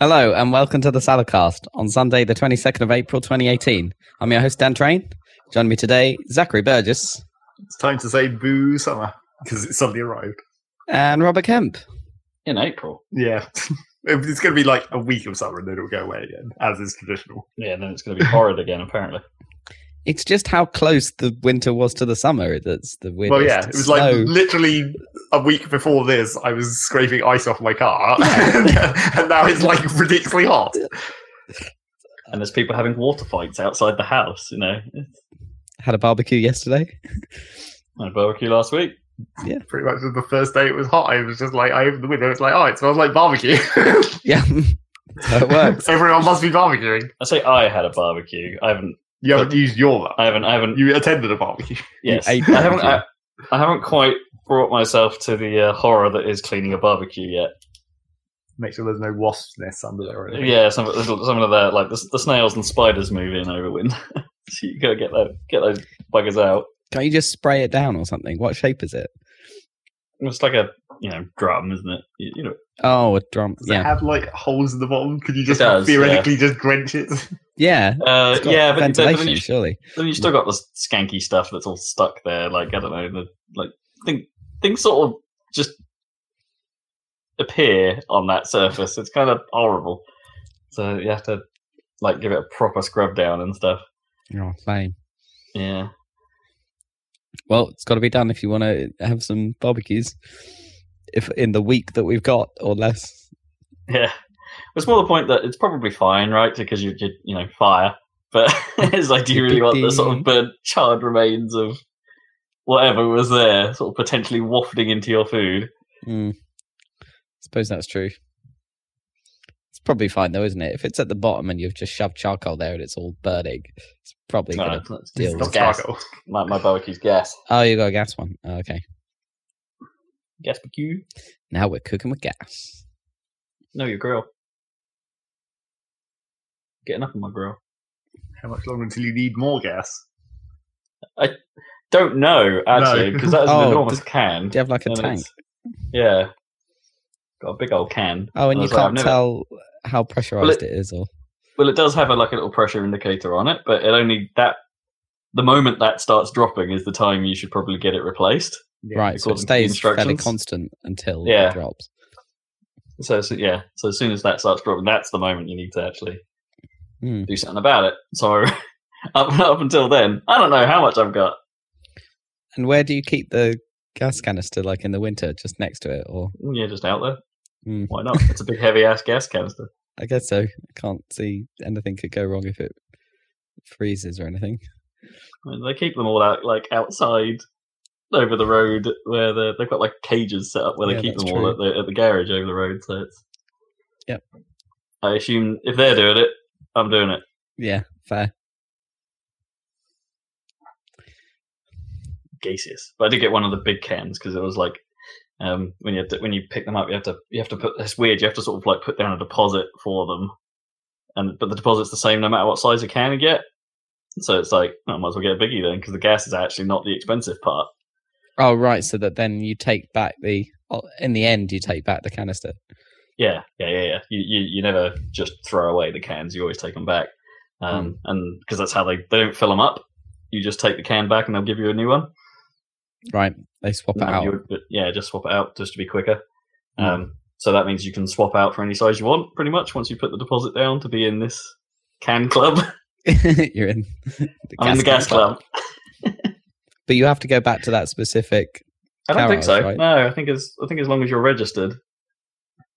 Hello and welcome to the Salacast on Sunday, the 22nd of April 2018. I'm your host, Dan Train. Joining me today, Zachary Burgess It's time to say boo summer because it's suddenly arrived. and Robert Kemp. In April. Yeah. it's going to be like a week of summer and then it'll go away again, as is traditional. Yeah, and then it's going to be horrid again, apparently. It's just how close the winter was to the summer that's the weirdest. Well, yeah, it was like Snow. literally a week before this, I was scraping ice off my car, and now it's like ridiculously hot. And there's people having water fights outside the house, you know. had a barbecue yesterday. I had a barbecue last week. Yeah, pretty much the first day it was hot, I was just like, I opened the window, it's like, oh, it smells like barbecue. Yeah, so it works. Everyone must be barbecuing. I say I had a barbecue. I haven't. You haven't used your I haven't. I haven't. You attended a barbecue. Yes, ate I haven't. I. I haven't quite brought myself to the uh, horror that is cleaning a barbecue yet. Make sure there's no wasp nests under there. Or anything. Yeah, some of- some of the like the, the snails and spiders move in over winter. so you gotta get that get those buggers out. Can't you just spray it down or something? What shape is it? It's like a you know drum, isn't it? You, you know, Oh, a drum. Does it Yeah, have like holes in the bottom? Could you just does, theoretically just drench it? yeah. uh, It's got yeah, but then, then, you, surely. then you still got the skanky stuff that's all stuck there. Like I don't know, the, like thing, things sort of just appear on that surface. It's kind of horrible. So you have to like give it a proper scrub down and stuff. Oh, lame. Yeah. Well, it's got to be done if you want to have some barbecues. If in the week that we've got or less. Yeah, it's more the point that it's probably fine, right? Because you, you, you know, fire. But it's like, do you really want the sort of burnt, charred remains of whatever was there, sort of potentially wafting into your food? Mm. Suppose that's true. It's probably fine though, isn't it? If it's at the bottom and you've just shoved charcoal there and it's all burning, it's probably No, gonna it's- deal it's with gas. charcoal. My, my barbecue's gas. Oh, you got a gas one. Oh, okay. Gas barbecue? Now we're cooking with gas. No, your grill. Getting up on my grill. How much longer until you need more gas? I don't know actually No. because that is Oh, an enormous does- can. Do you have like a and tank? Yeah, got a big old can. Oh, and I you was like, I've can't never- tell how pressurized it is, or Well, it does have a, like a little pressure indicator on it, but it only that the moment that starts dropping is the time you should probably get it replaced. Right, so it according to the stays fairly constant until Yeah. it drops. So, so yeah, so as soon as that starts dropping, that's the moment you need to actually Hmm. do something about it. So up up until then, I don't know how much I've got. And where do you keep the gas canister? Like in the winter, just next to it, or Yeah, just out there. Hmm. Why not? It's a big heavy ass gas canister. I guess so. I can't see anything could go wrong if it freezes or anything. I mean, they keep them all out like outside over the road where they they've got like cages set up where Yeah, they keep them all at the at the garage over the road. So it's Yep. I assume if they're doing it, I'm doing it. Yeah, fair. gaseous. But I did get one of the big cans because it was like um, when you have to, when you pick them up, you have to you have to put. It's weird. You have to sort of like put down a deposit for them, and but the deposit's the same no matter what size of can you get. So it's like oh, I might as well get a biggie then because the gas is actually not the expensive part. Oh, right. So that then you take back the. oh, In the end, you take back the canister. Yeah, yeah, yeah, yeah. You you, you never just throw away the cans. You always take them back, um, and because that's how they they don't fill them up. You just take the can back and they'll give you a new one. Right. They swap it out. would- yeah, just swap it out just to be quicker. Mm. Um, so that means you can swap out for any size you want, pretty much, once you put the deposit down to be in this can club. You're in. The I'm in the gas club. But you have to go back to that specific I don't think so. right? No, I think as I think as long as you're registered.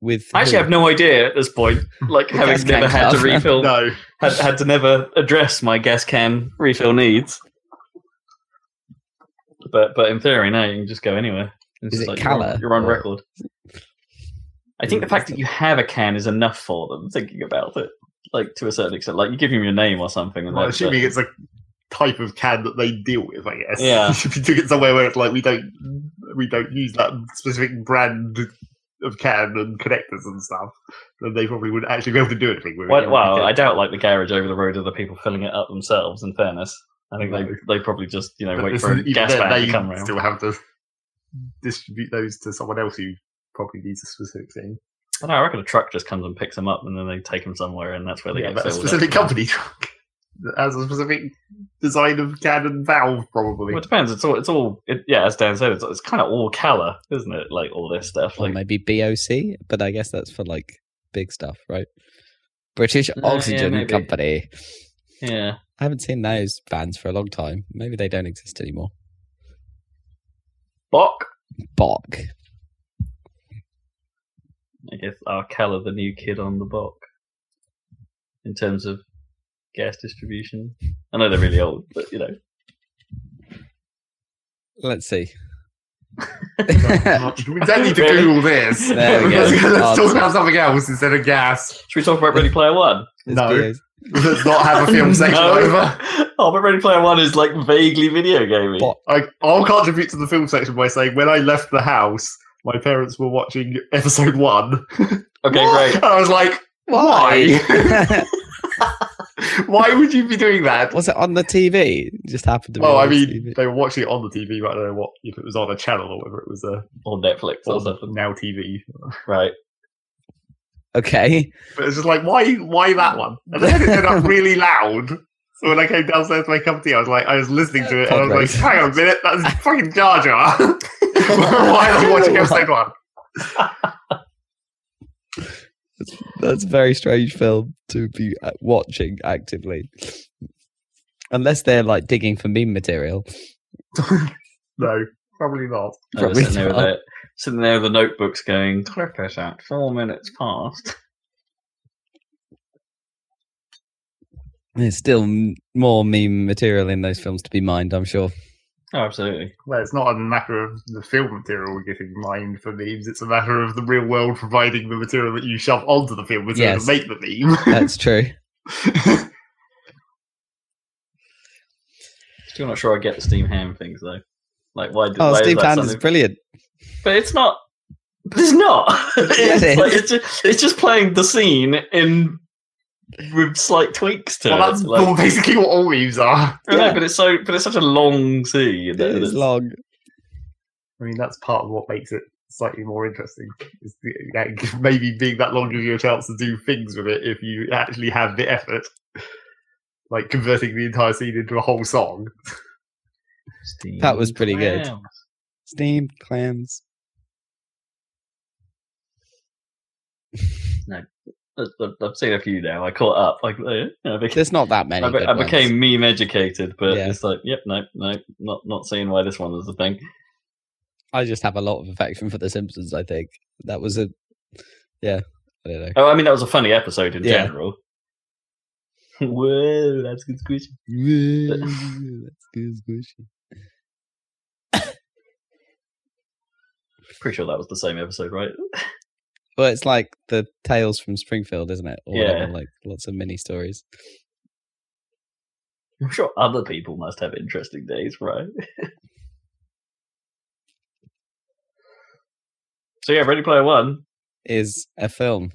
with. I actually who? have no idea at this point. Like having never can had to club. refill, No, had had to never address my gas can refill needs. But but in theory, now you can just go anywhere. It's Is just it you're on- You're on record. I think the fact that you have a can is enough for them. Thinking about it, like to a certain extent, like you give them your name or something, and well, assuming it's a type of can that they deal with, I guess. Yeah. if you took it somewhere where it's like we don't we don't use that specific brand of can and connectors and stuff, then they probably wouldn't actually be able to do anything with it. Well, well, I doubt like the garage over the road are the people filling it up themselves. In fairness, I think they No. they probably just you know But wait for a gas van to come round. still have to distribute those to someone else who probably needs a specific thing. I, know, I reckon a truck just comes and picks them up, and then they take them somewhere, and that's where they Yeah, get a specific company truck has a specific design of can and valve, probably. Well, it depends. It's all. It's all. It, yeah, as Dan said, it's, it's kind of all Calor, isn't it? Like all this stuff. Or Like maybe BOC, but I guess that's for like big stuff, right? British Uh, yeah, Oxygen maybe. Company. yeah, I haven't seen those bands for a long time. Maybe they don't exist anymore. Bok. Bok. I guess Arkella, the new kid on the block, in terms of gas distribution. I know they're really old, but you know, Let's see. we don't need to Really? Google this. There we go. Let's, let's talk about something else instead of gas. should we talk about Ready Player One? It's No. BOC. Let's not have a film section No. over. Oh, but Ready Player One is like vaguely video gaming. Bok. I, I'll contribute to the film section by saying when I left the house, my parents were watching episode one. Okay, great. And I was like, why? why would you be doing that? Was it on the TV? It just happened to be Well, on I the mean, TV. they were watching it on the TV, but I don't know what if it was on a channel or whether it was uh, a Or Netflix or something. now TV. Right. Okay. But it's just like, why, why that one? And then it ended up really loud. So when I came downstairs to make cup of tea, I was like, I was listening to it, and I was like, hang on a minute, that's fucking Jar Jar. why are they watching episode one? That's a very strange film to be uh, watching actively. Unless they're like digging for meme material. No, probably not. I Probably sitting there, with not. the, sitting there with the notebooks going, clip us at four minutes past. There's still m- more meme material in those films to be mined, I'm sure. Oh, absolutely. Well, it's not a matter of the film material getting mined for memes. It's a matter of the real world providing the material that you shove onto the film material Yes. to make the meme. That's true. Still not sure I get the Steamed Ham things though. Like, why? Did, Oh, why is Steve that Hand is brilliant. But it's not. But it's not. Yes, it's, it like, it's, just, it's just playing the scene in with slight tweaks to well, it. that's Like, basically what all memes are. I know, Yeah. but it's so. But it's such a long scene. It that is it's- long. I mean, that's part of what makes it slightly more interesting. Is the, yeah, maybe being that long gives you a chance to do things with it if you actually have the effort, like converting the entire scene into a whole song. Steam That was pretty good. Wow. Steamed clams. I've I've seen a few now. I caught up. Like, uh, you know, became, There's not that many. I, be- I became meme educated, but Yeah. it's like, yep, no, no, not not seeing why this one is a thing. I just have a lot of affection for The Simpsons. I think that was a, yeah. I don't know. Oh, I mean, that was a funny episode in Yeah. general. Whoa, that's good squishy. That's good, squishy. Pretty sure that was the same episode, right? Well, it's like the Tales from Springfield, isn't it? Or whatever, like lots of mini stories. I'm sure other people must have interesting days, right? so yeah, Ready Player One, Is a film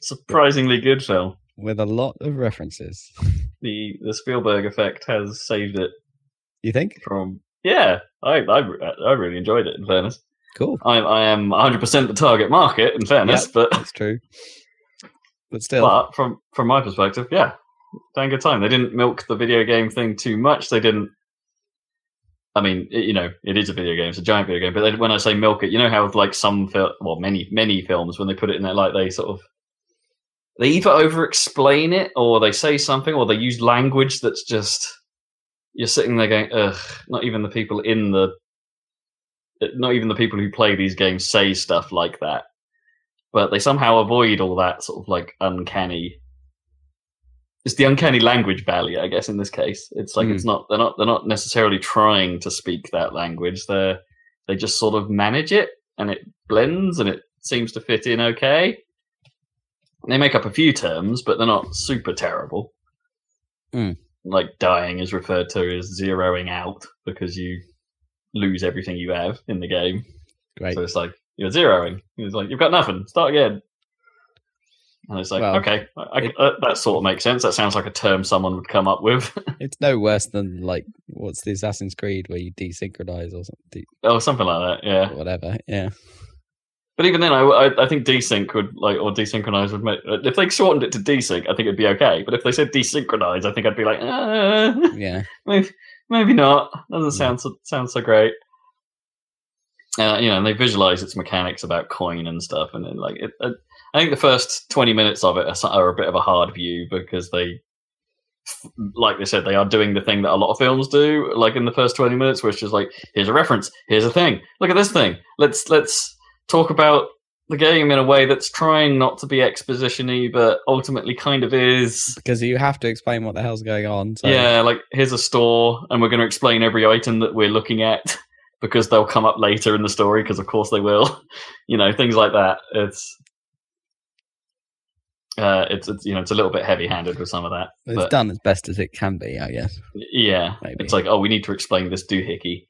surprisingly good film. with a lot of references. The the Spielberg effect has saved it You think? from. Yeah, I I, I really enjoyed it. In fairness, Cool. I I am 100 percent the target market. In fairness, Yep. but That's true. But still, but from from my perspective, yeah, dang good time. They didn't milk the video game thing too much. They didn't. I mean, it, you know, it is a video game. It's a giant video game. But they, when I say milk it, you know how like some fil- well, many many films when they put it in there, like they sort of they either over explain it or they say something or they use language that's just you're sitting there going, ugh. Not even the people in the not even the people who play these games say stuff like that but they somehow avoid all that sort of like uncanny. It's the uncanny language barrier, I guess. In this case, it's like Hmm. it's not they're not they're not necessarily trying to speak that language. They're they just sort of manage it, and it blends, and it seems to fit in okay. They make up a few terms, but they're not super terrible. Hmm. Like dying is referred to as zeroing out because you lose everything you have in the game. great. So it's like you're zeroing. It's like you've got nothing. Start again. And it's like, Well, okay, I, it- uh, that sort of makes sense. That sounds like a term someone would come up with. It's no worse than like what's the Assassin's Creed where you desynchronize or something, de- oh, something like that. Yeah. whatever. Yeah, But even then, I, I, I think desync would like or desynchronize would make if they shortened it to desync, I think it'd be okay. But if they said desynchronize, I think I'd be like, uh, yeah. maybe, maybe not. Doesn't sound so, sound so great. Uh, you know, and they visualize its mechanics about coin and stuff, and then like it, uh, I think the first twenty minutes of it are, are a bit of a hard view because they, like they said, they are doing the thing that a lot of films do, like in the first twenty minutes, it's just like, here's a reference, here's a thing, look at this thing, let's let's talk about the game in a way that's trying not to be exposition-y, but ultimately kind of is. Because you have to explain what the hell's going on. So. Yeah, like here's a store, and we're going to explain every item that we're looking at because they'll come up later in the story. Because of course they will, you know, things like that. It's, uh, it's, it's you know, it's a little bit heavy-handed with some of that. it's but done as best as it can be, I guess. yeah, maybe. it's like, oh, we need to explain this doohickey.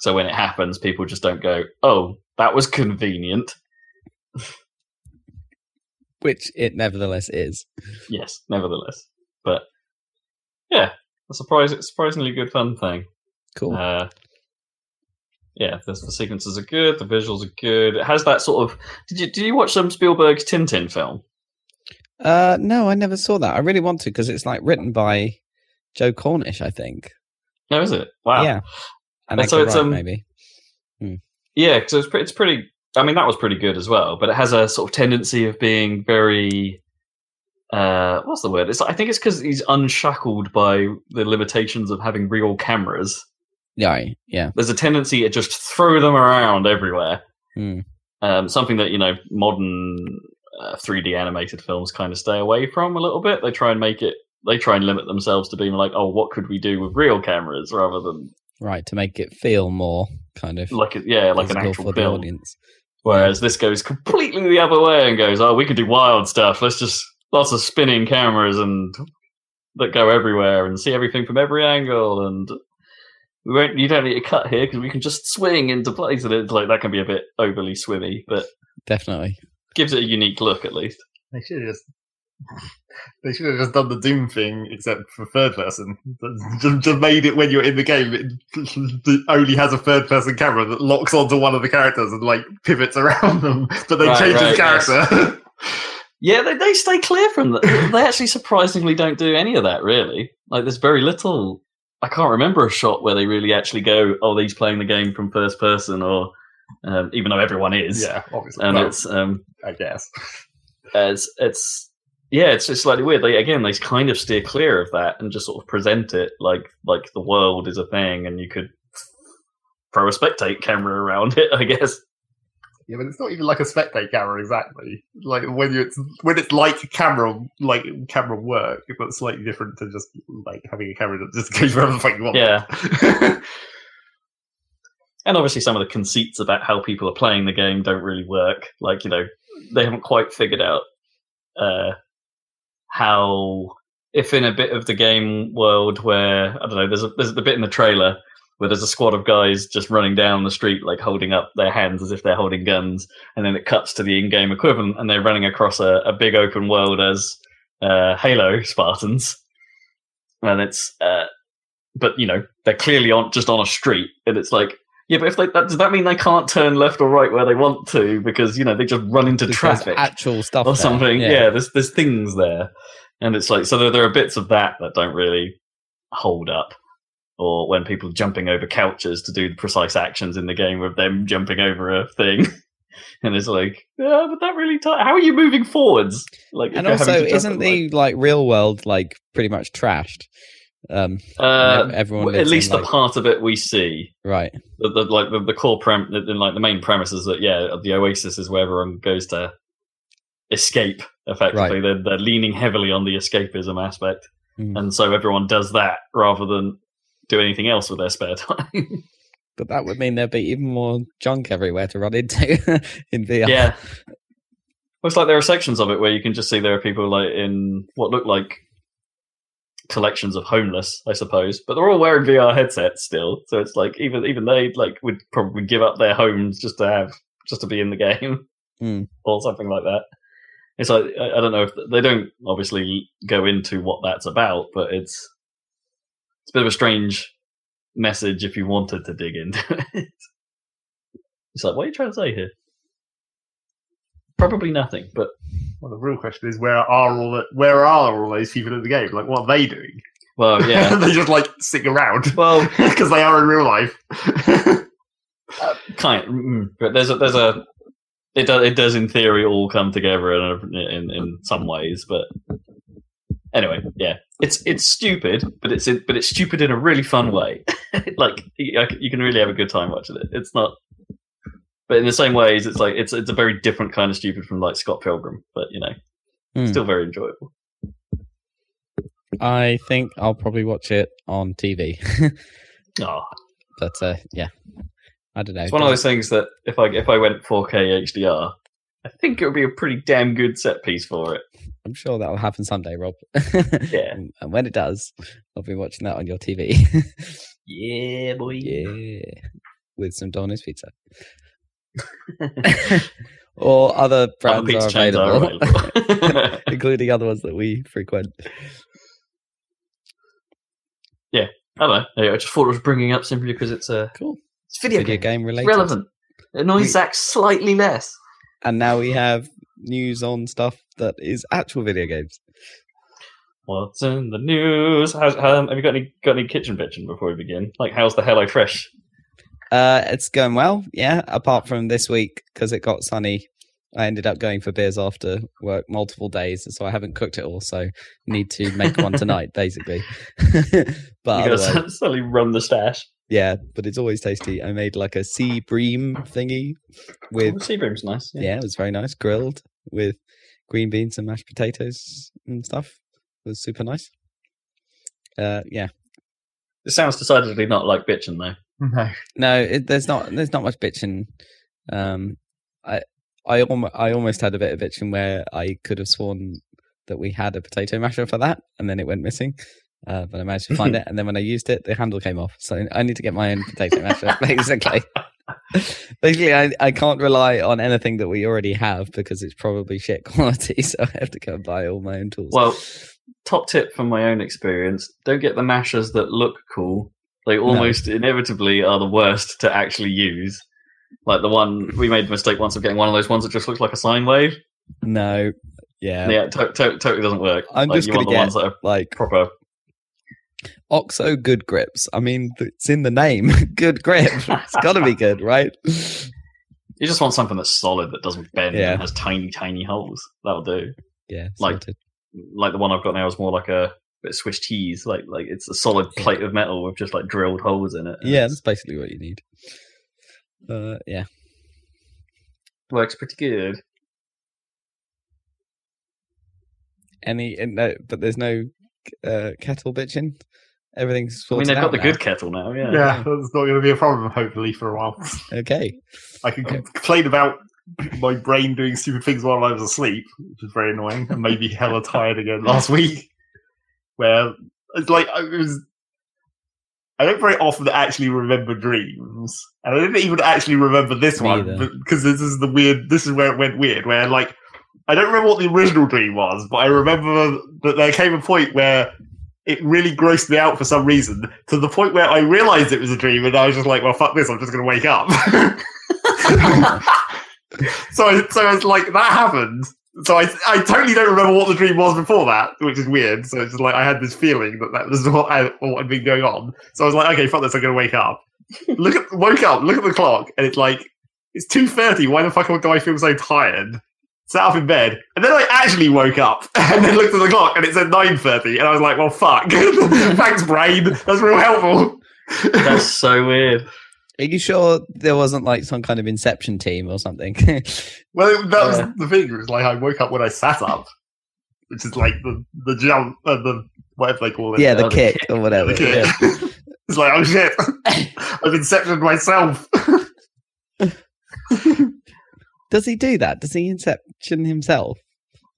So when it happens, people just don't go, "Oh, that was convenient." Which it nevertheless is. Yes, nevertheless, but yeah, a surprise, surprisingly good fun thing. Cool. Uh, yeah, the, the sequences are good. The visuals are good. It has that sort of. Did you did you watch some Spielberg's Tintin film? Uh, no, I never saw that. I really want to because it's like written by Joe Cornish, I think. No, is it? Wow. Yeah, and And so it's, um, maybe. Yeah, because it's, pre- it's pretty. I mean, that was pretty good as well. But it has a sort of tendency of being very. Uh, what's the word? It's. I think it's because he's unshackled by the limitations of having real cameras. Yeah, yeah. There's a tendency to just throw them around everywhere. Hmm. Um, something that you know modern uh, 3D animated films kind of stay away from a little bit. They try and make it. They try and limit themselves to being like, oh, what could we do with real cameras rather than Right to make it feel more kind of like a, yeah, like an actual for the audience. Whereas this goes completely the other way and goes, oh, we could do wild stuff. Let's just lots of spinning cameras and that go everywhere and see everything from every angle and. We won't. You don't need to cut here because we can just swing into place, and it's like that can be a bit overly swimmy, but Definitely. gives it a unique look at least. They should have just. They should have just done the Doom thing, except for third person. Just, just made it when you're in the game. It only has a third person camera that locks onto one of the characters and like pivots around them, but they Right, change right, his character. Yeah, they they stay clear from that. they actually surprisingly don't do any of that. Really, like there's very little. I can't remember a shot where they really actually go, "Oh, he's playing the game from first person," or um, even though everyone is. yeah, obviously. and Well, it's um, I guess. it's it's yeah, it's just slightly weird. They again, they kind of steer clear of that and just sort of present it like like the world is a thing, and you could throw a spectate camera around it. I guess. Yeah, but it's not even like a spectate camera exactly. Like when you it's when it's like camera like camera work, but slightly different to just like having a camera that just goes wherever the fuck you want. Yeah. and obviously some of the conceits about how people are playing the game don't really work. Like you know, they haven't quite figured out uh, how if in a bit of the game world where I don't know, there's a there's the bit in the trailer where there's a squad of guys just running down the street like holding up their hands as if they're holding guns, and then it cuts to the in-game equivalent, and they're running across a, a big open world as uh, Halo Spartans, and it's uh, but you know they're clearly on just on a street, and it's like. Yeah, but if they, that, does that mean they can't turn left or right where they want to because you know they just run into Because traffic? actual stuff or there. something. Yeah. there's there's things there, and it's like so there, there are bits of that that don't really hold up, or when people are jumping over couches to do the precise actions in the game with them jumping over a thing, and it's like, yeah, but that really t- how are you moving forwards? Like, And also, isn't at, the like real world like pretty much trashed? Um, uh, everyone at lives in, least the like- part of it we see. right? The, the, like the, the core prem, the, like the main premise is that yeah, the Oasis is where everyone goes to escape. Effectively, Right. they're they're leaning heavily on the escapism aspect, Mm. and so everyone does that rather than do anything else with their spare time. But that would mean there'd be even more junk everywhere to run into in VR. yeah. It's like there are sections of it where you can just see there are people like in what look like collections of homeless, I suppose, but they're all wearing VR headsets still. So it's like even even they like would probably give up their homes just to have just to be in the game Hmm. or something like that. It's like I, I don't know if they don't obviously go into what that's about, but it's it's a bit of a strange message if you wanted to dig into it. It's like, what are you trying to say here? Probably nothing, but Well, the real question is, where are all the, where are all those people in the game? Like, what are they doing? well, yeah. they just like sitting around well, because they are in real life. uh, kind, mm, but there's a there's a it does it does in theory all come together in in in some ways, but anyway, yeah, it's it's stupid, but it's but it's stupid in a really fun way. like you, you can really have a good time watching it. It's not, but in the same ways, it's like it's it's a very different kind of stupid from like Scott Pilgrim, but you know, Hmm. still very enjoyable. I think I'll probably watch it on TV. Oh, but uh, yeah, I don't know. it's one of those things that if I if I went 4K HDR, I think it would be a pretty damn good set piece for it. I'm sure that'll happen someday, Rob. Yeah. and and when it does, I'll be watching that on your TV. Yeah, boy. yeah, with some Domino's pizza. or other Other brands pizza are chains are available, available. including other ones that we frequent. Yeah, I just thought it was bringing up simply because it's a Cool. it's video, Video game. game related. relevant. It annoys Zach slightly less. And now we have news on stuff that is actual video games. What's in the news? How's, um, have you got any got any kitchen bitching before we begin? Like, how's the Hello Fresh? Uh, it's going well, yeah. Apart from this week because it got sunny, I ended up going for beers after work multiple days, so I haven't cooked it all. So need to make one tonight, basically. but You gotta suddenly run the stash. yeah, but it's always tasty. I made like a sea bream thingy with oh, Seabream's nice. yeah. it was very nice, grilled with green beans and mashed potatoes and stuff. It was super nice. Uh, yeah, It sounds decidedly not like bitching though. no. No, it, there's not. There's not much bitching. Um, I I almost I almost had a bit of bitching where I could have sworn that we had a potato masher for that, and then it went missing. Uh, but I managed to find it, and then when I used it, the handle came off. So I need to get my own potato masher. Basically, basically, I I can't rely on anything that we already have because it's probably shit quality. So I have to go and buy all my own tools. Well, top tip from my own experience: don't get the mashers that look cool. They almost inevitably are the worst to actually use. Like the one we made the mistake once of getting one of those ones that just looks like a sine wave. no, yeah, Yeah, to- to- totally doesn't work. I'm like, just want the get- ones that are like proper. Oxo good grips. I mean, it's in the name. good grip. It's got to be good, right? You just want something that's solid that doesn't bend Yeah. and has tiny, tiny holes. That'll do. Yeah, Like- sorted. Like the one I've got now is more like a bit of Swiss cheese. Like like it's a solid plate of metal with just like drilled holes in it. yeah, that's basically what you need. Uh, yeah. works pretty good. Any, and no, but there's no uh, kettle bitching. Everything's I mean, they've got the now. good kettle now. Yeah. Yeah, that's not going to be a problem, hopefully, for a while. Okay. I can Okay. complain about my brain doing stupid things while I was asleep, which is very annoying, and maybe hella tired again last week. Where it's like I was. I don't very often actually remember dreams, and I didn't even actually remember this Me one because this is the weird. This is where it went weird. Where like I don't remember what the original dream was, but I remember that there came a point where it really grossed me out for some reason to the point where I realized it was a dream, and I was just like, "Well, fuck this! I'm just going to wake up." so, I, so it's like that happened. So I, I totally don't remember what the dream was before that, which is weird. So it's just like I had this feeling that that was what, I, what had been going on. So I was like, okay, fuck this! I'm going to wake up. Look at woke up, look at the clock, and it's like it's two thirty. Why the fuck do I feel so tired? Sat up in bed, and then I actually woke up, and then looked at the clock, and it said nine thirty, and I was like, "Well, fuck! Thanks, brain. That's real helpful." That's so weird. Are you sure there wasn't like some kind of Inception team or something? well, that was Yeah. the thing. It was like I woke up when I sat up, which is like the the jump, uh, the whatever they call it. yeah, the Oh, the kick kick. or whatever. The kick. Yeah. it's like, oh shit, I've incepted myself. Does he do that? Does he Inception himself?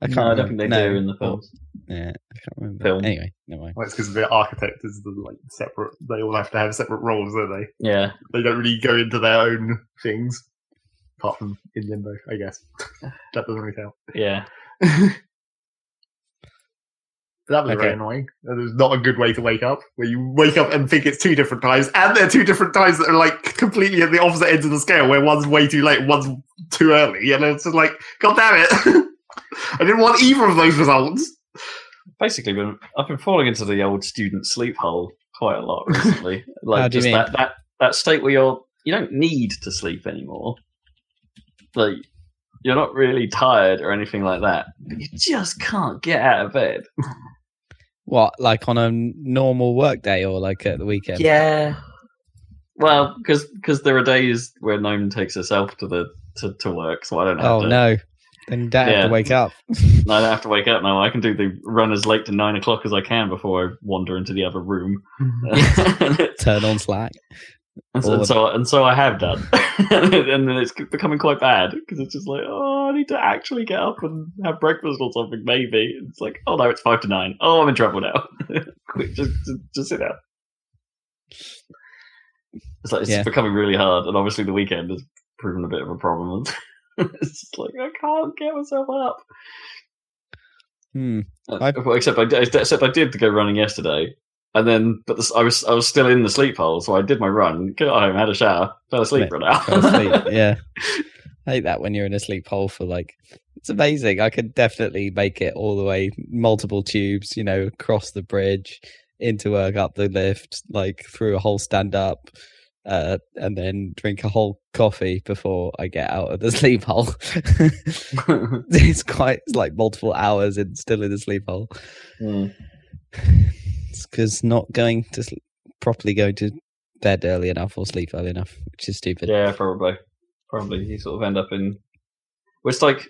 I can't. No, I don't think they No. do in the films. Yeah, I can't remember. Film. Anyway, never mind. Well, it's because the architect is the like separate. They all have to have separate roles, don't they? Yeah. They don't really go into their own things, apart from in limbo, I guess. that doesn't really count. Yeah. That was very annoying. That was not a good way to wake up. Where you wake up and think it's two different times, and they're two different times that are like completely at the opposite ends of the scale. Where one's way too late, one's too early, and it's just like, God damn it! I didn't want either of those results. Basically, been I've been falling into the old student sleep hole quite a lot recently. like How do you just mean? that that that state where you're you don't need to sleep anymore. Like you're not really tired or anything like that, but you just can't get out of bed. What, like on a normal work day or like at the weekend? Yeah. Well, because there are days where Gnome takes herself to the to, to work, so I don't have Oh to. no. Then you don't have to wake up. No, I don't have to wake up now. I can do the run as late to nine o'clock as I can before I wander into the other room. Turn on Slack. so, and so and so I have done, and then it's becoming quite bad because it's just like, oh, I need to actually get up and have breakfast or something. Maybe it's like, oh no, it's five to nine. Oh, I'm in trouble now. Quick, just, just just sit down. It's like it's Yeah. becoming really hard, and obviously the weekend has proven a bit of a problem. it's just like I can't get myself up. Hmm. Uh, I- except I did- except I did go running yesterday, and then but this, I was I was still in the sleep hole, so I did my run, got home, had a shower, fell asleep for an hour. Yeah. I hate that when you're in a sleep hole for like it's amazing. I could definitely make it all the way multiple tubes, you know, across the bridge, into work, up the lift, like through a whole stand up, uh, and then drink a whole coffee before I get out of the sleep hole. it's quite it's like multiple hours and still in the sleep hole. Mm. It's because not going to sl- properly go to bed early enough or sleep early enough, which is stupid. Yeah, probably, probably you sort of end up in. Well, it's like,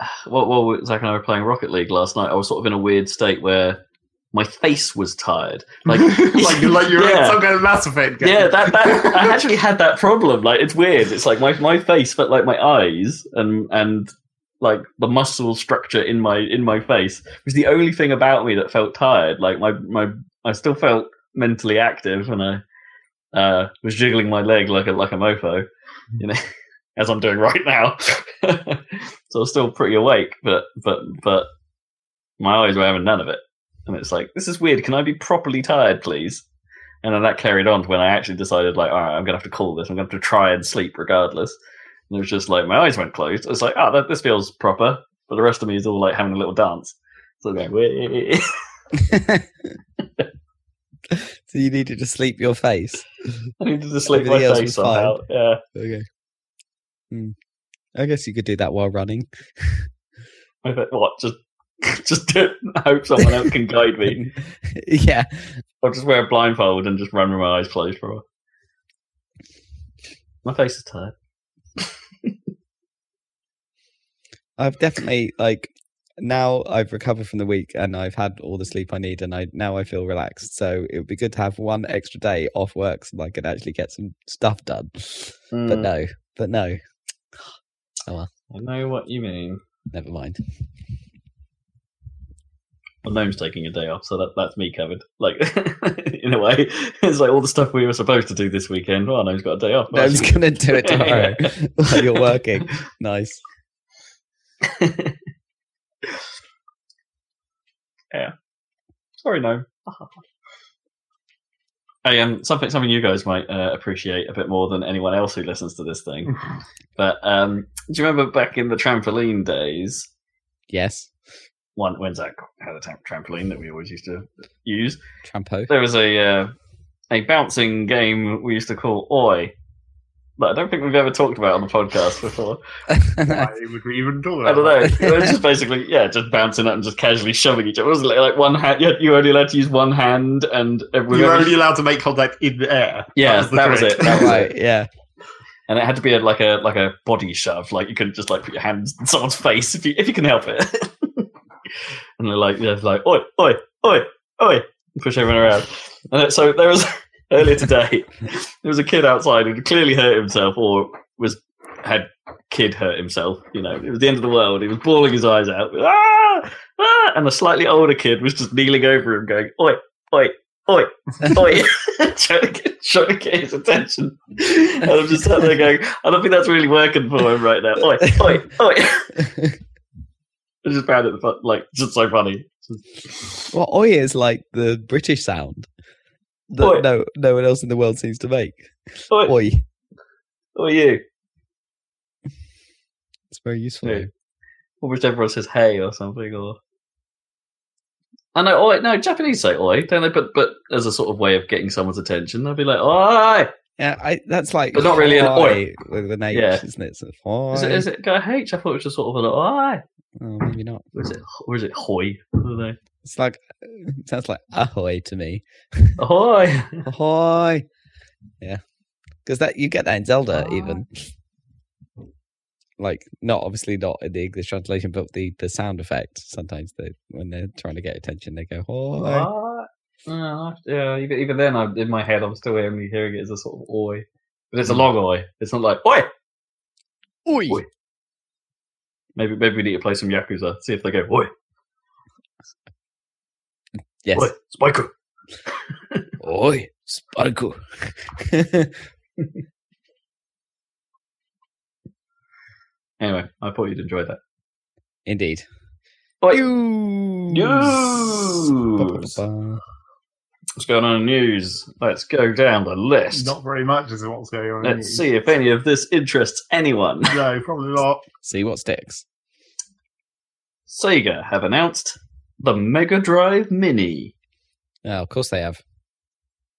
well, well, Zach and I were playing Rocket League last night. I was sort of in a weird state where my face was tired, like like you're like you're Yeah. in some kind of Mass Effect game. yeah, that, that I actually had that problem. Like it's weird. It's like my my face felt like my eyes and and like the muscle structure in my in my face was the only thing about me that felt tired. Like my my I still felt mentally active and I uh, was jiggling my leg like a like a mofo, you know, as I'm doing right now. so I was still pretty awake, but but but my eyes were having none of it. And it's like, this is weird. Can I be properly tired, please? And then that carried on to when I actually decided, like, all right, I'm gonna have to call this. I'm gonna have to try and sleep regardless. And it was just like my eyes went closed. It's like, oh, that, this feels proper. But the rest of me is all like having a little dance. So going, so you needed to sleep your face. I needed to sleep my Everything else face was fine. Yeah. Okay. Hmm. I guess you could do that while running. What? Just, just hope someone else can guide me. yeah. I'll just wear a blindfold and just run with my eyes closed for a while. My face is tired. I've definitely like now I've recovered from the week and I've had all the sleep I need and I now I feel relaxed. So it would be good to have one extra day off work so I could actually get some stuff done. But Mm, no. But no. Well, I know what you mean. Never mind. Well, Gnome's taking a day off, so that that's me covered. Like, in a way, it's like all the stuff we were supposed to do this weekend. Well, Gnome's got a day off. No, I'm gonna do it tomorrow while you're working. Nice. yeah. Sorry, Gnome. Hey, um, something something you guys might uh, appreciate a bit more than anyone else who listens to this thing. But um, do you remember back in the trampoline days? Yes. One when Zach had a tam- trampoline that we always used to use. Trampo. There was a uh, a bouncing game we used to call Oi. That I don't think we've ever talked about on the podcast before. Why would we even talk I don't know. It was just basically, yeah, just bouncing up and just casually shoving each other. It was like, like one hand. You you were only allowed to use one hand, and every- You were only allowed to make contact in the air. Yeah, the that was it. That was right, yeah. and it had to be a, like a like a body shove. Like you couldn't just like put your hands in someone's face if you if you can help it. and they're like, yeah, like oi, oi, oi, oi, push everyone around. And so there was earlier today, there was a kid outside who clearly hurt himself or was had kid hurt himself. You know, it was the end of the world. He was bawling his eyes out. Ah, ah, and a slightly older kid was just kneeling over him, going, oi, oi. Oi, oi, trying, to get, trying to get his attention. And I'm just sat there going, I don't think that's really working for him right now. Oi, oi, oi. I just found it like just so funny. Well, oi is like the British sound that Oi. no no one else in the world seems to make. Oi, Oi. are you? It's very useful. Yeah. Almost everyone says hey or something or. I know. Oi, no, Japanese say oi, don't they? But but as a sort of way of getting someone's attention, they'll be like oi. Yeah, I, that's like But not really an oi. with an H, Yeah. isn't it? So, oi. Is it, is it go H? I thought it was just sort of an oi. Oh, maybe not. Or is it or is it hoy? I. It's like it sounds like ahoy to me. Ahoy! Ahoy. Yeah, because that you get that in Zelda Ahoy. even. Like not obviously not in the English translation, but the the sound effect. Sometimes they when they're trying to get attention, they go. Ahoy. Uh, yeah, even, even then, I'm, in my head, I'm still hearing, hearing it as a sort of oi. But it's a Mm. long oi. It's not like oi. Oi. Oi. Maybe maybe we need to play some Yakuza. See if they go oi. Yes. Oi. Spiker. Oi. Spiker. Anyway, I thought you'd enjoy that. Indeed. Oi. News. News. What's going on in news? Let's go down the list. Not very much is what's going on. Let's see if any of this interests anyone. No, probably not. See what sticks. Sega have announced the Mega Drive Mini. Oh, of course they have.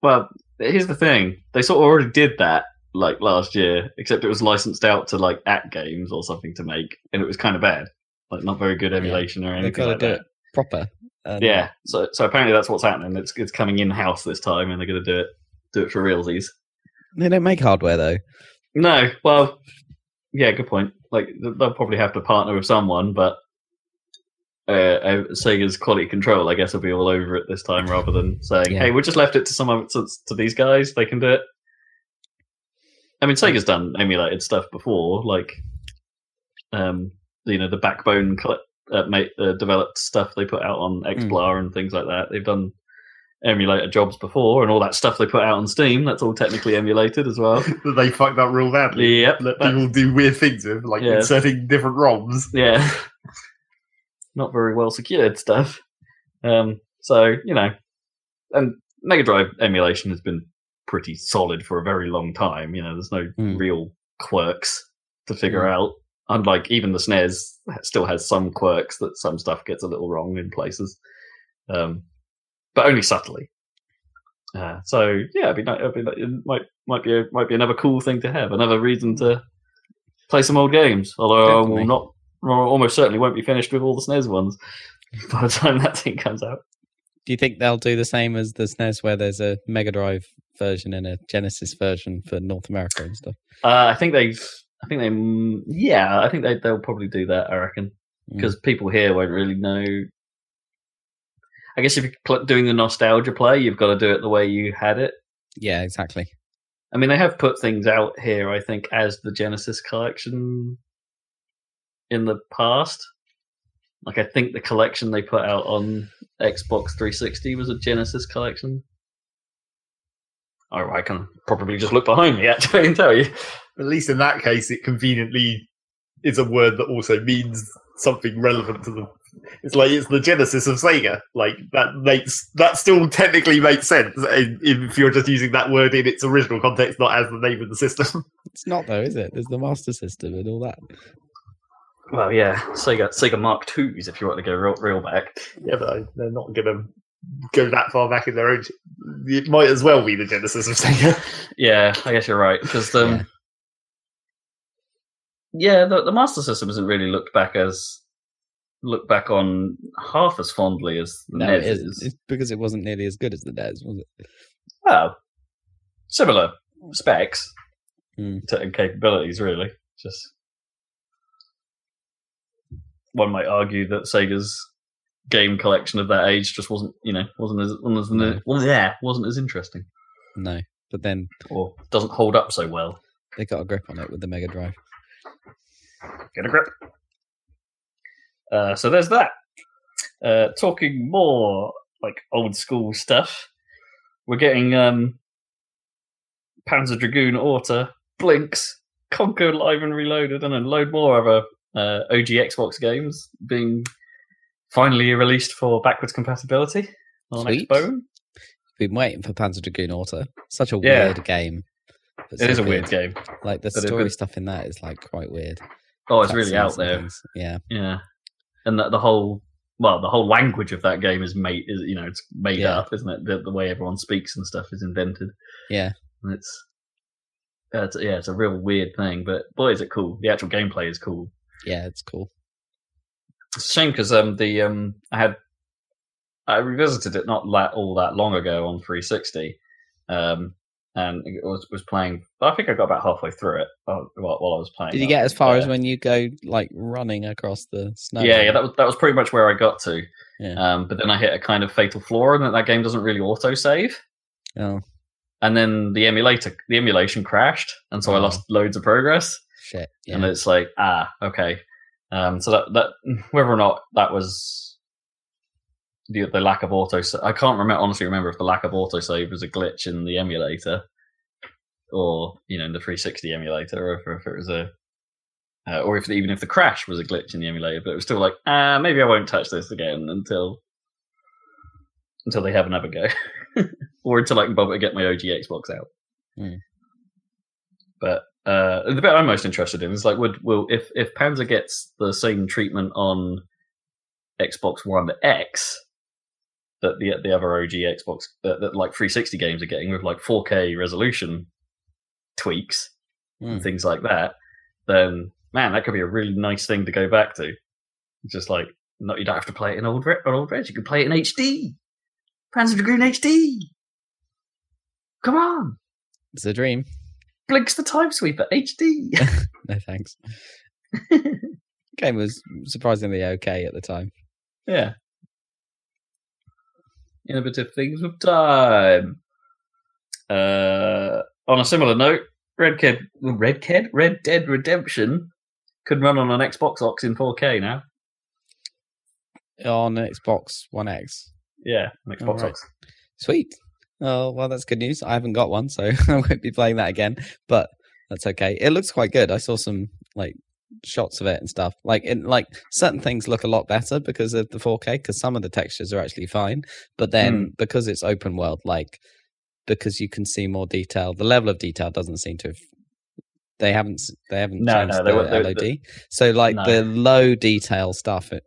Well, here's the thing: they sort of already did that like last year, except it was licensed out to like AtGames or something to make, and it was kind of bad, like not very good emulation or They've anything got to like do that. it proper. And Yeah, so so apparently that's what's happening. It's it's coming in house this time, and they're going to do it do it for realsies. They don't make hardware though. No, well, yeah, good point. Like they'll probably have to partner with someone, but uh, uh, Sega's quality control, I guess, will be all over it this time, rather than saying, Yeah. "Hey, we just left it to some to, to these guys; they can do it." I mean, Sega's done emulated stuff before, like, um, you know, the Backbone cl- uh, uh, developed stuff they put out on XBLA and things like that. They've done emulator jobs before, and all that stuff they put out on Steam. That's all technically emulated as well. That they fucked up real badly. Yep, Let people do weird things with, like Yeah. inserting different ROMs. yeah, not very well secured stuff. Um, so you know, and Mega Drive emulation has been pretty solid for a very long time. You know, there's no Hmm. real quirks to figure out. Unlike even the SNES, still has some quirks that some stuff gets a little wrong in places, um, but only subtly. Uh, so yeah, it'd be, it'd be, it might might be a, might be another cool thing to have, another reason to play some old games. Although I will not, almost certainly won't be finished with all the SNES ones by the time that thing comes out. Do you think they'll do the same as the SNES, where there's a Mega Drive version and a Genesis version for North America and stuff? Uh, I think they've, I think they, mm, yeah, I think they they'll probably do that. I reckon Mm. because people here won't really know. I guess if you're doing the nostalgia play, you've got to do it the way you had it. Yeah, exactly. I mean, they have put things out here, I think, as the Genesis collection in the past. Like, I think the collection they put out on Xbox 360 was a Genesis collection. Oh, I can probably just look behind me actually and tell you. At least in that case, it conveniently is a word that also means something relevant to the. It's like it's the genesis of Sega. Like that makes that still technically makes sense i- if you're just using that word in its original context, not as the name of the system. It's not though, is it? There's the Master System and all that. Well, yeah, Sega Sega Mark IIs if you want to go real, real back. yeah, but I- they're not going to go that far back in their own. It might as well be the genesis of Sega. Yeah, I guess you're right because um, yeah, the, the Master System isn't really looked back as looked back on half as fondly as the No, NES it is. is. It's because it wasn't nearly as good as the NES, was it? Well, similar specs Hmm. to, and capabilities, really. Just one might argue that Sega's game collection of that age just wasn't, you know, wasn't as wasn't as, No. well, yeah, wasn't as interesting No, but then or doesn't hold up so well. they got a grip on it with the Mega Drive. Get a grip. Uh, so there's that. Uh, talking more like old school stuff, we're getting um, Panzer Dragoon Orta, Blinx, Conker Live and Reloaded, and a load more other uh, OG Xbox games being finally released for backwards compatibility on Sweet. Xbone. Been waiting for Panzer Dragoon Orta. Such a Yeah. weird game. It so is a weird game. Like the but story stuff in that is like quite weird. Oh, it's really out there. Yeah. Yeah, and the, the whole well, the whole language of that game is made is you know it's made Yeah. up, isn't it? The, the way everyone speaks and stuff is invented. Yeah. And it's, uh, it's yeah, it's a real weird thing, but boy, is it cool! The actual gameplay is cool. Yeah, it's cool. It's a shame because um the um I had I revisited it not that all that long ago on 360, um and it was was playing. I think I got about halfway through it while, while I was playing. Did you get as far as when you go like running across the snow? yeah, yeah, that was that was pretty much where I got to. Yeah. Um, but then I hit a kind of fatal flaw, and that that game doesn't really auto save. Oh And then the emulator, the emulation crashed, and so I Oh. lost loads of progress. shit. Yeah. And it's like, ah, okay. Um, so that that whether or not that was the the lack of auto, I can't remember honestly remember if the lack of autosave was a glitch in the emulator, or you know in the 360 emulator, or if, it was a, uh, or if even if the crash was a glitch in the emulator. But it was still like, ah, maybe I won't touch this again until until they have another go, or until I can bother to get my OG Xbox out. Hmm. But uh, the bit I'm most interested in is like, would will if if Panzer gets the same treatment on Xbox One X that the the other OG Xbox that, that like 360 games are getting with like 4K resolution tweaks Hmm. and things like that, then man, that could be a really nice thing to go back to. Just like, not you don't have to play it in old re- on old res, you can play it in HD. Panzer Dragoon HD. Come on, It's a dream. Blinks the time sweeper HD. No thanks. Game was surprisingly okay at the time. yeah. Innovative things with time. Uh, on a similar note, Red Kid, Red Kid, Red Dead Redemption could run on an Xbox Ox in 4K now. On Xbox One X. Yeah, an Xbox Alright. Ox. Sweet. Oh well, that's good news. I haven't got one, so I won't be playing that again. But that's okay. It looks quite good. I saw some like shots of it and stuff. Like in like certain things look a lot better because of the 4K. Because some of the textures are actually fine, but then because it's open world, like because you can see more detail, the level of detail doesn't seem to have. They haven't. They haven't No, changed no, the LOD. so like No. the low detail stuff. uh,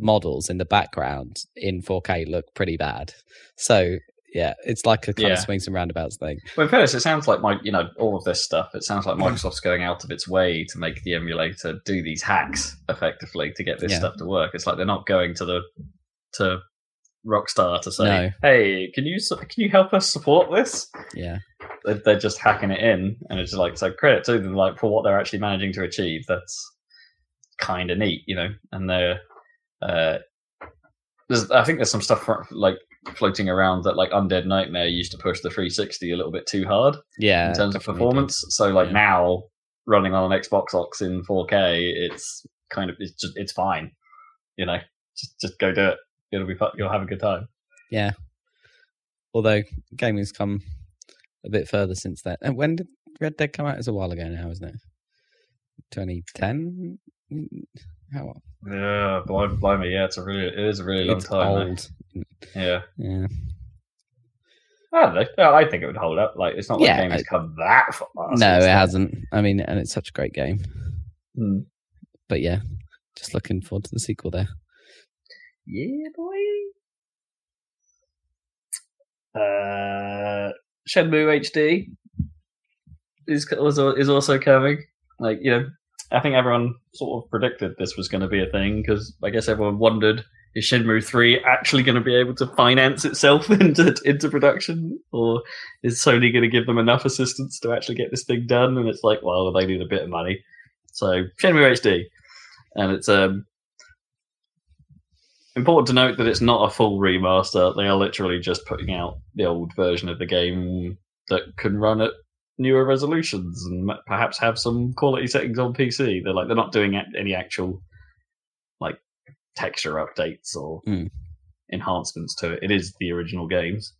models in the background in 4K look pretty bad. So yeah, it's like a kind of swings and roundabouts thing. Well, in fairness, it sounds like my, you know, all of this stuff. It sounds like Microsoft's going out of its way to make the emulator do these hacks effectively to get this Yeah. stuff to work. It's like they're not going to the to Rockstar to say, No. "Hey, can you can you help us support this?" Yeah, They're, they're just hacking it in, and it's like so credit to them, like for what they're actually managing to achieve. That's kind of neat, you know. And they're uh, there's I think there's some stuff like floating around that like Undead Nightmare used to push the 360 a little bit too hard yeah. in terms of performance. So like Yeah. now running on an Xbox Ox in 4K, it's kind of it's just it's fine. You know, just just go do it. It'll be fun. You'll have a good time. Yeah. Although gaming's come a bit further since then. And when did Red Dead come out? It's a while ago now, isn't it? 2010. How Yeah, blimey, me. yeah, it's a really it is a really long it's time. old. Yeah. Yeah. I don't know. I think it would hold up. Like it's not like Yeah, the game has come that far. no, it then. hasn't. I mean, and it's such a great game. Hmm. But yeah, just looking forward to the sequel there. Yeah, boy. Uh, Shenmue HD is was is also coming. Like you know, I think everyone sort of predicted this was going to be a thing because I guess everyone wondered is Shenmue three actually going to be able to finance itself into into production, or is Sony going to give them enough assistance to actually get this thing done? And it's like, well, they need a bit of money, so Shenmue HD, and it's um Important to note that it's not a full remaster. They are literally just putting out the old version of the game that can run at newer resolutions and perhaps have some quality settings on PC. They're like they're not doing any actual like texture updates or Hmm. enhancements to it. It is the original games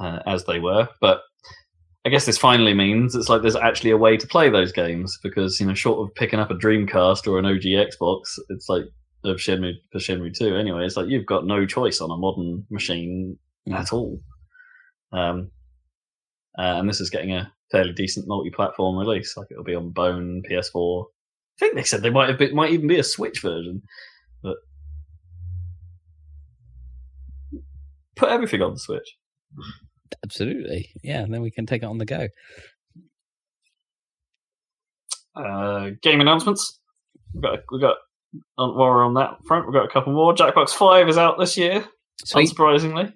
uh, as they were, but I guess this finally means it's like there's actually a way to play those games because you know, short of picking up a Dreamcast or an OG Xbox, it's like of Shenmue for Shenmue Two. Anyway, it's like you've got no choice on a modern machine Mm. at all. Um, uh, and this is getting a fairly decent multi-platform release. Like it'll be on Bone, PS4. I think they said they might have been, might even be a Switch version, but put everything on the Switch. Absolutely. Yeah, and then we can take it on the go. Uh, game announcements. We've got we got on, while we're on that front, we've got a couple more. Jackbox Five is out this year, Sweet. unsurprisingly.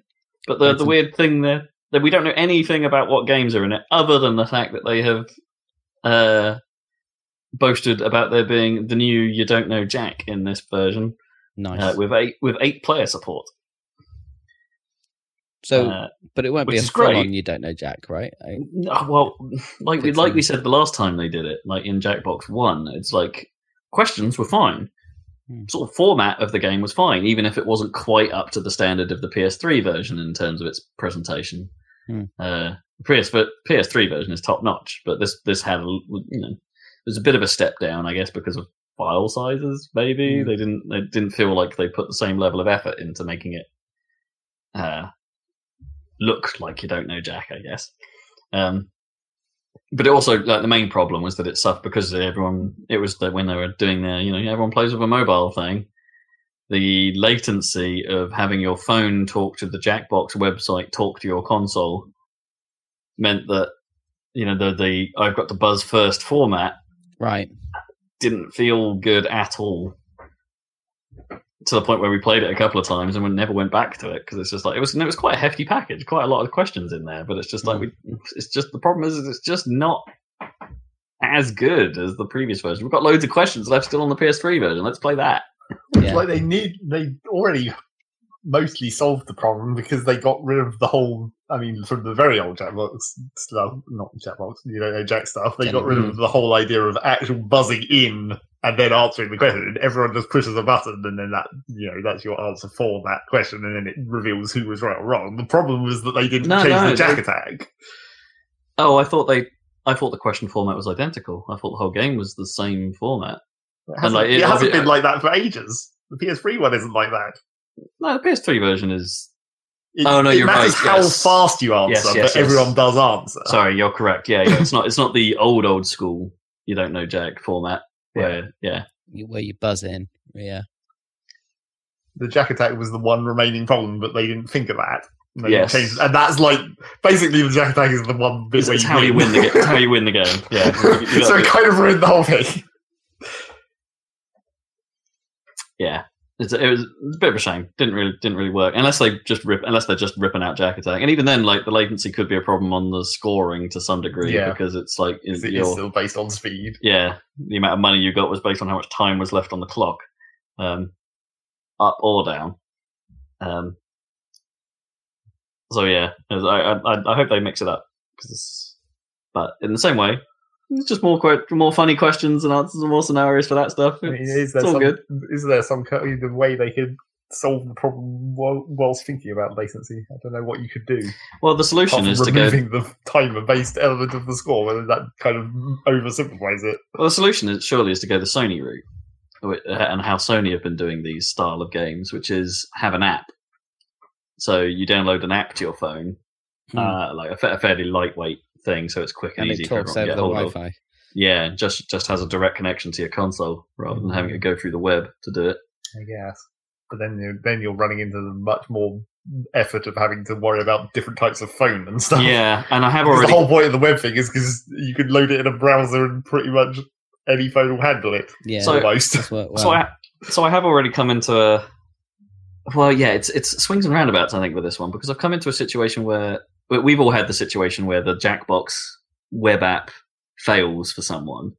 But the the weird thing there we don't know anything about what games are in it, other than the fact that they have uh, boasted about there being the new "You Don't Know Jack" in this version Nice. uh, with eight with eight player support. so, uh, but it won't be a full on you don't know Jack, right? I, No, well, like we like we said the last time they did it, like in Jackbox One, it's like questions were fine. Hmm. Sort of format of the game was fine, even if it wasn't quite up to the standard of the PS3 version in terms of its presentation. Hmm. Uh, PS but PS3 version is top notch, but this this had you know there's a bit of a step down, I guess, because of file sizes. Maybe Hmm. they didn't they didn't feel like they put the same level of effort into making it uh, look like you don't know Jack, I guess. Um, but it also like the main problem was that it suffered because everyone it was that when they were doing their you know everyone plays with a mobile thing the latency of having your phone talk to the jackbox website talk to your console meant that you know the the i've got the buzz first format right. didn't feel good at all to the point where we played it a couple of times and we never went back to it because it's just like it was it was quite a hefty package quite a lot of questions in there but it's just like we mm. it's just the problem is it's just not as good as the previous version. We've got loads of questions left still on the ps3 version. Let's play that Yeah. Like they need, they already mostly solved the problem because they got rid of the whole. I mean, from the very old Jackbox stuff, not Jackbox, you don't know Jack stuff. They got rid of mm. the whole idea of actual buzzing in and then answering the question. Everyone just pushes a button, and then that you know that's your answer for that question, and then it reveals who was right or wrong. The problem was that they didn't No, change no, the Jack they- attack. oh i thought they i thought the question format was identical i thought the whole game was the same format It hasn't, like, it- it hasn't obvi- been like that for ages. The PS3 one isn't like that. no the ps3 version is It, Oh, no, it you're matters right, how yes. fast you answer, Yes, yes, but yes. everyone does answer. sorry you're correct yeah, yeah it's not it's not the old old school you don't know jack format where yeah You- Where you buzz in. Yeah. the jack attack was the one remaining problem, but they didn't think of that. And Yes. changed, and that's like basically the jack attack is the one bit It's, where it's you how you win the game. How you win the game. Yeah. You- you so it kind of ruined the whole thing. Yeah. It's, it was a bit of a shame. Didn't really didn't really work unless they just rip unless they're just ripping out Jack Attack. And even then, like the latency could be a problem on the scoring to some degree Yeah. because it's like It's, still based on speed. yeah, the amount of money you got was based on how much time was left on the clock, um, up or down. Um, so yeah, as I, I I hope they mix it up because, but in the same way, it's just more que- more funny questions and answers and more scenarios for that stuff. I mean, It's, is there it's all some, good. Is there some of way they could solve the problem while, whilst thinking about latency? I don't know what you could do. Well, the solution is from to go. removing the timer-based element of the score, whether that kind of oversimplifies it. Well, the solution is surely is to go the Sony route, and how Sony have been doing these style of games, which is have an app. So you download an app to your phone, Hmm. uh, like a, fa- a fairly lightweight thing, so it's quick and, and easy it talks everyone to over get the hold Wi of. Fi. Yeah, just just has a direct connection to your console rather than having to go through the web to do it. I guess. But then you're, then you're running into the much more effort of having to worry about different types of phone and stuff. Yeah, and I have already. the whole point of the web thing is because you can load it in a browser and pretty much any phone will handle it. Yeah. So- almost. well, So I so I have already come into a. Well, yeah, it's it's swings and roundabouts. I think with this one because I've come into a situation where we- we've all had the situation where the Jackbox web app fails for someone,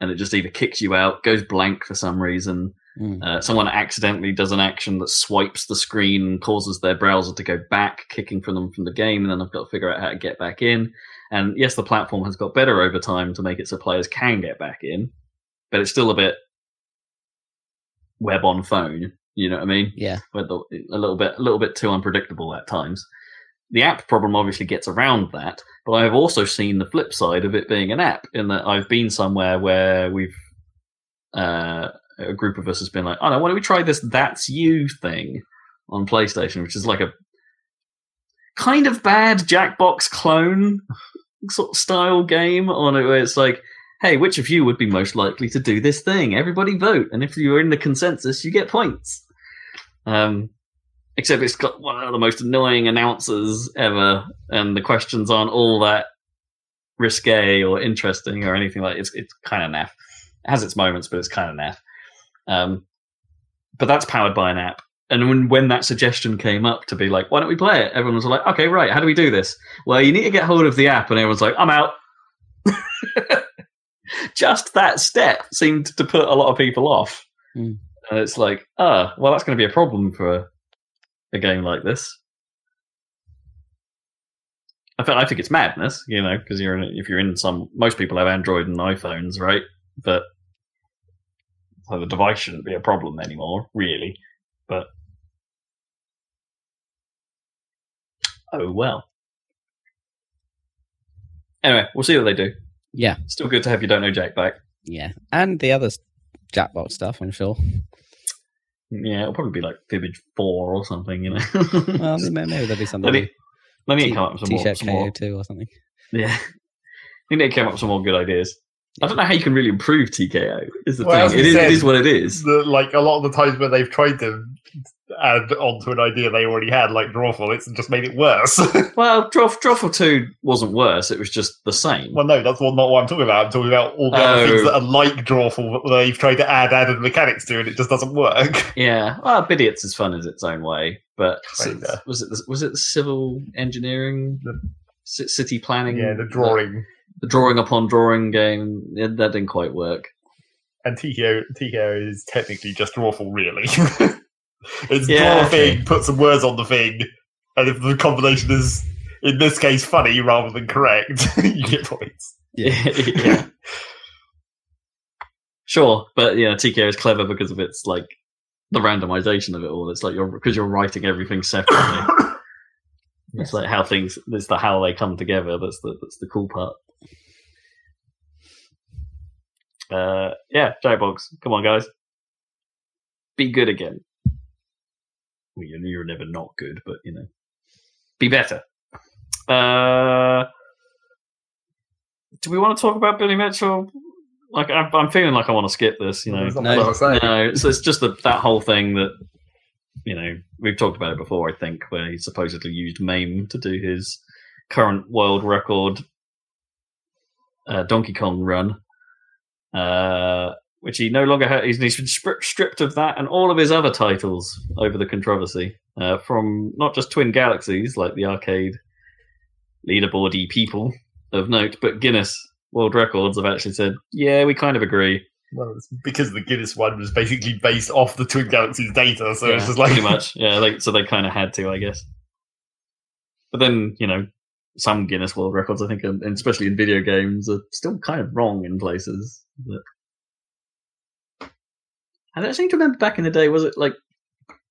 and it just either kicks you out, goes blank for some reason. mm, Uh, someone accidentally does an action that swipes the screen and causes their browser to go back, kicking from them from the game, and then I've got to figure out how to get back in. And yes, the platform has got better over time to make it so players can get back in, but it's still a bit web on phone. You know what I mean? yeah. With the, a little bit, a little bit too unpredictable at times. The app problem obviously gets around that, but I've also seen the flip side of it being an app in that I've been somewhere where we've uh, a group of us has been like, oh no, why don't we try this "That's You" thing on PlayStation, which is like a kind of bad Jackbox clone sort of style game on it, where it's like, hey, which of you would be most likely to do this thing? Everybody vote, and if you're in the consensus, you get points. Um, except it's got one of the most annoying announcers ever, and the questions aren't all that risque or interesting or anything like. It's it's kind of naff. It has its moments, but it's kind of naff. Um, but that's powered by an app. And when, when that suggestion came up to be like, why don't we play it? Everyone was like, okay, right, how do we do this? Well, you need to get hold of the app. And everyone's like, I'm out. Just that step seemed to put a lot of people off. Mm. And it's like, ah, well, that's going to be a problem for a game like this. I, th- I think it's madness, you know, because you're in, if you're in some, most people have Android and iPhones, right? But so the device shouldn't be a problem anymore, really. But oh well. Anyway, we'll see what they do. Yeah, Still good to have you don't know Jack back. yeah, and the other Jackbox stuff, I'm sure. Yeah, it'll probably be like Fibbage Four or something, you know. Well, maybe maybe there'll be something. Let me, let me T- come up with some more, T-shirt KO two or something. Yeah. I think they came up with some more good ideas. I don't know how you can really improve TKO. Is the Well, thing. It is, said, it is what it is. The, like a lot of the times where they've tried to add onto an idea they already had, like Drawful, it's just made it worse. Well, Droff, Drawful 2 wasn't worse. It was just the same. well, no, that's not what I'm talking about. I'm talking about all the Oh. things that are like Drawful that they've tried to add added mechanics to, and it just doesn't work. Yeah. Well, Bidiots is fun in its own way. But was it the, was it the civil engineering, The- ci- city planning? yeah, the drawing. The, drawing upon drawing game. Yeah, that didn't quite work. And TKO, TKO is technically just awful, really. it's Yeah, draw a okay. thing, put some words on the thing, and if the combination is, in this case, funny rather than correct, you get points. yeah. Sure, but yeah, TKO is clever because of its like the randomization of it all. It's like you're because you're writing everything separately. It's like how things. It's the how they come together. That's the that's the cool part. Uh, yeah, Jackbox. Come on, guys. Be good again. Well, you're, you're never not good, but you know, be better. Uh, do we want to talk about Billy Mitchell? Like, I'm, I'm feeling like I want to skip this. You know, No. much to say. no, so it's just the, that whole thing that you know we've talked about it before. I think where he supposedly used MAME to do his current world record uh, Donkey Kong run, uh, which he no longer has. He's, he's been stri- stripped of that and all of his other titles over the controversy uh, from not just Twin Galaxies like the arcade leaderboardy people of note, but Guinness World Records have actually said, yeah, we kind of agree. Well, it's because the Guinness one was basically based off the Twin Galaxies data, so it's just like pretty much. Yeah, like so they kind of had to, I guess. But then you know, some Guinness World Records, I think, and especially in video games, are still kind of wrong in places. But... I don't seem to remember back in the day. Was it like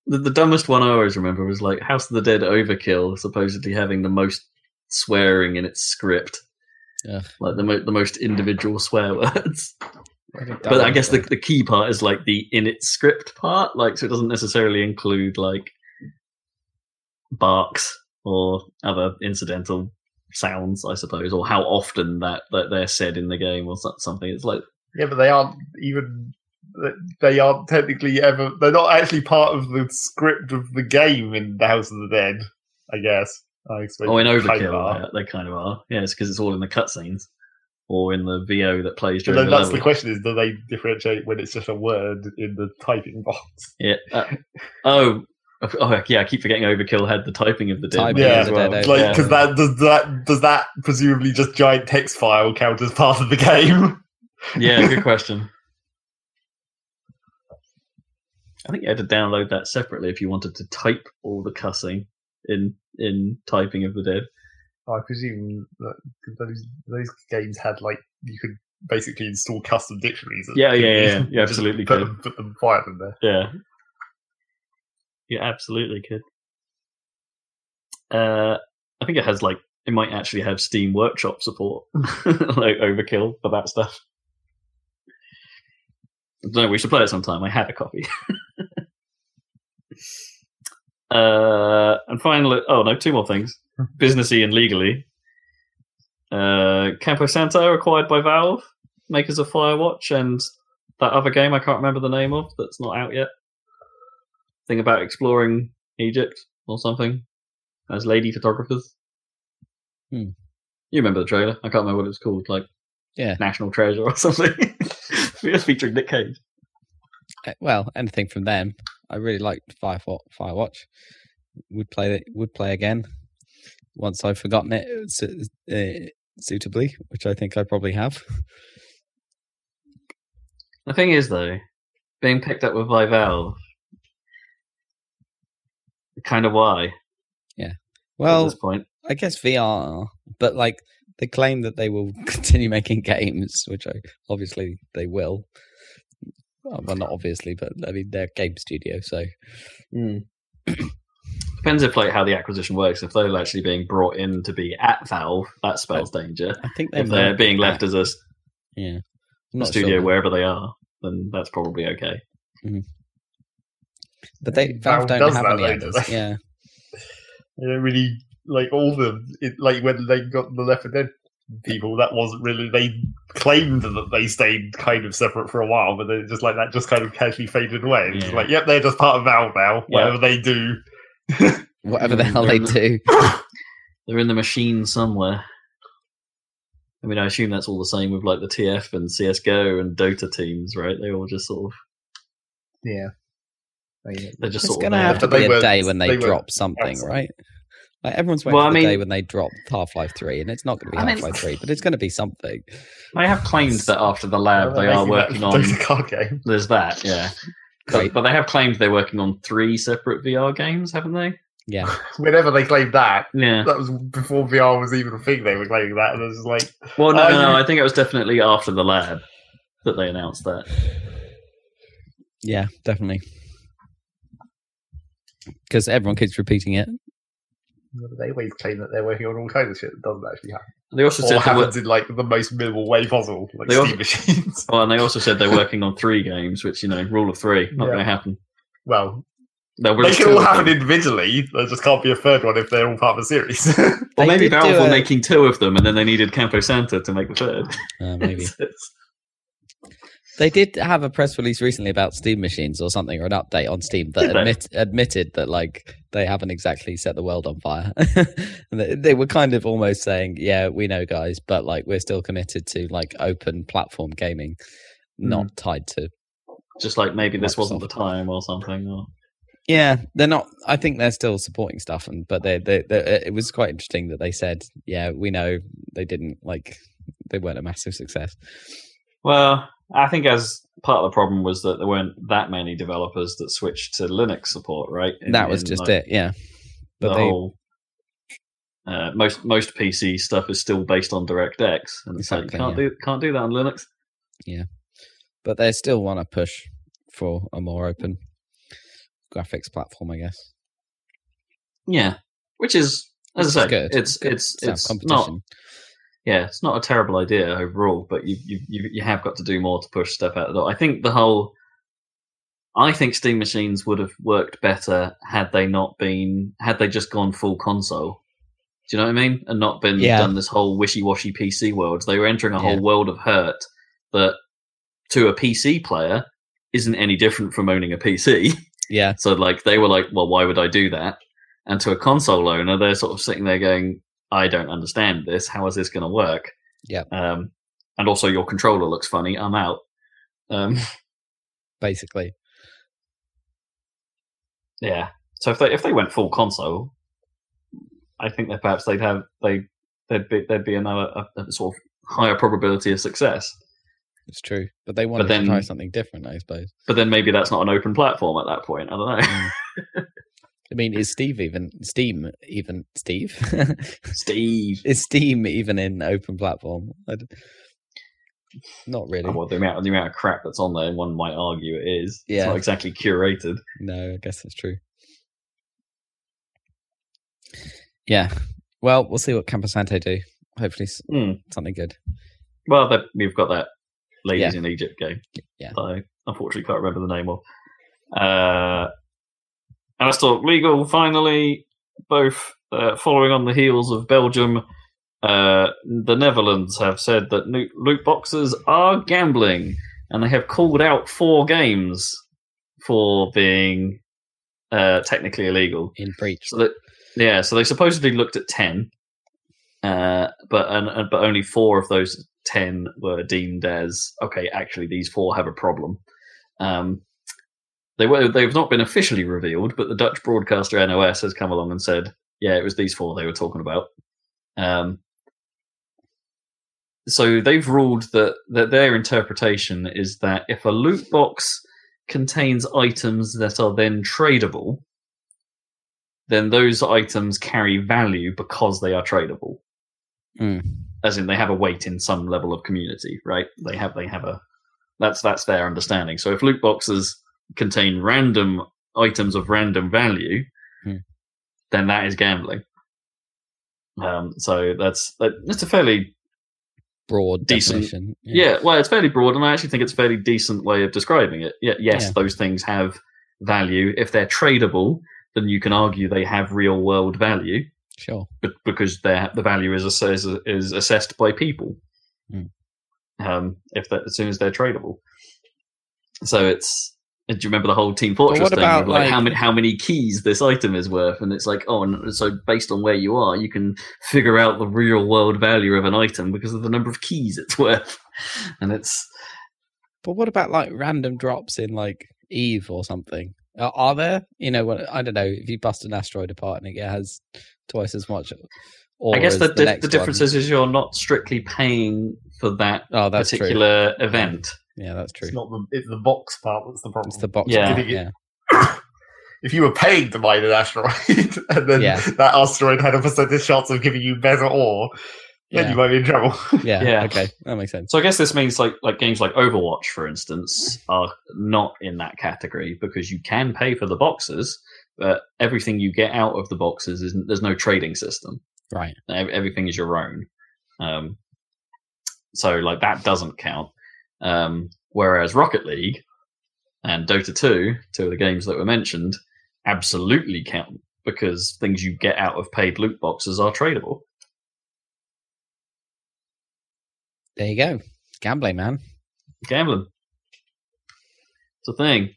the, the dumbest one I always remember was like House of the Dead Overkill, supposedly having the most swearing in its script, Ugh. like the mo- the most individual swear words. But But I guess the, the key part is like the in its script part, like so it doesn't necessarily include like barks or other incidental sounds, I suppose, or how often that, that they're said in the game or something. It's like yeah, but they aren't even. They aren't technically ever. They're not actually part of the script of the game in the House of the Dead. I guess. I suppose oh, in they kind Overkill, of they, they kind of are. Yeah, it's because it's all in the cutscenes or in the VO that plays But during then the that's level. the question: is do they differentiate when it's just a word in the typing box? Yeah. Uh, oh. Oh yeah, I keep forgetting Overkill had the typing of the dead Typing man of as well. dead, Like, Yeah. because that does that does that presumably just giant text file count as part of the game? Yeah, good question. I think you had to download that separately if you wanted to type all the cussing in in typing of the dead. I presume that those those games had like you could basically install custom dictionaries. Yeah, yeah, yeah, you just absolutely put could. them, put them fire them there. Yeah, you absolutely could. Uh, I think it has like it might actually have Steam Workshop support, like Overkill for that stuff. No, we should play it sometime. I had a copy. uh, and finally, oh no, two more things: businessy and legally. Uh, Campo Santo acquired by Valve, makers of Firewatch, and that other game I can't remember the name of that's not out yet. Thing about exploring Egypt or something as lady photographers. Hmm. You remember the trailer? I can't remember what it was called, like Yeah. National Treasure or something. featuring Nick Cage. Uh, Well, anything from them. I really liked Fire Firewatch. Would play it. Would play again once I've forgotten it su- uh, suitably, which I think I probably have. The thing is, though, being picked up with by Valve, kind of why Yeah. Well, at this point. I guess VR, but like they claim that they will continue making games, which I, obviously they will. Well, well, not obviously, but I mean they're a game studio, so hmm. Depends if like how the acquisition works. If they're actually being brought in to be at Valve, that spells danger. I think they If they're being left back. as a yeah I'm studio sure, wherever they are, then that's probably okay. Hmm. but they Valve Valve don't have that any though, others. don't they? Don't really like all the it, like when they got the Left 4 Dead people. That wasn't really they claimed that they stayed kind of separate for a while, but then just like that just kind of casually faded away. It's like, yep, they're just part of Valve now. Yeah. Whatever they do, whatever the hell they they're- do. They're in the machine somewhere. I mean, I assume that's all the same with like the TF and CS:GO and Dota teams, right? They all just sort of yeah. they're just It's sort gonna of have to be a weren't- day when they, they drop something, outside. right? Like everyone's waiting Well, for I the day when they drop Half Life Three, and it's not going to be Half Life Three, but it's going to be something. They have claimed that after the lab they are working on. Dota card game. There's that, yeah. But, but they have claimed they're working on three separate VR games, haven't they? Yeah, Whenever they claimed that, Yeah. that was before VR was even a thing. They were claiming that, and it was like, Well, no, Are no, no. I think it was definitely after the lab that they announced that. yeah, definitely. Because everyone keeps repeating it. They always claim that they're working on all kinds of shit that doesn't actually happen, They also or said they were, in like the most minimal way possible, like They Steam also- machines. well, and they also said they're working on three games, which you know, rule of three, not Yeah. going to happen. well, They'll they can all happen them. individually. There just can't be a third one if they're all part of a series. Or maybe did Valve were a- making two of them, and then they needed Campo Santo to make the third. Uh, maybe It's- they did have a press release recently about Steam machines or something, or an update on Steam that admit, admitted that like they haven't exactly set the world on fire. and they, they were kind of almost saying, "Yeah, we know, guys, but like we're still committed to like open platform gaming, hmm. not tied to just like maybe this wasn't the time or something. Or Yeah, they're not. I think they're still supporting stuff, and but they, they, they, it was quite interesting that they said, "Yeah, we know they didn't like they weren't a massive success." well, I think as part of the problem was that there weren't that many developers that switched to Linux support, right? In- that was just like, it. Yeah, the but they whole uh, most most PC stuff is still based on DirectX, and it's like Exactly, can't yeah. do can't do that on Linux. Yeah, but they still want to push for a more open graphics platform, I guess. Yeah, which is as Which I say, good. it's Good it's to it's not competition. Yeah, it's not a terrible idea overall, but you, you you you have got to do more to push stuff out the door. I think the whole, I think Steam machines would have worked better had they not been had they just gone full console. Do you know what I mean? And not been Yeah. done this whole wishy-washy PC world. They were entering a Yeah. whole world of hurt that, to a PC player, isn't any different from owning a PC. Yeah, So like they were like, well, why would I do that? And to a console owner, they're sort of sitting there going, I don't understand this. How is this going to work? Yeah. Um, and also your controller looks funny. I'm out. Um, basically. yeah. So if they if they went full console, I think that perhaps they'd have they there'd be there'd be another a, a sort of higher probability of success. It's true, but they wanted then- to try something different, I suppose. But then maybe that's not an open platform at that point. I don't know. I mean, is Steve even Steam even Steve? Steve. is Steam even in open platform? I d- Not really. Well, the amount the amount of crap that's on there, one might argue it is. It's Yeah. not exactly curated. No, I guess that's true. Yeah. Well, we'll see what Campo Santo do. Hopefully, Hmm. something good. Well, we've got that Ladies Yeah. in Egypt game. Yeah. I unfortunately can't remember the name of. Uh, talk legal finally. Both uh, following on the heels of Belgium, uh, the Netherlands have said that loot boxes are gambling, and they have called out four games for being uh, technically illegal. In breach. So that yeah, so they supposedly looked at ten, uh, but and, and but only four of those ten were deemed as okay. Actually, these four have a problem. Um, they were they've not been officially revealed, but the Dutch broadcaster NOS has come along and said, yeah, it was these four they were talking about. Um, so they've ruled that that their interpretation is that if a loot box contains items that are then tradable, then those items carry value because they are tradable. Mm. As in, they have a weight in some level of community, right? They have they have a that's that's their understanding. So if loot boxes contain random items of random value, Hmm. then that is gambling. Um, so that's that, that's a fairly Broad Decent. definition. yeah. well, it's fairly broad, and I actually think it's a fairly decent way of describing it. Yeah, yes, Yeah. those things have value. If they're tradable, then you can argue they have real world value Sure. be- because they're, the value is is assessed by people. Mm. Um, if that as soon as they're tradable, so it's. Do you remember the whole Team Fortress thing? about, of, like, how many how many keys this item is worth, and it's like, oh, and so based on where you are, you can figure out the real world value of an item because of the number of keys it's worth, and it's But what about like random drops in like Eve or something? Are, are there? You know, what I don't know. If you bust an asteroid apart and it has twice as much. I guess the, the, the, difference one. is, you're not strictly paying for that Oh, that's true. particular event. Yeah, that's true. It's not the it's the box part that's the problem. It's the box. Yeah. part, yeah. if you were paying to mine an asteroid and then Yeah. that asteroid had a percentage chance of giving you better ore, then Yeah. you might be in trouble. yeah. Yeah. Okay, that makes sense. So I guess this means like like games like Overwatch, for instance, are not in that category because you can pay for the boxes, but everything you get out of the boxes is there's no trading system. Right. Everything is your own. Um, so like that doesn't count. Um, whereas Rocket League and Dota 2, two of the games that were mentioned, absolutely count because things you get out of paid loot boxes are tradable. There you go. Gambling, man. gambling. It's a thing.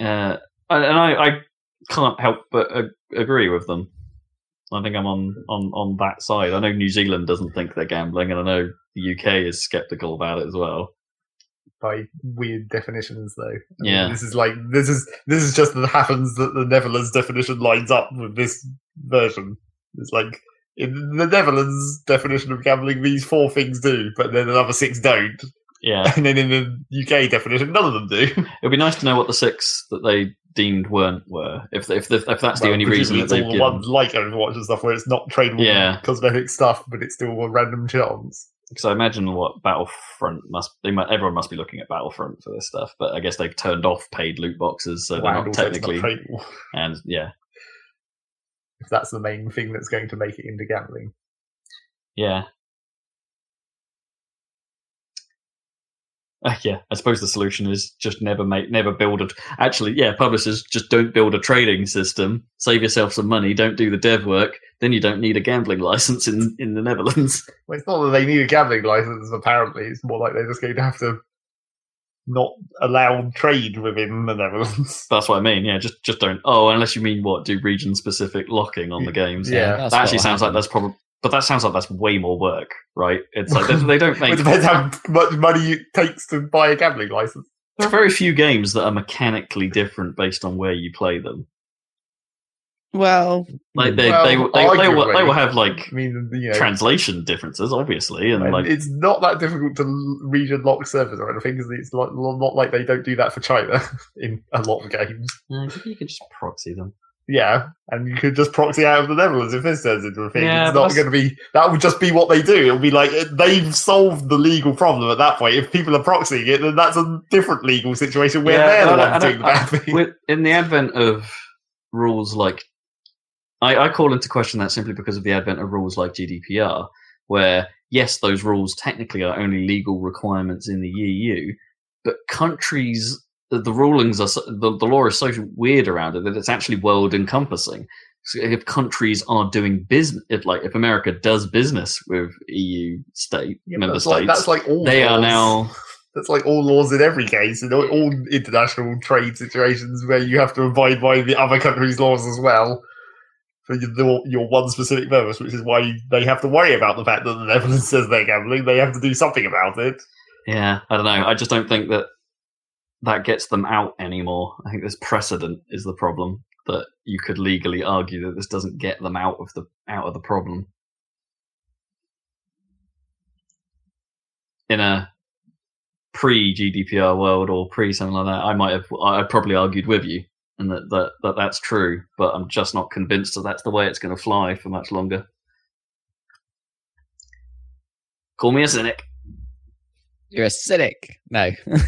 Uh, and I, I can't help but uh, agree with them. I think I'm on, on, on that side. I know New Zealand doesn't think they're gambling, and I know the UK is skeptical about it as well. By weird definitions, though. I mean, Yeah. this is like this is this is just that happens that the Netherlands definition lines up with this version. It's like in the Netherlands definition of gambling, these four things do, but then another six don't. Yeah, And then in the UK definition, none of them do. it'd be nice to know what the six that they deemed weren't were. If if if, if that's the only reason that it's they've all the given. ones like Overwatch and stuff where it's not tradable Yeah. cosmetic stuff, but it's still a random chance. Because I imagine what Battlefront must they might, everyone must be looking at Battlefront for this stuff, but I guess they've turned off paid loot boxes, so they're not technically. and yeah, If that's the main thing that's going to make it into gambling. Yeah. Uh, yeah, I suppose the solution is just never make, never build a. Actually, yeah, publishers just don't build a trading system. Save yourself some money. Don't do the dev work. Then you don't need a gambling license in in the Netherlands. Well, it's not that they need a gambling license, apparently. It's more like they're just going to have to not allow trade within the Netherlands. That's what I mean. Yeah, just just don't. Oh, unless you mean what? Do region specific locking on the games? Yeah. that's that actually what sounds like that's probably. But that sounds like that's way more work, right? It's like they, they don't make. it make. depends how much money it takes to buy a gambling license. There are very few games that are mechanically different based on where you play them. Well, Like they, Well, they, they, they, will, they will have like I mean, you know, translation differences, obviously, and and like it's not that difficult to l- region lock servers or anything because it's not, not like they don't do that for China in a lot of games. you can just proxy them. Yeah, and you could just proxy out of the Netherlands if this turns into a thing. Yeah, it's not going to be. That would just be what they do. It'll be like they've solved the legal problem at that point. If people are proxying it, then that's a different legal situation where Yeah, they're the ones doing the bad thing. In the advent of rules like I, I call into question that simply because of the advent of rules like GDPR, where yes, those rules technically are only legal requirements in the EU, but countries the, the rulings are so, the, the law is so weird around it that it's actually world encompassing. So if countries are doing business, if like if America does business with EU state Yeah, member that's states, like, that's like all they are now That's like all laws in every case, in all, all international trade situations where you have to abide by the other country's laws as well for your, your one specific purpose, which is why they have to worry about the fact that the Netherlands says they're gambling. They have to do something about it. Yeah, I don't know. I just don't think that that gets them out anymore. I think this precedent is the problem that you could legally argue that this doesn't get them out of the out of the problem. In a pre GDPR world or pre something like that, I might have I probably argued with you and that, that, that that's true, but I'm just not convinced that that's the way it's going to fly for much longer. Call me a cynic. You're a cynic. No. I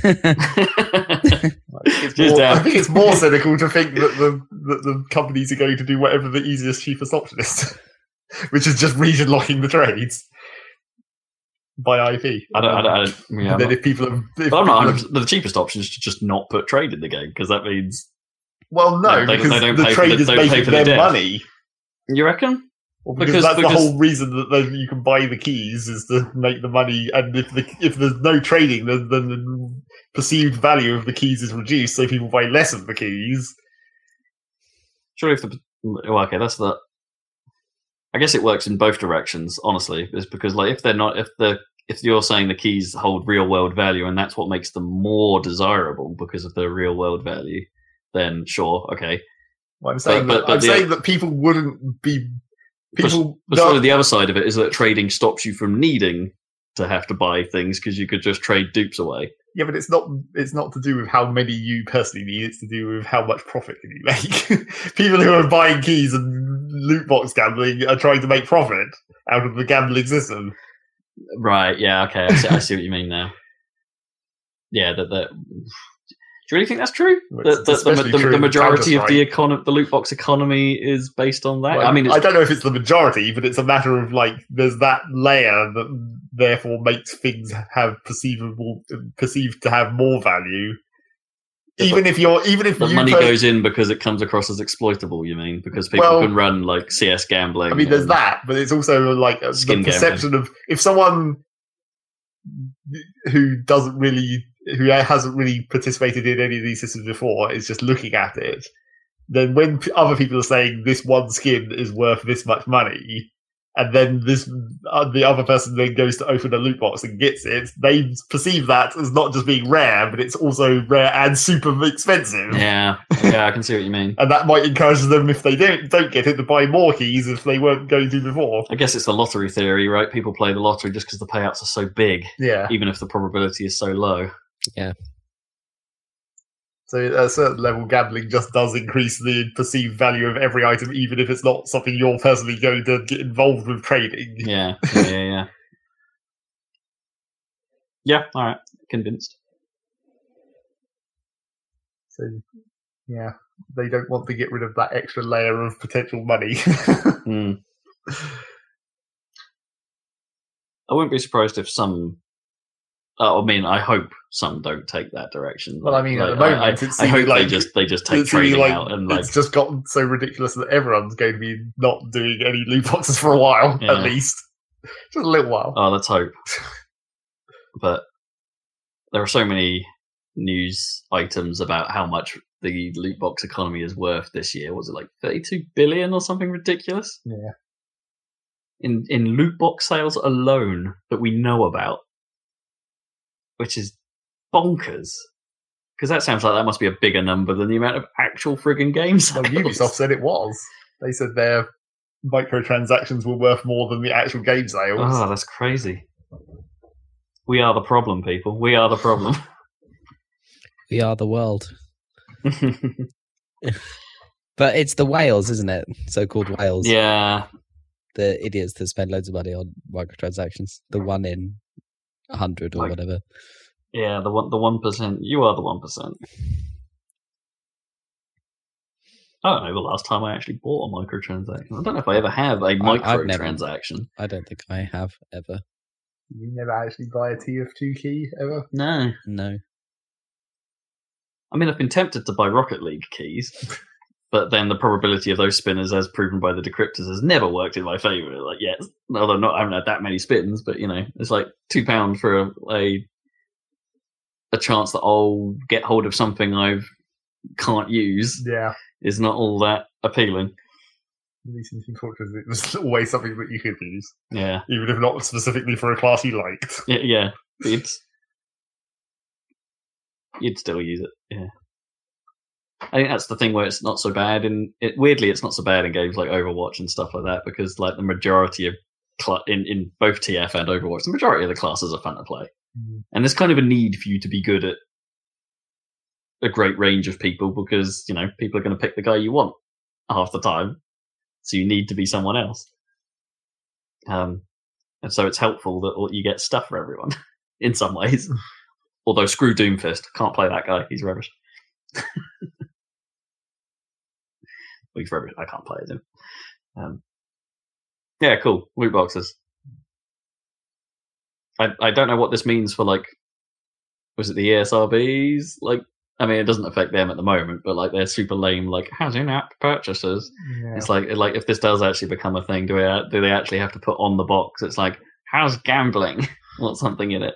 think, it's more. I think it's more cynical to think that the, that the companies are going to do whatever the easiest, cheapest option is, which is just region locking the trades by IP. I don't, I don't, I don't yeah, and then not- if people have, if But I'm not. people have- 100%, the cheapest option is to just not put trade in the game because that means well, no, they- they because don't the pay for trade the- is they don't pay making for the them money. you reckon. Well, because, Because- that's because- the whole reason that you can buy the keys is to make the money, and if the if there's no trading, then, then the perceived value of the keys is reduced, so people buy less of the keys. Surely, if the well, okay, that's the. I guess it works in both directions. Honestly, is because like if they're not if the if you're saying the keys hold real world value and that's what makes them more desirable because of their real world value, then sure, okay. Well, I'm saying but- that but I'm the- saying that people wouldn't be people. But of the other side of it is that trading stops you from needing to have to buy things because you could just trade dupes away. yeah, but it's not. It's not to do with how many you personally need. It's to do with how much profit can you make. people who are buying keys and loot box gambling are trying to make profit out of the gambling system. Right. Yeah. Okay. I see, I see what you mean now. Yeah. That. That. Do you really think that's true? That, that the, the, true the majority of the econ- the loot box economy is based on that. Well, I mean, it's, I don't know if it's the majority, but it's a matter of like there's that layer that therefore makes things have perceivable perceived to have more value. Even if you're, even if the money per- goes in because it comes across as exploitable. You mean because people Well- can run like CS gambling? I mean, there's that, but it's also like the Skin gambling. perception of if someone who doesn't really, who hasn't really participated in any of these systems before is just looking at it, then when other people are saying this one skin is worth this much money, and then this uh, the other person then goes to open a loot box and gets it, they perceive that as not just being rare, but it's also rare and super expensive. Yeah. Yeah. I can see what you mean. And that might encourage them, if they don't don't get it, to buy more keys if they weren't going to before. I guess it's the lottery theory, right? People play the lottery just because the payouts are so big, Yeah. even if the probability is so low. So at a certain level, gambling just does increase the perceived value of every item, even if it's not something you're personally going to get involved with trading. Yeah. Yeah. Yeah. Yeah. yeah. All right. Convinced. So yeah, they don't want to get rid of that extra layer of potential money. Hmm. I wouldn't be surprised if some. Uh, I mean, I hope some don't take that direction. Well, I Like- mean, at the moment, I, I, I hope they just they just take trading like- out and like it's just gotten so ridiculous that everyone's going to be not doing any loot boxes for a while, Yeah. at least. Just a little while. Oh, let's hope. but there are so many news items about how much the loot box economy is worth this year. Was it like 32 billion or something ridiculous? Yeah. In in loot box sales alone that we know about, which is bonkers. Because that sounds like that must be a bigger number than the amount of actual friggin' games. Well, sales. Ubisoft said it was. They said their microtransactions were worth more than the actual game sales. Oh, that's crazy. We are the problem, people. We are the problem. we are the world. But it's the whales, isn't it? So-called whales. yeah, The idiots that spend loads of money on microtransactions. The one in a hundred or Like- whatever. Yeah, the one the one percent. You are the one percent. I don't know the last time I actually bought a microtransaction. I don't know if I ever have a I've never. microtransaction. I don't think I have ever. You never actually buy a TF2 key ever? No. No. I mean, I've been tempted to buy Rocket League keys, but then the probability of those spinners, as proven by the decryptors, has never worked in my favour. Like, yes, although not, I haven't had that many spins, but you know, it's like two pound for a, a a chance that I'll get hold of something I've can't use Yeah. is not all that appealing. Least in Team Fortress, it was always something that you could use, Yeah, even if not specifically for a class you liked. yeah, yeah. You'd, you'd still use it. Yeah. I think that's the thing where it's not so bad in it. Weirdly, it's not so bad in games like Overwatch and stuff like that because like the majority of cl- in in both TF and Overwatch, the majority of the classes are fun to play, Mm. and there's kind of a need for you to be good at a great range of people because you know people are going to pick the guy you want half the time, so you need to be someone else. Um, and so it's helpful that you get stuff for everyone in some ways. Although screw Doomfist, can't play that guy. He's rubbish. he's rubbish. I can't play as him. Um, yeah, cool. Loot boxes. I I don't know what this means for like. Was it the ESRBs? Like, I mean, it doesn't affect them at the moment, but like they're super lame. Like, has in-app purchases. Yeah. It's like like if this does actually become a thing, do we do they actually have to put on the box? It's like how's gambling? Want something in it?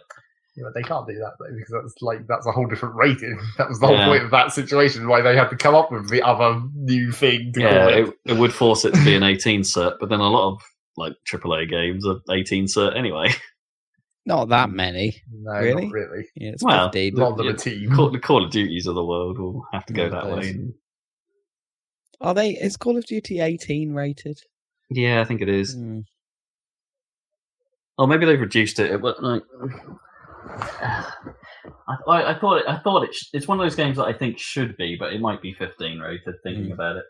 Yeah, but they can't do that though because that's like that's a whole different rating. That was the whole Yeah. point of that situation. Why they had to come up with the other new thing to Yeah, it. it, it would force it to be an 18 cert, but then a lot of like AAA games are 18 cert anyway. Not that many. No, Really? not really. Yeah, it's Well, 15. A lot of them yeah. are team. Call, the Call of Duties of the world will have to go Yeah, that way. Are they? Is Call of Duty 18 rated? Yeah, I think it is. Hmm. Oh, maybe they've reduced it. It was like. I, I, I thought it. I thought it. Sh- it's one of those games that I think should be, but it might be 15 rated. Thinking Mm. about it.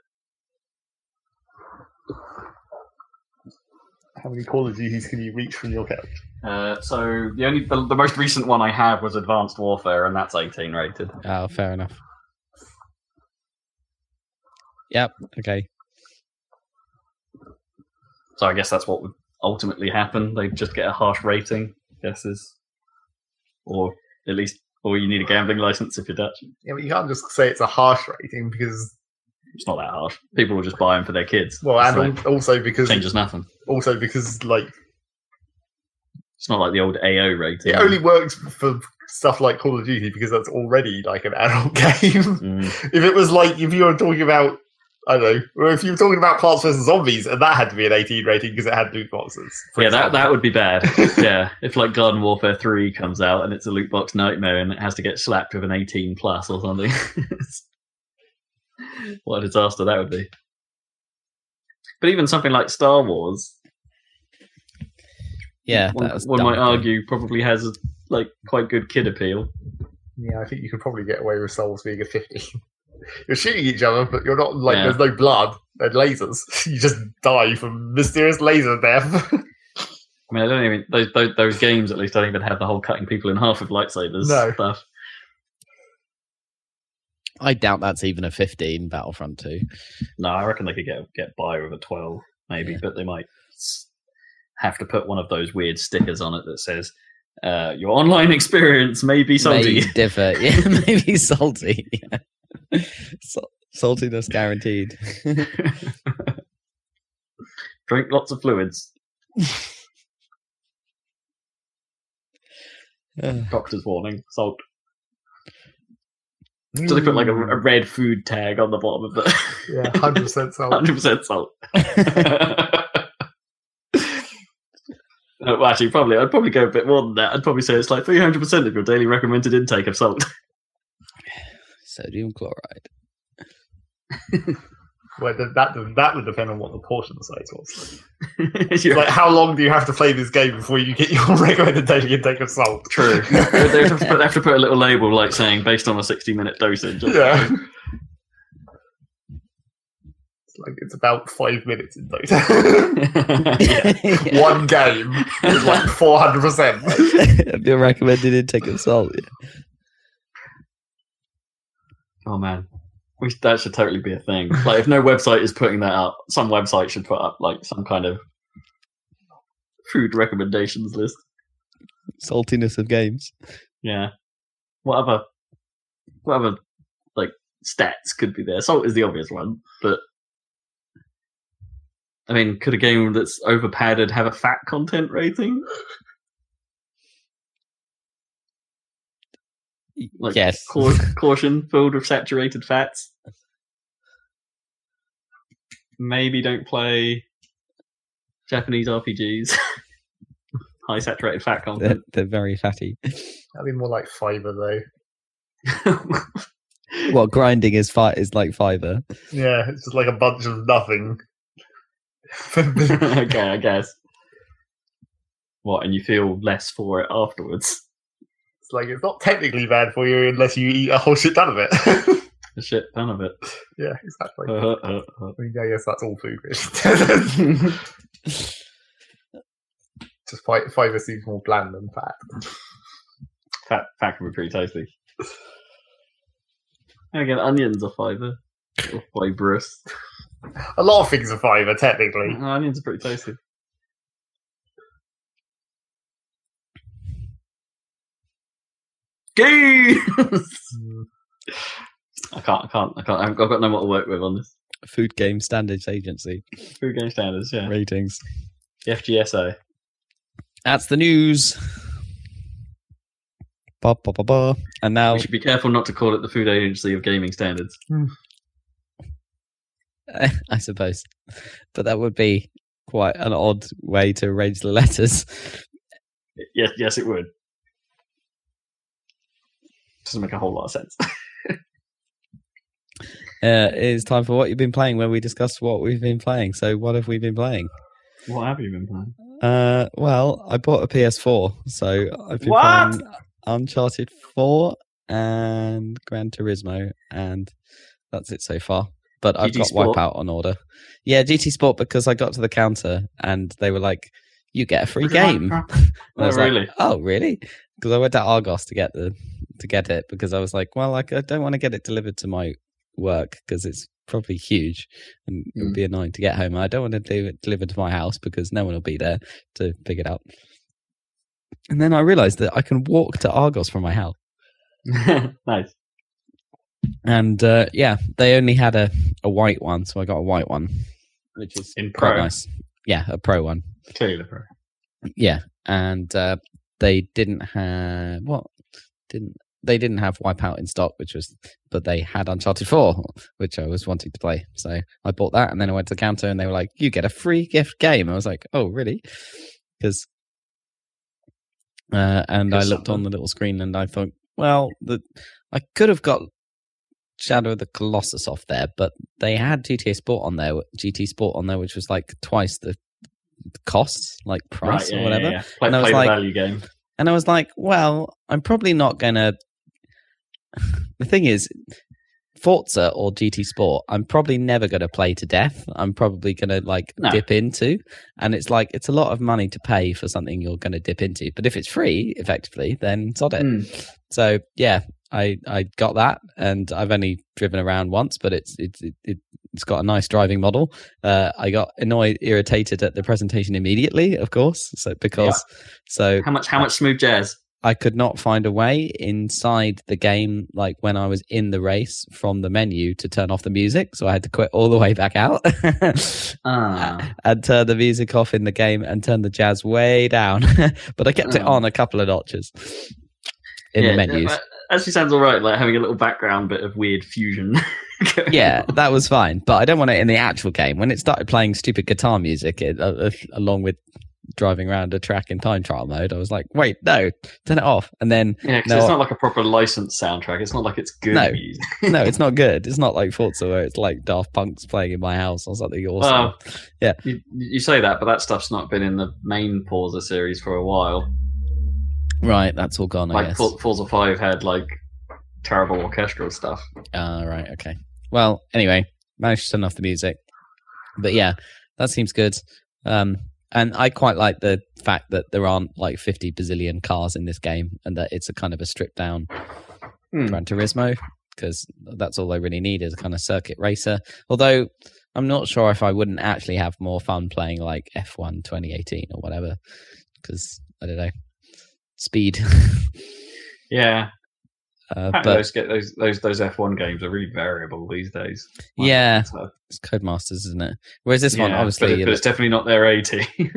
How many Call of Duties can you reach from your couch? Uh, so the only the, the most recent one I have was Advanced Warfare, and that's 18 rated. Oh, fair enough. Yep. Okay. So I guess that's what would ultimately happen. They just get a harsh rating. I guess is, or at least, or you need a gambling license if you're Dutch. Yeah, but you can't just say it's a harsh rating because It's not that harsh. People will just buy them for their kids. well, It's and like, also because changes nothing. also because like It's not like the old AO rating. it only works for stuff like Call of Duty because that's already like an adult game. Mm, if it was like if you were talking about I don't know, or if you were talking about Plants vs Zombies and that had to be an 18 rating because it had loot boxes. yeah, that example. that would be bad. yeah, if like Garden Warfare Three comes out and it's a loot box nightmare and it has to get slapped with an 18 plus or something. what a disaster that would be. But even something like Star Wars, Yeah. one, that was one dumb might argue probably has like quite good kid appeal. Yeah, I think you could probably get away with souls being a 50. You're shooting each other, but you're not like Yeah. there's no blood and lasers. you just die from mysterious laser death. I mean, I don't even those, those those games at least don't even have the whole cutting people in half with lightsabers No. stuff. I doubt that's even a 15 Battlefront 2. No, I reckon they could get get by with a twelve, maybe, Yeah. but they might have to put one of those weird stickers on it that says uh, "Your online experience may be salty." May differ. Yeah, maybe salty. Yeah. Sal- saltiness guaranteed. Drink lots of fluids. Doctor's warning: salt. So they put like a, a red food tag on the bottom of the yeah, hundred percent salt. hundred percent salt. Uh, well, actually, probably I'd probably go a bit more than that. I'd probably say it's like three hundred percent of your daily recommended intake of salt. Sodium chloride. Well, that, that that would depend on what the portion size was. You're Like, how long do you have to play this game before you get your recommended daily intake of salt? True. they, they have to put, they have to put a little label like saying based on a 60 minute dosage. Yeah. something. It's like it's about five minutes in Dota. yeah. One game is like four hundred percent. Have your recommended intake of salt? Yeah. Oh man. We, that should totally be a thing. Like, if no website is putting that up, some website should put up like some kind of food recommendations list. Saltiness of games. Yeah. Whatever. Whatever. like stats could be there? Salt is the obvious one, but I mean, could a game that's over padded have a fat content rating? Like, yes. Cau- caution, filled with saturated fats. Maybe don't play Japanese RPGs. High saturated fat They're, content. they're very fatty. That'd be more like fiber though. What grinding is fi- is like fiber. Yeah, it's just like a bunch of nothing. okay, I guess. What, and you feel less for it afterwards? Like it's not technically bad for you unless you eat a whole shit ton of it. A shit ton of it. yeah, exactly. Uh, uh, uh. I mean, yeah, yes, that's all food. Just fi- fiber seems more bland than fat. fat, fat can be pretty tasty. And again, onions are fiber. Or fibrous. A lot of things are fiber, technically. Oh, onions are pretty tasty. Games! Mm. I can't, I can't, I can't. I've got, I've got no more to work with on this. Food Game Standards Agency Food game standards, yeah. ratings. The FGSA. That's the news. Ba, ba, ba, ba. And now, We should be careful not to call it the Food Agency of Gaming Standards. I suppose, but that would be quite an odd way to arrange the letters. Yes, yes, it would. Doesn't make a whole lot of sense. Uh, it is time for what you've been playing, where we discuss what we've been playing. So, what have we been playing? what have you been playing? Uh, well, I bought a PS4, so I've been What? playing Uncharted 4 and Gran Turismo, and that's it so far. But I've got Sport? Wipeout on order. Yeah, GT Sport because I got to the counter and they were like, "You get a free game." I Oh, was like, oh, really? Because I went to Argos to get the to get it because I was like, well, like I don't want to get it delivered to my work because it's probably huge and it would Mm. be annoying to get home. I don't want to do it delivered to my house because no one will be there to pick it up. And then I realized that I can walk to Argos from my house. nice. And uh, yeah, they only had a, a white one, so I got a white one, which is In quite nice. Yeah, a pro one. Clearly the pro. Yeah, and uh, they didn't have what didn't they didn't have Wipeout in stock, which was but they had Uncharted Four, which I was wanting to play. So I bought that, and then I went to the counter, and they were like, "You get a free gift game." I was like, "Oh, really?" Because uh, and I looked on the little screen, and I thought, well, the I could have got Shadow of the Colossus off there, but they had GTA Sport on there, GT Sport on there, which was like twice the cost, like price right, yeah, or whatever. Yeah, yeah. And I was like- value game. And I was like, well, I'm probably not going to. The thing is, Forza or GT Sport, I'm probably never going to play to death. I'm probably going to like No. dip into. And it's like, it's a lot of money to pay for something you're going to dip into. But if it's free, effectively, then sod it. Mm. So yeah, I, I got that, and I've only driven around once, but it's it's it, it, it's got a nice driving model. Uh, I got annoyed, irritated at the presentation immediately, of course, so because so How much? How much smooth jazz? I could not find a way inside the game, like when I was in the race from the menu to turn off the music. So I had to quit all the way back out Ah, and turn the music off in the game and turn the jazz way down. but I kept it Oh. on a couple of notches in Yeah, the menus. uh, Actually, sounds all right. Like having a little background bit of weird fusion. yeah, on. that was fine. But I don't want it in the actual game. When it started playing stupid guitar music it, uh, uh, along with driving around a track in time trial mode, I was like, wait, no, turn it off. And then yeah, 'cause No, it's not like a proper licensed soundtrack. It's not like it's good No. music. no, it's not good. It's not like Forza where it's like Daft Punk's playing in my house or something awesome. Well, you, you say that, but that stuff's not been in the main Forza series for a while. right, that's all gone, I Like guess. For- Forza Five had like terrible orchestral stuff. Ah, right, okay. Well, anyway, managed to turn off the music. But yeah, that seems good. Um, and I quite like the fact that there aren't like 50 bazillion cars in this game and that it's a kind of a stripped down Hmm. Gran Turismo. because that's all I really need is a kind of circuit racer. Although I'm not sure if I wouldn't actually have more fun playing like F1 2018 or whatever, because I don't know speed. Yeah, uh, but those get those those those F1 games are really variable these days. Yeah. so, it's Codemasters, isn't it? Whereas this one, obviously, but, but it's definitely not their AT.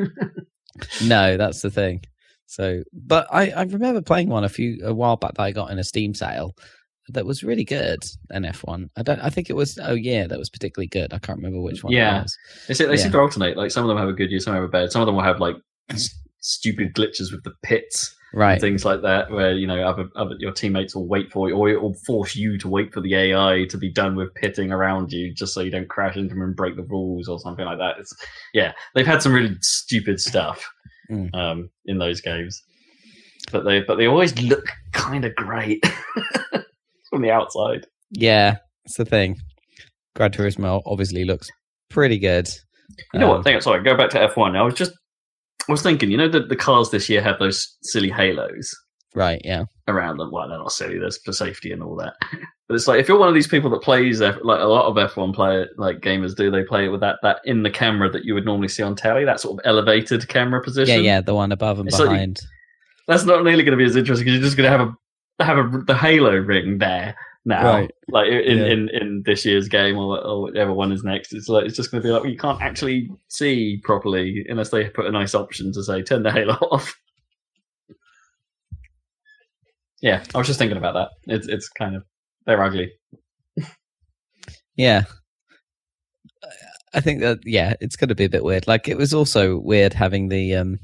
No, that's the thing. So, but I, I remember playing one a few a while back that I got in a Steam sale that was really good. An F one. I don't. I think it was. Oh yeah, that was particularly good. I can't remember which one. Yeah. it was. They, Yeah. seem to alternate. Like some of them have a good year, some have a bad. Some of them will have like stupid glitches with the pits right. things like that, where you know other, other your teammates will wait for you, or it will force you to wait for the AI to be done with pitting around you, just so you don't crash into them and break the rules or something like that. It's yeah, they've had some really stupid stuff Mm. um, in those games, but they but they always look kind of great from the outside. Yeah, it's the thing. Gran Turismo obviously looks pretty good. You know Um, what? Think, sorry, go back to F1. I was just, I was thinking, you know, the, the cars this year have those silly halos Right. Yeah. around them. Well, they're not silly. There's for safety and all that. But it's like if you're one of these people that plays F, like a lot of F1 player like gamers do, they play it with that that in the camera that you would normally see on telly, that sort of elevated camera position. Yeah. Yeah, the one above and It's like- behind. That's not nearly going to be as interesting because you're just going to have a have a the halo ring there now, Right. like in, Yeah. in in this year's game or, or whatever one is next. It's like it's just going to be like well, you can't actually see properly unless they put a nice option to say turn the halo off. Yeah, I was just thinking about that. It's it's kind of they're ugly. Yeah. I think that yeah, it's going to be a bit weird. Like it was also weird having the um,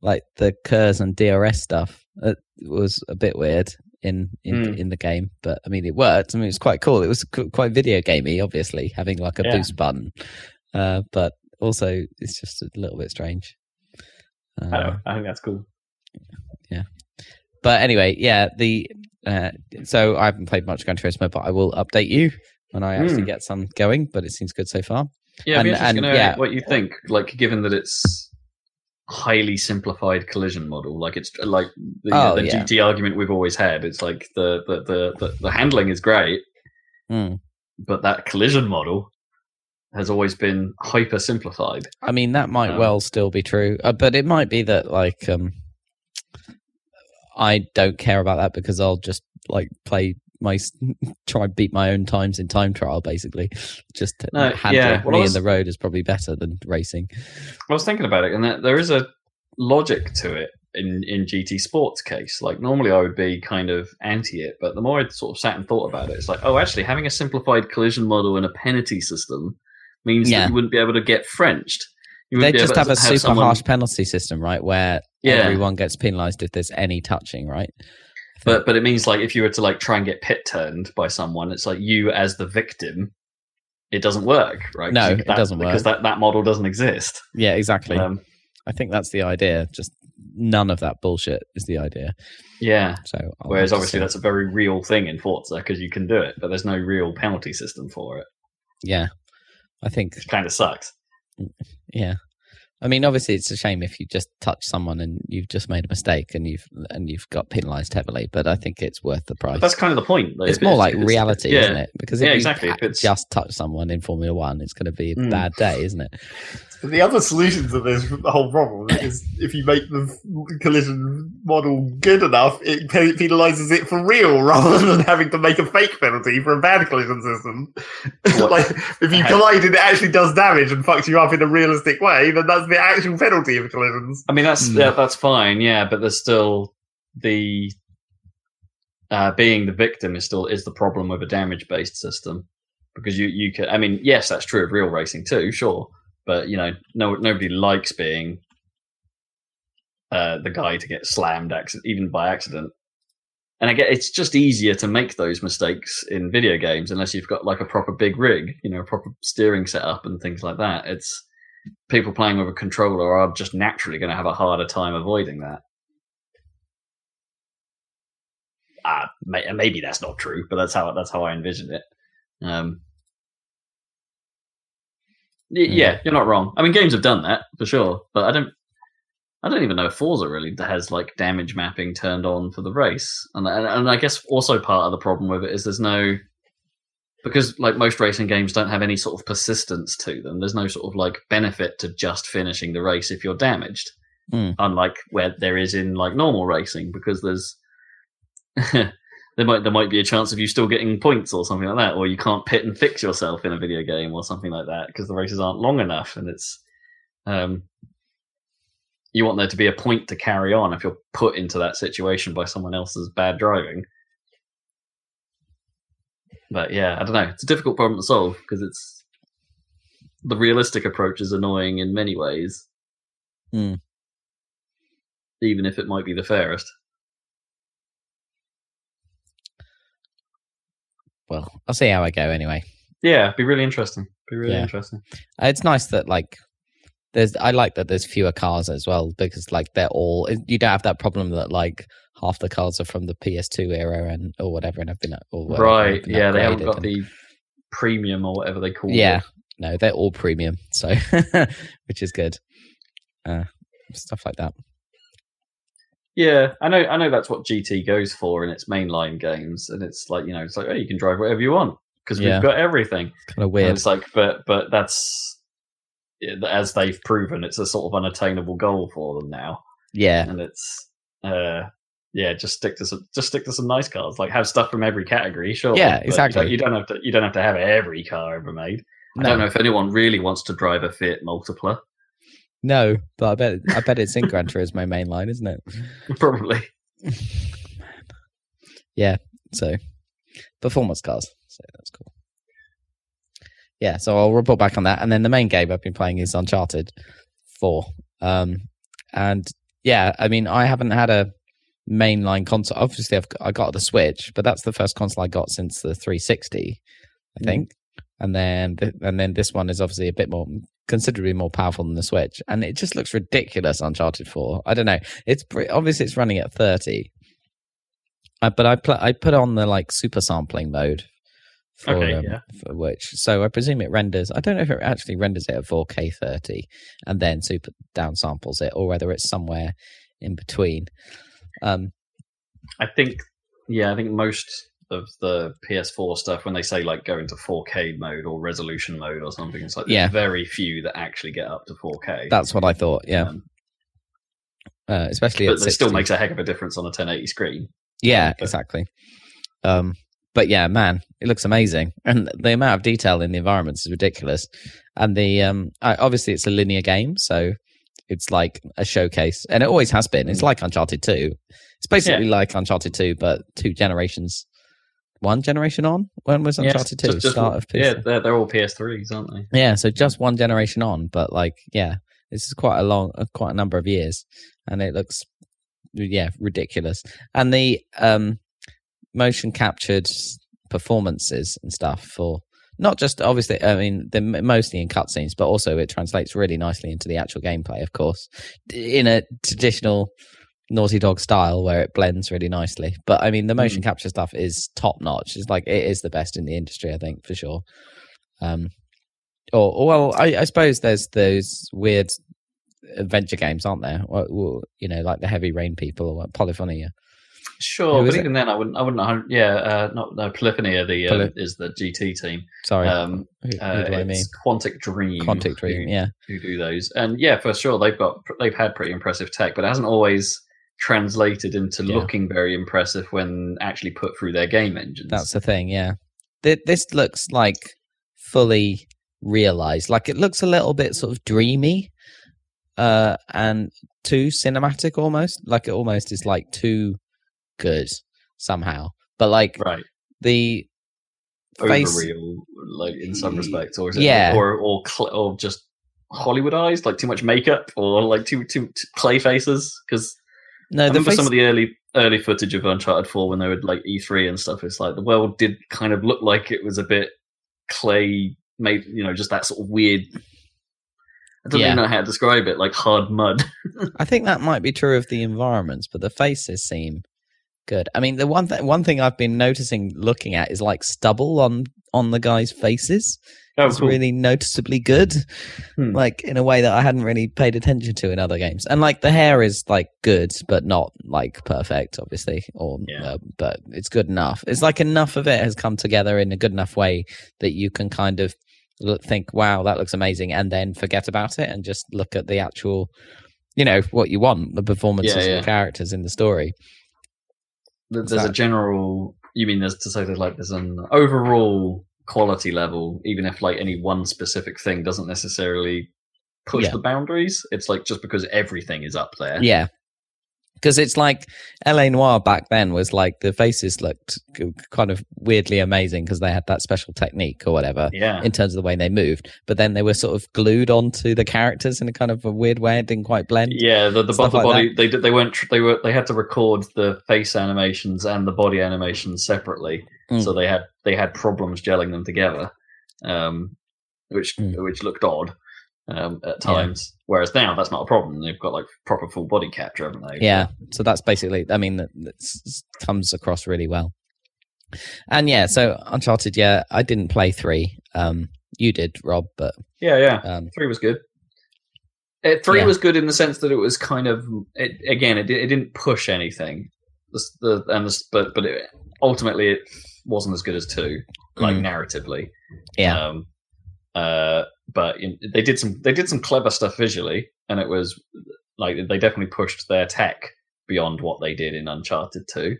like the KERS and DRS stuff. It was a bit weird in in Hmm. in the game, but I mean it worked. I mean it was quite cool. It was quite video gamey, obviously, having like a Yeah. boost button. Uh, but also it's just a little bit strange. I, Uh, know, I think that's cool. Yeah. But anyway, yeah, the uh, so I haven't played much Gran Turismo, but I will update you when I actually Hmm. get some going. But it seems good so far. Yeah, And- and, yeah. what you think. Like, given that it's highly simplified collision model, like it's like the, Oh, the yeah. GT argument we've always had. It's like the the the the, the handling is great, Hmm. but that collision model has always been hyper simplified. I mean, that might Um, well still be true, uh, but it might be that like um, I don't care about that because I'll just like play my try and beat my own times in time trial. Basically, just No, handling yeah, well, me was- in the road is probably better than racing. I was thinking about it, and there, is a logic to it in in GT Sports case. Like normally, I would be kind of anti it, but the more I sort of sat and thought about it, it's like, oh, actually, having a simplified collision model and a penalty system means Yeah. that you wouldn't be able to get Frenched. You They just have a super someone- harsh penalty system, right? Where Yeah. everyone gets penalised if there's any touching, right? But but it means like if you were to like try and get pit turned by someone, it's like you as the victim. It doesn't work, right? No, it that- doesn't work because that, that model doesn't exist. yeah, exactly. Um, I think that's the idea. Just none of that bullshit is the idea. yeah. So, I'll Whereas obviously that's a very real thing in Forza because you can do it, but there's no real penalty system for it. yeah, I think It kind of sucks. Yeah. I mean, obviously, it's a shame if you just touch someone and you've just made a mistake and you've and you've got penalised heavily. But I think it's worth the price. But that's kind of the point. though. it's more like it's- reality, yeah. isn't it? Because if Yeah, you exactly. ha- If it's- just touch someone in Formula One, it's going to be a Mm. bad day, isn't it? The other solution to this the whole problem is if you make the collision model good enough, it penalizes it for real rather than having to make a fake penalty for a bad collision system. Like if you collide and it actually does damage and fucks you up in a realistic way, then that's the actual penalty of collisions. I mean, that's Mm. yeah, that's fine. Yeah, but there's still the uh, being the victim is still is the problem with a damage based system because you you can. I mean, yes, that's true of real racing too, sure, but you know, no nobody likes being uh, the guy to get slammed even by accident. And I get it's just easier to make those mistakes in video games unless you've got like a proper big rig, you know, a proper steering setup and things like that. It's people playing with a controller are just naturally going to have a harder time avoiding that. May, maybe that's not true, but that's how that's how I envision it. Um, y-. Yeah, you're not wrong. I mean, games have done that for sure, but I don't. I don't even know if Forza really has like damage mapping turned on for the race, and and, and I guess also part of the problem with it is there's no because like most racing games don't have any sort of persistence to them. There's no sort of like benefit to just finishing the race if you're damaged, Hmm. unlike where there is in like normal racing because there's there might there might be a chance of you still getting points or something like that, or you can't pit and fix yourself in a video game or something like that because the races aren't long enough, and it's um, you want there to be a point to carry on if you're put into that situation by someone else's bad driving. But yeah, I don't know. It's a difficult problem to solve because it's the realistic approach is annoying in many ways, Hmm. even if it might be the fairest. Well, I'll see how I go anyway. Yeah, it'd be really interesting. Be really Yeah. interesting. Uh, It's nice that like there's. I like that there's fewer cars as well because like they're all. You don't have that problem that like half the cars are from the PS2 era and or whatever and have been or whatever, right? been Yeah, they haven't got and- the premium or whatever they call Yeah, it. Yeah, no, they're all premium, so which is good. Uh, stuff like that. Yeah, I know. I know that's what GT goes for in its mainline games, and it's like you know, it's like oh, you can drive whatever you want because Yeah. we've got everything. Kind of And weird. it's like, but but that's as they've proven, it's a sort of unattainable goal for them now, Yeah, and it's uh yeah, just stick to some just stick to some nice cars, like have stuff from every category, sure. Yeah, but exactly. You don't have to. You don't have to have every car ever made. I don't know if anyone really wants to drive a Fiat Multipla. No, but I bet I bet it's in Gran Turismo main line, isn't it? Probably. yeah. So performance cars. So that's cool. Yeah, so I'll report back on that. And then the main game I've been playing is Uncharted 4. Um, and yeah, I mean, I haven't had a mainline console. Obviously, I've got, I got the Switch, but that's the first console I got since the 360, I Mm. think. And then, th- and then this one is obviously a bit more, considerably more powerful than the Switch, and it just looks ridiculous. Uncharted 4. I don't know. It's pre- obviously it's running at 30, uh, but I pl- I put on the like super sampling mode for, Okay, um, yeah. for which so I presume it renders. I don't know if it actually renders it at 4K 30 and then super down samples it, or whether it's somewhere in between. Um, I think, yeah, I think most of the PS4 stuff, when they say like go into 4K mode or resolution mode or something, it's like Yeah. very few that actually get up to 4K. that's what I thought. Yeah, Um, uh, especially but it still makes a heck of a difference on a 1080 screen. Yeah, but- exactly. Um, but yeah, man, it looks amazing, and the amount of detail in the environments is ridiculous. And the um, I, obviously it's a linear game, so it's like a showcase, and it always has been. It's like Uncharted Two. It's basically like Uncharted Two, but two generations, one generation on. When was Yeah, Uncharted Two? just- just- Start of Yeah, PS3. they're, they're all PS3s, aren't they? Yeah, so just one generation on, but like, yeah, this is quite a long, uh, quite a number of years, and it looks, yeah, ridiculous. And the um, motion captured performances and stuff for not just obviously, I mean, they're mostly in cutscenes, but also it translates really nicely into the actual gameplay, of course, in a traditional Naughty Dog style where it blends really nicely. But I mean, the motion capture stuff is top notch. It's like it is the best in the industry, I think, for sure. Um, or, or well, I, I suppose there's those weird adventure games, aren't there? Or, or, you know, like the Heavy Rain people or like Polyphonia. Sure, but it? even then, I wouldn't. I wouldn't. Yeah, uh, not no. Polyphonia the uh, Poly- is the GT team. Sorry, Um, who, who uh, I mean? it's Quantic Dream. Quantic Dream. who- Yeah, who do those. And yeah, for sure, they've got they've had pretty impressive tech, but it hasn't always translated into Yeah. looking very impressive when actually put through their game engines. that's the thing. Yeah, Th- this looks like fully realized. Like it looks a little bit sort of dreamy, uh, and too cinematic almost. Like it almost is like too good somehow. But like right. the face Overreal, like in some respects, or is it Yeah. or or cl- or just Hollywoodized, like too much makeup, or like too too, too clay faces? Because no, I remember face, some of the early early footage of Uncharted Four when they were like E3 and stuff. It's like the world did kind of look like it was a bit clay made, you know, just that sort of weird. I don't Yeah. even know how to describe it, like hard mud. I think that might be true of the environments, but the faces seem good. I mean, the one th- one thing I've been noticing looking at is like stubble on on the guys' faces Oh, is cool. really noticeably good, Hmm. like in a way that I hadn't really paid attention to in other games. And like the hair is like good, but not like perfect, obviously, or Yeah. uh, but it's good enough. It's like enough of it has come together in a good enough way that you can kind of look, think, "Wow, that looks amazing," and then forget about it and just look at the actual, you know, what you want, the performances Yeah, of the characters in the story. So- There's a general. You mean there's to say there's like there's an overall quality level, even if like any one specific thing doesn't necessarily push Yeah. the boundaries. It's like just because everything is up there. Yeah. Because it's like LA Noire back then was like the faces looked kind of weirdly amazing because they had that special technique or whatever Yeah. in terms of the way they moved. But then they were sort of glued onto the characters in a kind of a weird way. It didn't quite blend. Yeah, the the, the like body they did they weren't they were they had to record the face animations and the body animations separately, Mm. so they had they had problems gelling them together, um, which Mm. which looked odd um, at Yeah. times. Whereas now that's not a problem. They've got like proper full body capture, haven't they? Yeah. So that's basically, I mean, that comes across really well. And yeah, so Uncharted, yeah, I didn't play three. Um, you did, Rob, but yeah, yeah. um, Three was good. Uh, three Yeah. was good in the sense that it was kind of it, again it, it didn't push anything. The, the and the, but but it, ultimately it wasn't as good as two, like Mm. narratively. yeah, Um, uh, but in, they did some they did some clever stuff visually, and it was like they definitely pushed their tech beyond what they did in Uncharted Two.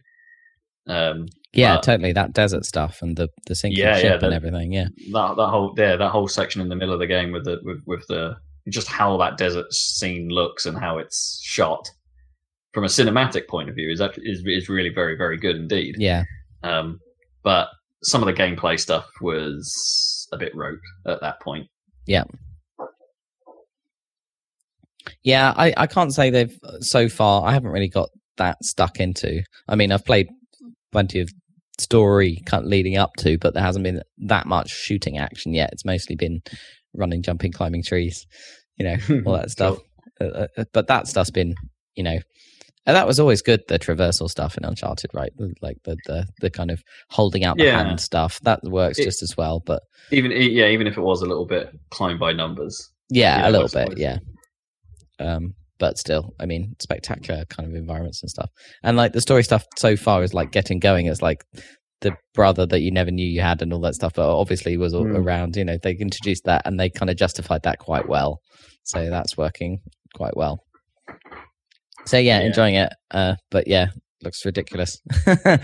Um, yeah, but- totally. That desert stuff and the the sinking Yeah, yeah, ship and everything. Yeah, that that whole yeah that whole section in the middle of the game with the with, with the just how that desert scene looks and how it's shot from a cinematic point of view is actually is, is really very very good indeed. yeah, Um, but some of the gameplay stuff was a bit rote at that point. Yeah. Yeah, I I can't say they've so far. I haven't really got that stuck into. I mean, I've played plenty of story kind of leading up to, but there hasn't been that much shooting action yet. It's mostly been running, jumping, climbing trees, you know, all that stuff. Uh, uh, but that stuff's been, you know, and that was always good. The traversal stuff in Uncharted, right? Like the the the kind of holding out the Yeah. hand stuff that works It- just as well. But Even yeah, even if it was a little bit climb by numbers. yeah, Yeah, a little bit, yeah. Um, but still, I mean, spectacular kind of environments and stuff. And like the story stuff so far is like getting going. It's like the brother that you never knew you had and all that stuff, but obviously was all Hmm. around. You know, they introduced that and they kind of justified that quite well. So that's working quite well. So yeah, Yeah. enjoying it. Uh, but yeah, looks ridiculous.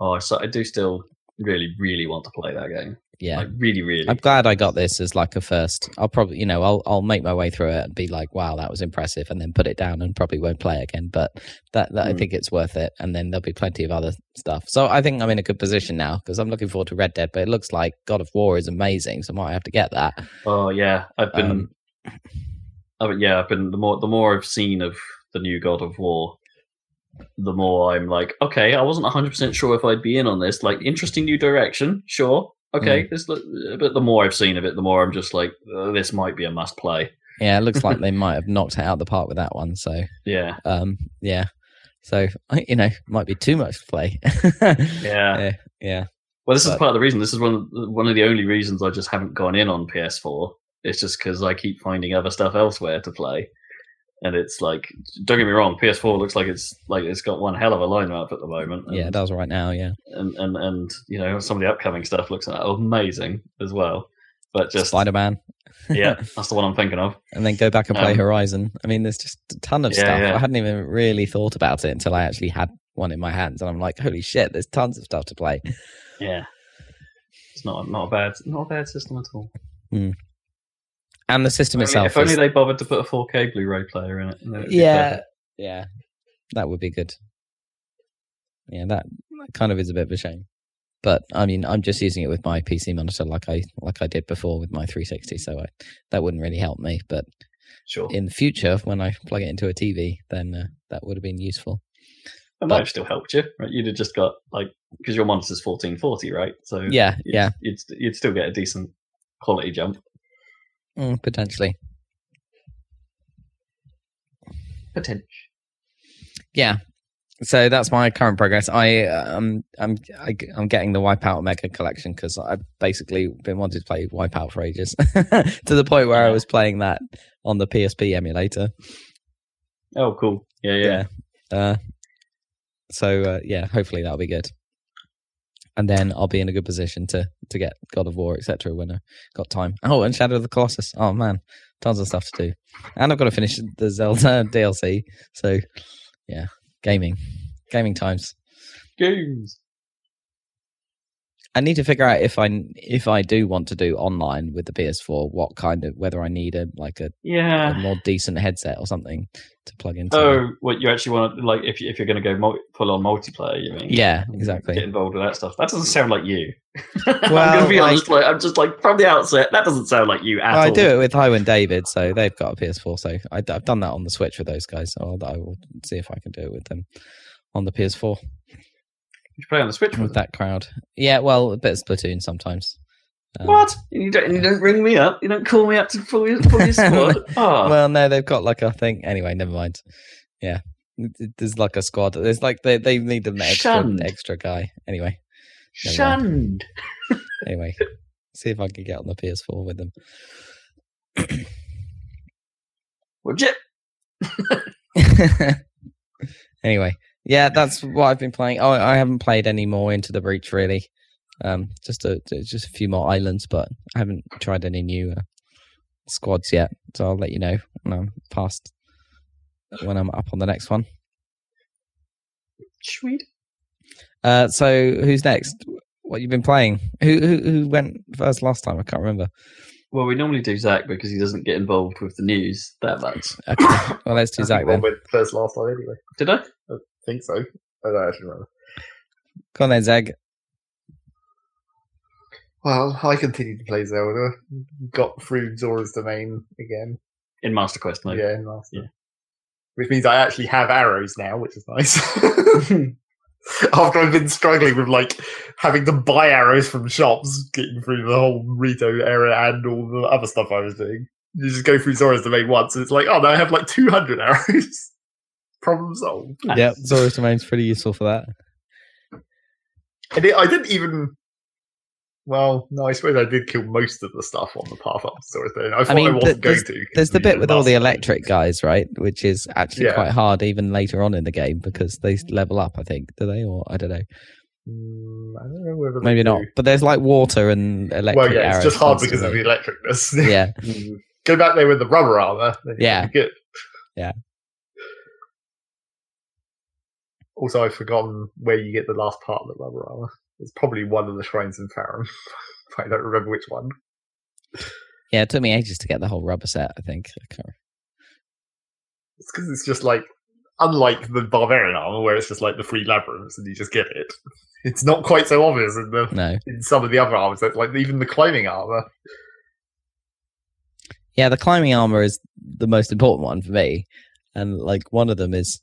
Oh, so I do still really really want to play that game. yeah. Like really really. I'm glad I got this as like a first. I'll probably, you know, I'll I'll make my way through it and be like, wow, that was impressive, and then put it down and probably won't play again. But that, that I Hmm. think it's worth it, and then there'll be plenty of other stuff. So I think I'm in a good position now because I'm looking forward to Red Dead. But it looks like God of War is amazing, so I might have to get that. Oh yeah, I've been. Um, oh, yeah, I've been the more the more I've seen of the new God of War, the more I'm like, okay, I wasn't 100 percent sure if I'd be in on this. Like, interesting new direction, sure, okay. Mm. This, but the more I've seen of it, the more I'm just like, uh, this might be a must play. Yeah, it looks like they might have knocked it out of the park with that one. So Yeah, um, yeah, so I- you know, might be too much to play. yeah. yeah, Well, this is part of the reason. This is one of the, one of the only reasons I just haven't gone in on PS4. It's just because I keep finding other stuff elsewhere to play, and it's like, don't get me wrong, PS4 looks like it's like it's got one hell of a lineup at the moment. And, yeah, it does right now. Yeah, and, and and you know some of the upcoming stuff looks amazing as well. But just Spider Man. yeah, that's the one I'm thinking of. and then go back and play Um, Horizon. I mean, there's just a ton of Yeah, stuff. yeah. I hadn't even really thought about it until I actually had one in my hands, and I'm like, holy shit, there's tons of stuff to play. Yeah, it's not not a bad not a bad system at all. And the system itself. if only is- they bothered to put a 4K Blu-ray player in it. yeah, yeah, that would be good. Yeah, that, that kind of is a bit of a shame. But I mean, I'm just using it with my PC monitor, like I like I did before with my 360, so I, that wouldn't really help me. But sure. in the future, when I plug it into a TV, then uh, that would have been useful. That might have still helped you, right? You'd have just got like because your monitor's 1440, right? So Yeah, you'd, yeah, you'd you'd still get a decent quality jump mm, potentially. potential. Yeah. so that's my current progress. I um I'm I, I'm getting the Wipeout Mega Collection because I've basically been wanting to play Wipeout for ages, to the point where I was playing that on the PSP emulator. Oh, cool. Yeah, yeah. Yeah. Uh, so uh, yeah, hopefully that'll be good. And then I'll be in a good position to to get God of War, etc. When I got time. Oh, and Shadow of the Colossus. Oh man, tons of stuff to do. And I've got to finish the Zelda DLC. So yeah, gaming, gaming times. Games. I need to figure out if I if I do want to do online with the PS4, what kind of whether I need a like a, a Yeah. more decent headset or something to plug into. Oh, what you actually want to like if you, if you're going to go multi, full on multiplayer, you mean? yeah, exactly. Get involved with that stuff. That doesn't sound like you. I'm Well, going to be like- honest. Like, I'm just like from the outset, that doesn't sound like you at Well, I do it with Highwind David, so they've got a PS4. So I, have done that on the Switch with those guys. So I'll, I will see if I can do it with them on the PS4 You play on the Switch with that crowd. Yeah, well, a bit of Splatoon sometimes. Um, What? You don't, you don't ring me up. You don't call me up to pull your, pull your squad. Oh, Well, no, they've got like a thing. Anyway, never mind. Yeah, there's like a squad. There's like they they need an extra Shunned. extra guy. Anyway, shunned. anyway, see if I can get on the PS4 with them. Would you? anyway, yeah, that's what I've been playing. Oh, I haven't played any more into the breach really. Um, just a just a few more islands, but I haven't tried any new uh, squads yet. So I'll let you know when I'm past when I'm up on the next one. Sweet. Uh, so who's next? What you've been playing? Who who who went first last time? I can't remember. Well, we normally do Zach because he doesn't get involved with the news that much. Okay, well let's do I Zach then. Went first last time anyway. Did I? I think so. I don't actually remember. Go on then, Zeg. Well, I continued to play Zelda. Got through Zora's Domain again. In Master Quest mode. Yeah, in Master. Yeah. Which means I actually have arrows now, which is nice. After I've been struggling with like having to buy arrows from shops, getting through the whole Rito area and all the other stuff I was doing. You just go through Zora's Domain once, and it's like, oh no, I have like 200 arrows. Problem solved. Yeah, Yep, Zora's Domain's pretty useful for that. And it, I didn't even. Well, no, I suppose I did kill most of the stuff on the path up to Zora's Domain. I thought I, mean, wasn't th- going to. 'cause There's the bit with all the time. electric guys, right? Which is actually Yeah. quite hard even later on in the game because they level up, I think. Do they? Or I don't know. Mm, I don't know whether Maybe not. do. But there's like water and electric Well, yeah, arrows. it's just hard because of the electricness. Yeah. Mm. Go back there with the rubber armor. Yeah. Good. Yeah. Also, I've forgotten where you get the last part of the rubber armor. It's probably one of the shrines in Faron. I don't remember which one. Yeah, it took me ages to get the whole rubber set, I think. I It's because it's just like, unlike the barbarian armor, where it's just like the three labyrinths and you just get it. It's not quite so obvious in the No. in some of the other armors. Like even the climbing armor. Yeah, the climbing armor is the most important one for me. And like one of them is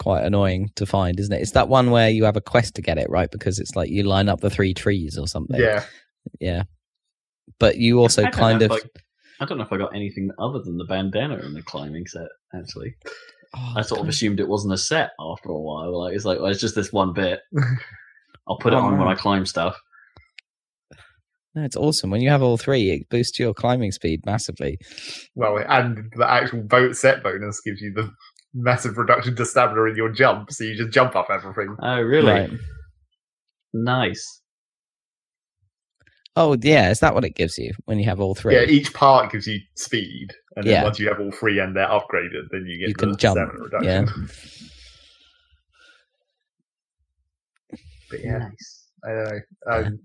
quite annoying to find, isn't it? It's that one where you have a quest to get it, right? Because it's like you line up the three trees or something. Yeah, Yeah. But you also I kind of. I, I don't know if I got anything other than the bandana and the climbing set. Actually, Oh, I sort of assumed it wasn't a set after a while. Like it's like well, it's just this one bit. I'll put it Oh, on when. Oh. I climb stuff. No, it's awesome. When you have all three, it boosts your climbing speed massively. well, and the actual boat set bonus gives you the massive reduction to stamina in your jump, so you just jump up everything. Oh, really? Right. Nice. Oh, yeah. Is that what it gives you when you have all three? Yeah, each part gives you speed, and then Yeah. once you have all three and they're upgraded, then you get You the can jump, stamina reduction. But yeah, Nice. I don't know. Um,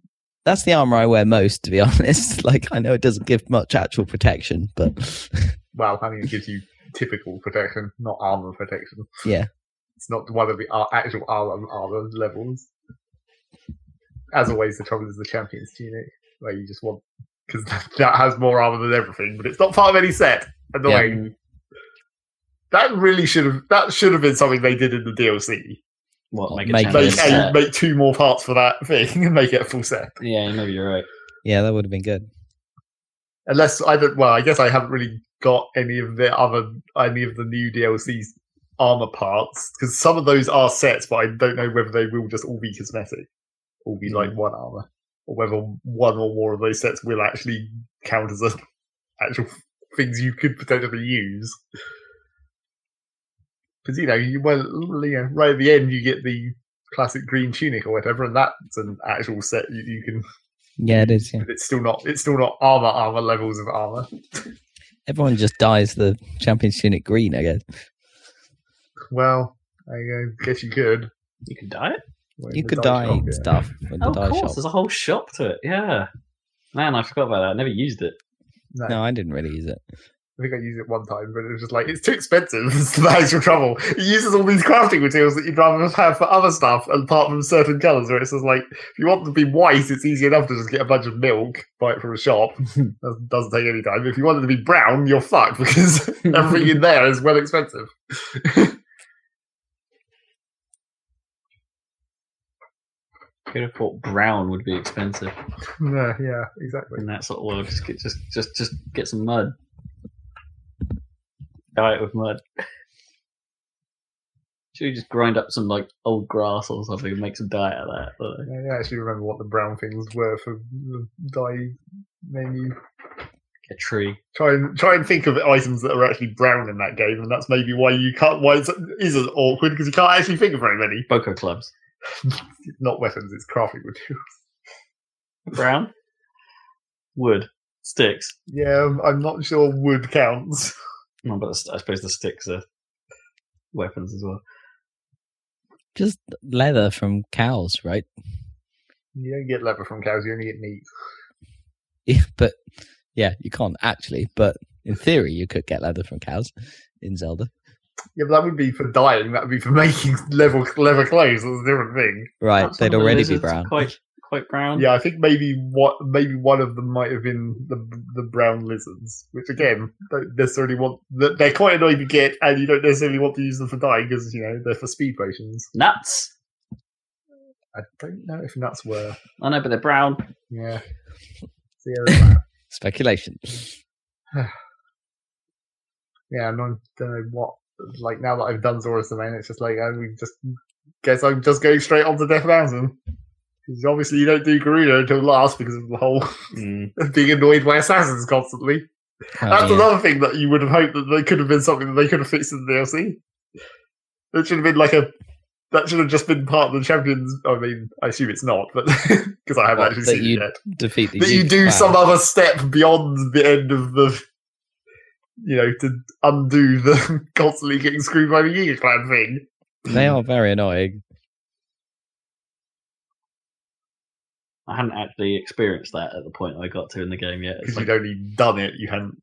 That's the armor I wear most, to be honest. Like, I know it doesn't give much actual protection, but well, I mean, it gives you typical protection, not armor protection. Yeah. It's not one of the ar- actual armor, armor levels. As always, the trouble is the champion's tunic, where you just want because that has more armor than everything, but it's not part of any set. Annoying. That really should have that should have been something they did in the DLC. What? Well, Make a make champion Make, a, make two more parts for that thing and make it a full set. Yeah, maybe you're right. yeah, that would have been good. Unless I don't. Well, I guess I haven't really got any of the other any of the new DLCs armor parts because some of those are sets, but I don't know whether they will just all be cosmetic, all be like hmm. one armor, or whether one or more of those sets will actually count as a actual things you could potentially use. Because you know, you well, you know, right at the end you get the classic green tunic or whatever, and that's an actual set you, you can. Yeah, it is. Yeah. But it's still not. It's still not armor armor levels of armor. Everyone just dyes the champion's tunic green, I guess. Well, I guess you could. You can dye it. Well, You could dye dye shop, yeah. stuff in the Oh, of course, shop. there's a whole shop to it. Yeah. Man, I forgot about that. I never used it. No, No, I didn't really use it. I think I used it one time, but it was just like it's too expensive. It's the actual trouble. It uses all these crafting materials that you'd rather have for other stuff, apart from certain colours. Where it's just like if you want them to be white, it's easy enough to just get a bunch of milk, buy it from a shop. That doesn't take any time. If you want it to be brown, you're fucked because everything in there is well expensive. Could have thought brown would be expensive yeah, yeah, exactly. in that sort of world. Just get, just, just, just get some mud. Dye it with mud. Should we just grind up some like old grass or something and make some dye out of that? I don't. I actually remember what the brown things were for the dye menu. A tree. Try and try and think of items that are actually brown in that game, and that's maybe why you can't. Why it's, is it awkward because you can't actually think of very many. Boko clubs. Not weapons; it's crafting materials. Brown. Wood. Sticks. Yeah, I'm- I'm not sure wood counts. No, but I suppose the sticks are weapons as well. Just leather from cows, right? You don't get leather from cows; you only get meat. Yeah, but yeah, you can't actually. But in theory, you could get leather from cows in Zelda. Yeah, but that would be for dyeing. That would be for making leather leather clothes. That's a different thing. Right, Aren't they'd of the already be brown. Quite, quite brown. Yeah, I think maybe what maybe one of them might have been the the brown lizards, which again don't necessarily want. that They're quite annoying to get, and you don't necessarily want to use them for dyeing because you know they're for speed potions. Nuts. I don't know if nuts were. I know, but they're brown. Yeah. So yeah. Speculation. yeah, I don't know what. Like now that I've done Zora's Domain, it's just like I we just guess I'm just going straight on to Death Mountain. Because obviously you don't do Gerudo until last because of the whole Mm. being annoyed by assassins constantly. Oh, That's yeah. another thing that you would have hoped that they could have been something that they could have fixed in the DLC. That should have been like a. That should have just been part of the champions. I mean, I assume it's not, but because I haven't What, actually that seen you it yet. Defeat the That you do some other step beyond the end of the. You know, to undo the constantly getting screwed by the Yiga clan thing. They are very annoying. I hadn't actually experienced that at the point I got to in the game yet. It's Because like you'd only done it, you hadn't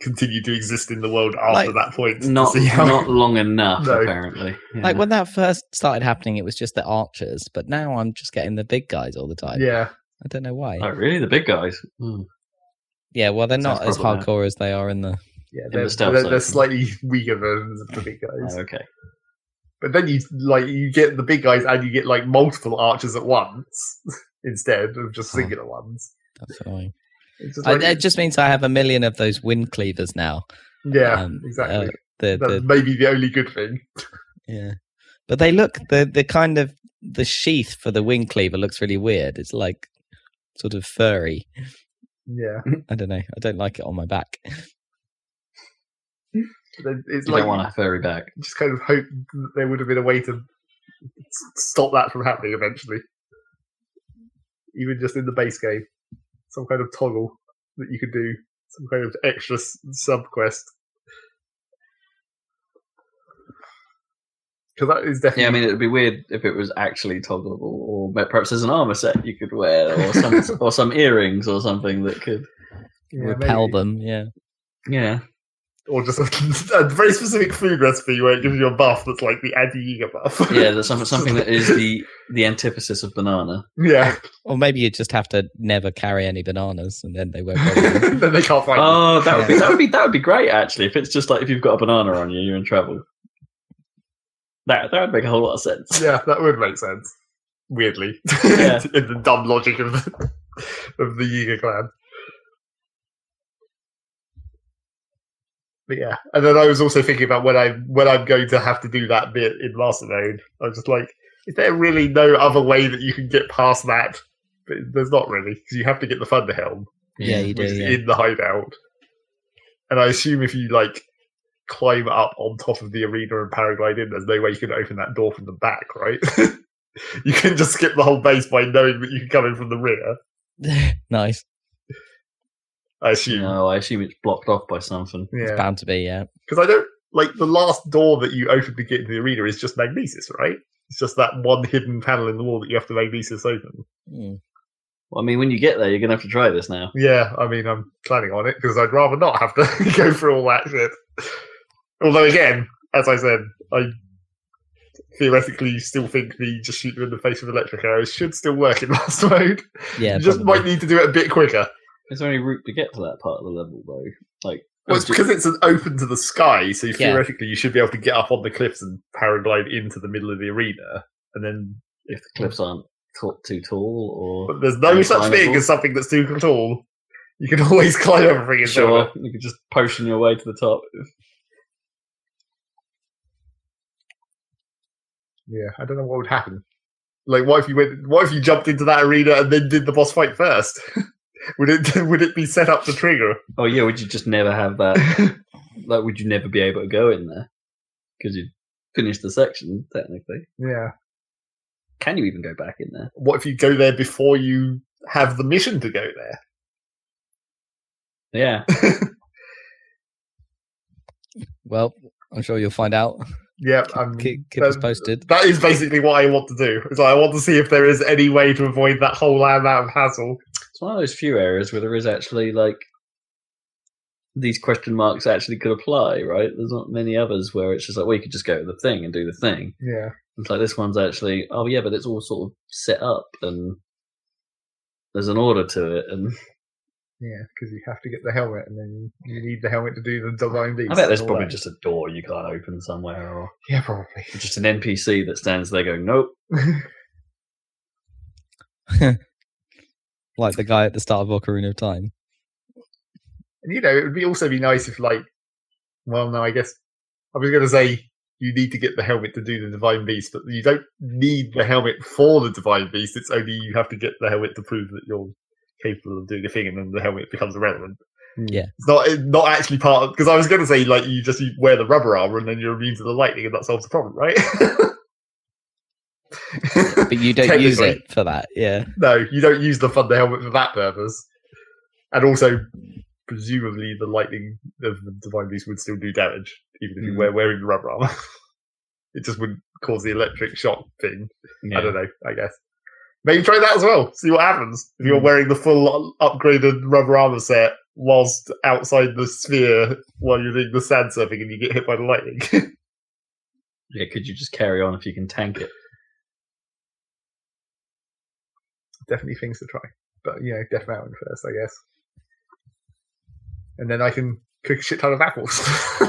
continued to exist in the world after Like, that point. not how- not long enough, No. apparently. Yeah. Like when that first started happening, it was just the archers, but now I'm just getting the big guys all the time. Yeah. I don't know why. oh, really? The big guys? Mm. Yeah, well, they're Sounds not as problematic. hardcore as they are in the. Yeah, they're, stealth they're, they're slightly weaker versions of the big guys. Oh, okay. But then you like you get the big guys and you get like multiple archers at once instead of just Huh. singular ones. That's annoying. It's just I, it just means I have a million of those wind cleavers now. yeah, um, exactly. uh, The, That's the maybe the only good thing. yeah, but they look the the kind of the sheath for the wing cleaver looks really weird. It's like sort of furry. Yeah, I don't know. I don't like it on my back. it's You like don't want a furry back. just kind of hope that there would have been a way to stop that from happening eventually. Even just in the base game, some kind of toggle that you could do, some kind of extra sub quest. Because that is definitely Yeah, I mean, it would be weird if it was actually toggleable, or perhaps there's an armor set you could wear, or some or some earrings or something that could. yeah, Repel maybe. them. Yeah. Yeah, or just a, a very specific food recipe where it gives you a buff that's like the anti-Yiga buff. yeah. There's something something that is the the antithesis of banana. yeah. Or maybe you just have to never carry any bananas, and then they won't. bother you. then they can't find you. Oh, that would be that would be that would be great actually. If it's just like if you've got a banana on you, you're in trouble. That that would make a whole lot of sense. Yeah, that would make sense. Weirdly, Yeah. in the dumb logic of the, of the Yiga clan. But yeah, and then I was also thinking about when I when I'm going to have to do that bit in master mode. I was just like, is there really no other way that you can get past that? But there's not really because you have to get the thunder helm, Yeah, you do. Yeah. in the hideout. And I assume if you like climb up on top of the arena and paraglide in, there's no way you can open that door from the back, right? you can just skip the whole base by knowing that you can come in from the rear. nice. I assume. No, I assume it's blocked off by something. It's Yeah, bound to be. Yeah. because I don't like the last door that you open to get into the arena is just magnesis, right? It's just that one hidden panel in the wall that you have to magnesis open. Mm. Well, I mean, when you get there, you're gonna have to try this now. Yeah, I mean, I'm planning on it because I'd rather not have to go through all that shit. Although, again, as I said, I theoretically still think the just shoot them in the face with electric arrows should still work in last mode. Yeah. you just probably. might need to do it a bit quicker. Is there any route to get to that part of the level though? Like, Well, it's because it's an open to the sky, so Yeah. theoretically you should be able to get up on the cliffs and paraglide into the middle of the arena, and then. if the cliffs aren't t- too tall, or But there's no such thing as something that's too tall. You can always climb everything. sure, do it. you could just potion your way to the top. Yeah, I don't know what would happen. Like, what if you went? What if you jumped into that arena and then did the boss fight first? would it would it be set up to trigger? Oh yeah, would you just never have that? like, would you never be able to go in there because you finished the section technically? yeah. Can you even go back in there? What if you go there before you have the mission to go there? Yeah, Well, I'm sure you'll find out. yeah, I'm, Keep, keep us posted. That is basically what I want to do. Is I want to see if there is any way to avoid that whole amount of hassle. It's one of those few areas where there is actually like these question marks actually could apply, right? There's not many others where it's just like, well, you could just go to the thing and do the thing. Yeah, It's like this one's actually, oh yeah, but it's all sort of set up and there's an order to it, and yeah, because you have to get the helmet, and then you need the helmet to do the divine beast. I bet there's probably that. just a door you can't open somewhere, or yeah, probably. just an NPC that stands there going, nope. Like the guy at the start of Ocarina of Time. And you know, it would be also be nice if, like, well, no, I guess I was going to say you need to get the helmet to do the divine beast, but you don't need the helmet for the divine beast. It's only you have to get the helmet to prove that you're capable of doing the thing, and then the helmet becomes irrelevant. Mm. Yeah. It's not it's not actually part of because I was going to say like you just wear the rubber armor and then you're immune to the lightning, and that solves the problem, right? But you don't use it for that. Yeah. No, you don't use the thunder helmet for that purpose. And also, presumably, the lightning of the divine beast would still do damage, even if you Mm. were wearing the rubber armor. it just wouldn't cause the electric shock thing. I don't know. I guess maybe try that as well. See what happens if you're Mm. wearing the full upgraded rubber armor set whilst outside the sphere while you're doing the sand surfing and you get hit by the lightning. Yeah, could you just carry on if you can tank it? Definitely things to try, but you know, Death Mountain first, I guess. And then I can cook a shit ton of apples. As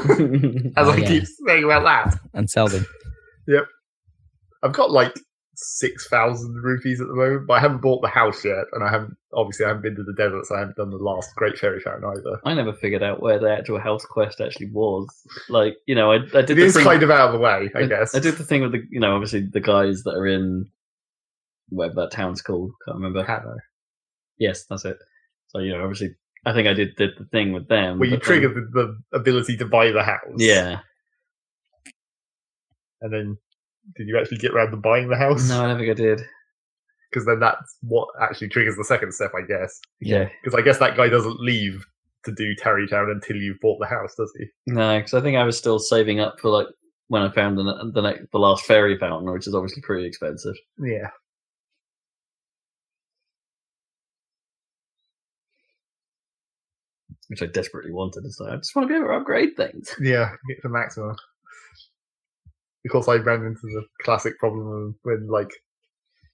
Oh, I yeah. keep saying about that. And sell them. Yep, I've got like six thousand rupees at the moment, but I haven't bought the house yet, and I haven't obviously I haven't been to the desert, so I haven't done the last Great Fairy Fountain either. I never figured out where the actual house quest actually was. Like, you know, I, I did It the is thing, kind of out of the way, I guess. I did the thing with the, you know, obviously the guys that are in whatever that town's called. Can't remember. Hanno. Yes, that's it. So you know, obviously, I think I did did the thing with them. Where you but then- trigger the, the ability to buy the house. Yeah. And then did you actually get around to buying the house? No, I don't think I did. Because then that's what actually triggers the second step, I guess. Yeah. Because I guess that guy doesn't leave to do Tarrey Town until you've bought the house, does he? No, because I think I was still saving up for like when I found the the, next, the last fairy fountain, which is obviously pretty expensive. Yeah. Which I desperately wanted. So I just want to be able to upgrade things. Yeah, get the maximum. Of course, I ran into the classic problem of when, like,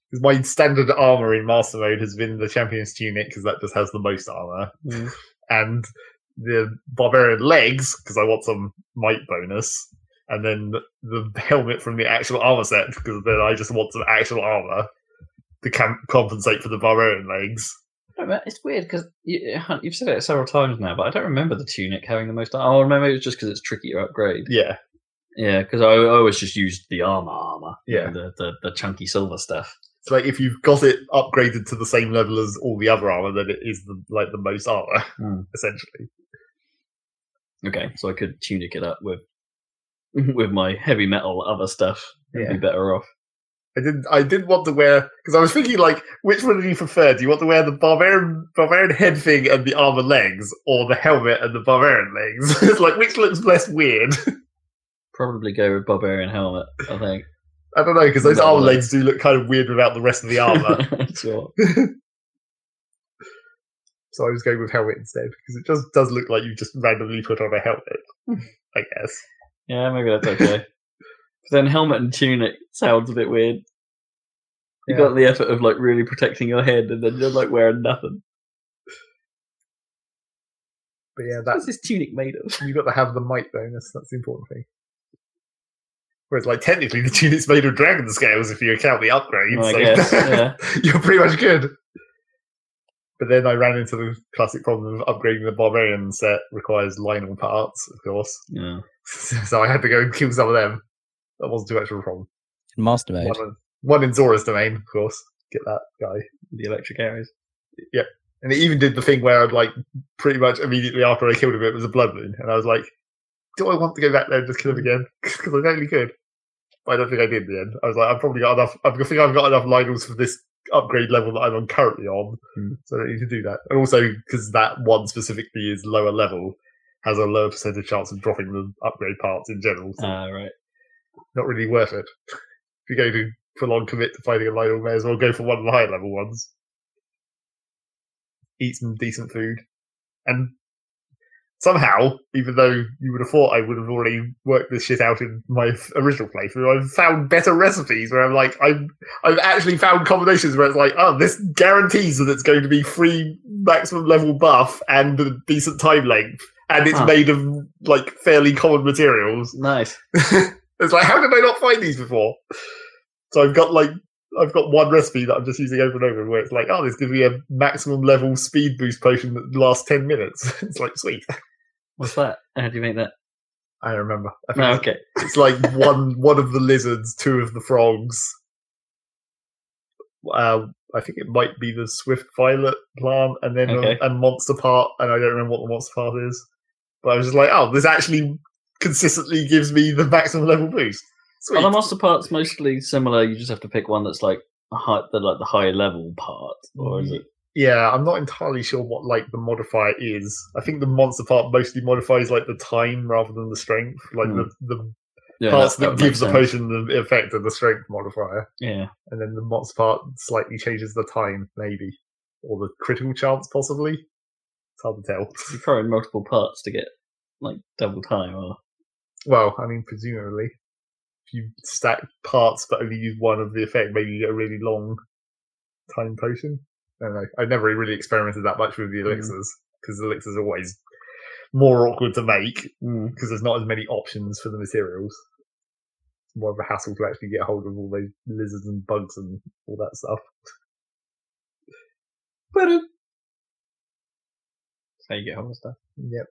because my standard armor in Master Mode has been the Champion's Tunic, because that just has the most armor, Mm. and the Barbarian Legs, because I want some might bonus, and then the helmet from the actual armor set, because then I just want some actual armor to compensate for the Barbarian Legs. I It's weird because you, you've said it several times now, but I don't remember the tunic having the most. Oh, maybe it was just because it's tricky to upgrade. Yeah, Yeah, because I, I always just used the armor, armor. Yeah. the, the the chunky silver stuff. it's like if you've got it upgraded to the same level as all the other armor, then it is the like the most armor Hmm. essentially. Okay, so I could tunic it up with with my heavy metal other stuff. Yeah. be better off. I didn't. I didn't want to wear because I was thinking like, which one do you prefer? Do you want to wear the barbarian barbarian head thing and the armor legs, or the helmet and the barbarian legs? it's like which looks less weird. Probably go with barbarian helmet. I think. I don't know because those armor like- legs do look kind of weird without the rest of the armor. sure. so I was going with helmet instead because it just does look like you just randomly put on a helmet. I guess. Yeah, maybe that's okay. But then helmet and tunic sounds a bit weird. You Yeah. got the effort of like really protecting your head, and then you're like wearing nothing. But yeah, What's that's this tunic made of? you got to have the might bonus. That's the important thing. Whereas, like technically, the tunic's made of dragon scales if you account the upgrades. I so guess, yeah. you're pretty much good. But then I ran into the classic problem of upgrading the barbarian set requires Lynel parts, of course. Yeah. so I had to go and kill some of them. That wasn't too much of a problem. Master mode. One, in- one in Zora's domain, of course. Get that guy. The electric arrows. Yep. And it even did the thing where I'd like pretty much immediately after I killed him, it was a blood moon, and I was like, "Do I want to go back there and just kill him again? Because I totally could." But I don't think I did in the end. I was like, "I've probably got enough. I think I've got enough Lynels for this upgrade level that I'm on currently on, Hmm. so I don't need to do that." And also because that one specifically is lower level, has a lower percentage chance of dropping the upgrade parts in general. So Ah, right. Not really worth it. if you're going to full on commit to fighting a Lynel, may as well go for one of the higher level ones. Eat some decent food. And somehow, even though you would have thought I would have already worked this shit out in my original playthrough, I've found better recipes where I'm like, I've, I've actually found combinations where it's like, oh, this guarantees that it's going to be free maximum level buff and a decent time length. And it's Huh. made of like fairly common materials. Nice. it's like, how did I not find these before? So I've got like, I've got one recipe that I'm just using over and over where it's like, oh, this gives me a maximum level speed boost potion that lasts 10 minutes. it's like, sweet. What's that? How do you make that? I don't remember. I think No, it's, okay. it's like one one of the lizards, two of the frogs. Uh, I think it might be the swift violet plant, and then Okay. a, a monster part, and I don't remember what the monster part is. But I was just like, oh, this actually consistently gives me the maximum level boost. Sweet. Are the monster parts mostly similar? You just have to pick one that's like high, the like the high level part, or is it? Yeah, I'm not entirely sure what like the modifier is. I think the monster part mostly modifies like the time rather than the strength. Like Hmm. the, the Yeah, parts that- that, that give the potion the effect of the strength modifier, Yeah. and then the monster part slightly changes the time, maybe, or the critical chance, possibly. It's hard to tell. You throw in multiple parts to get like double time, or Well, I mean, presumably, if you stack parts but only use one of the effect, maybe you get a really long time potion. I don't know. I've never really experimented that much with the Hmm. elixirs because elixirs are always more awkward to make Mm. because there's not as many options for the materials. It's more of a hassle to actually get hold of all those lizards and bugs and all that stuff. But uh, how you get hold of stuff. Yep. Mm,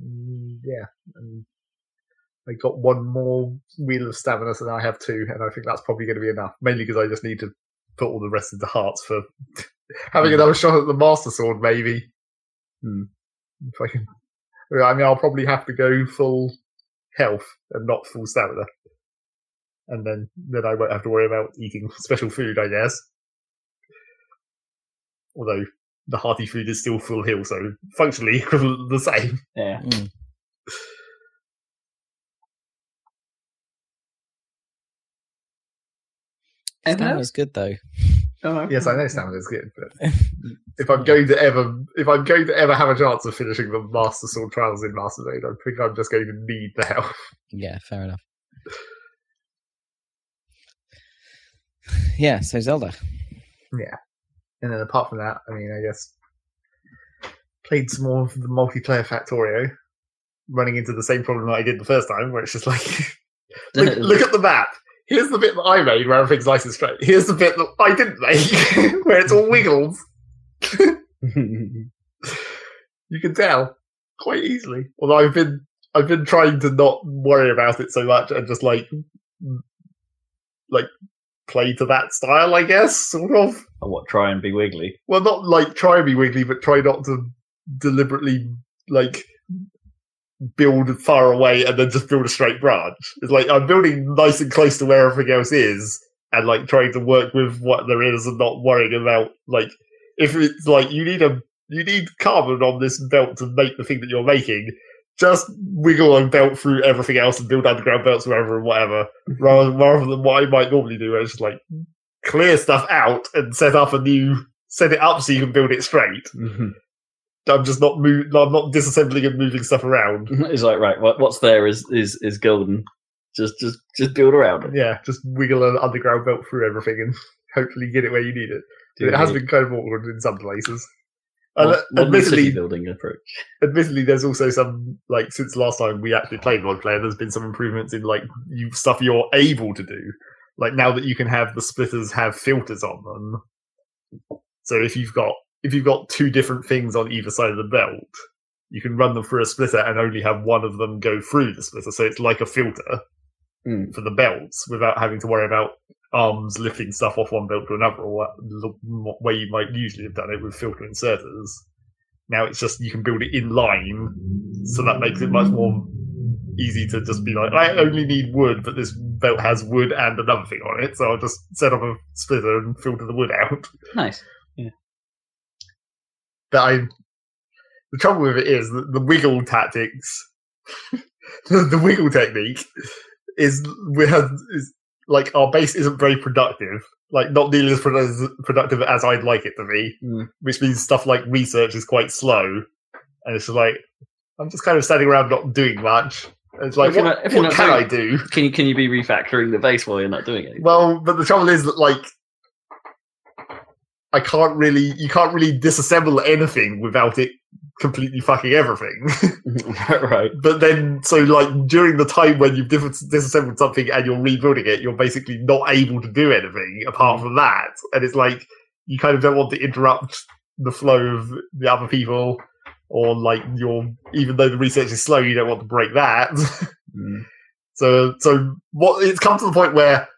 Yeah, and I got one more wheel of stamina, so now I have two, and I think that's probably going to be enough. Mainly because I just need to put all the rest into hearts for having Hmm. another shot at the master sword, maybe. Hmm. If I can, I mean, I'll probably have to go full health and not full stamina, and then then I won't have to worry about eating special food, I guess. Although the hearty food is still full heal, so functionally equivalent the same. Yeah. Mm. And Stamina's good though. Oh, Yes, I know stamina is good, but if I'm going to ever, if I'm going to ever have a chance of finishing the Master Sword Trials in Master Mode, I think I'm just going to need the health. Yeah, fair enough. Yeah, so Zelda. And then apart from that, I mean, I guess played some more of the multiplayer Factorio, running into the same problem that I did the first time, where it's just like, look, look at the map. here's the bit that I made where everything's nice and straight. Here's the bit that I didn't make where it's all wiggled. You can tell quite easily. Although I've been I've been trying to not worry about it so much and just like like play to that style, I guess, sort of. and what? Try and be wiggly. Well, not like try and be wiggly, but try not to deliberately like build far away and then just build a straight branch. It's like I'm building nice and close to where everything else is, and like trying to work with what there is and not worrying about like if it's like you need a you need carbon on this belt to make the thing that you're making. Just wiggle and belt through everything else and build underground belts wherever and whatever, rather, rather than what I might normally do, where it's just like clear stuff out and set up a new, set it up so you can build it straight. Mm-hmm. I'm just not move, I'm not disassembling and moving stuff around. It's like right, what, what's there is is is golden. Just just just build around it. Yeah, just wiggle an underground belt through everything and hopefully get it where you need it. It has been kind of awkward in some places. Uh, modern admittedly, city building approach. admittedly, there's also some like since last time we actually played multiplayer, there's been some improvements in like you stuff you're able to do. Like now that you can have the splitters have filters on them. So if you've got if you've got two different things on either side of the belt, you can run them through a splitter and only have one of them go through the splitter. So it's like a filter Hmm. for the belts without having to worry about arms lifting stuff off one belt to another or what, the way you might usually have done it with filter inserters. Now it's just you can build it in line, so that makes it much more easy to just be like, I only need wood, but this belt has wood and another thing on it, so I'll just set up a splitter and filter the wood out. Nice. Yeah. But I, the trouble with it is that the wiggle tactics, the, the wiggle technique, is we have is like our base isn't very productive. Like not nearly as productive as I'd like it to be, Mm. which means stuff like research is quite slow, and it's like I'm just kind of standing around not doing much. And it's like, what, not- what can doing- I do? Can you can you be refactoring the base while you're not doing it? Well, but the trouble is that like I can't really you can't really disassemble anything without it completely fucking everything. right. but then so like during the time when you've dis- disassembled something and you're rebuilding it, you're basically not able to do anything apart from that. And it's like you kind of don't want to interrupt the flow of the other people or like your even though the research is slow, you don't want to break that. Mm. So, so what? It's come to the point where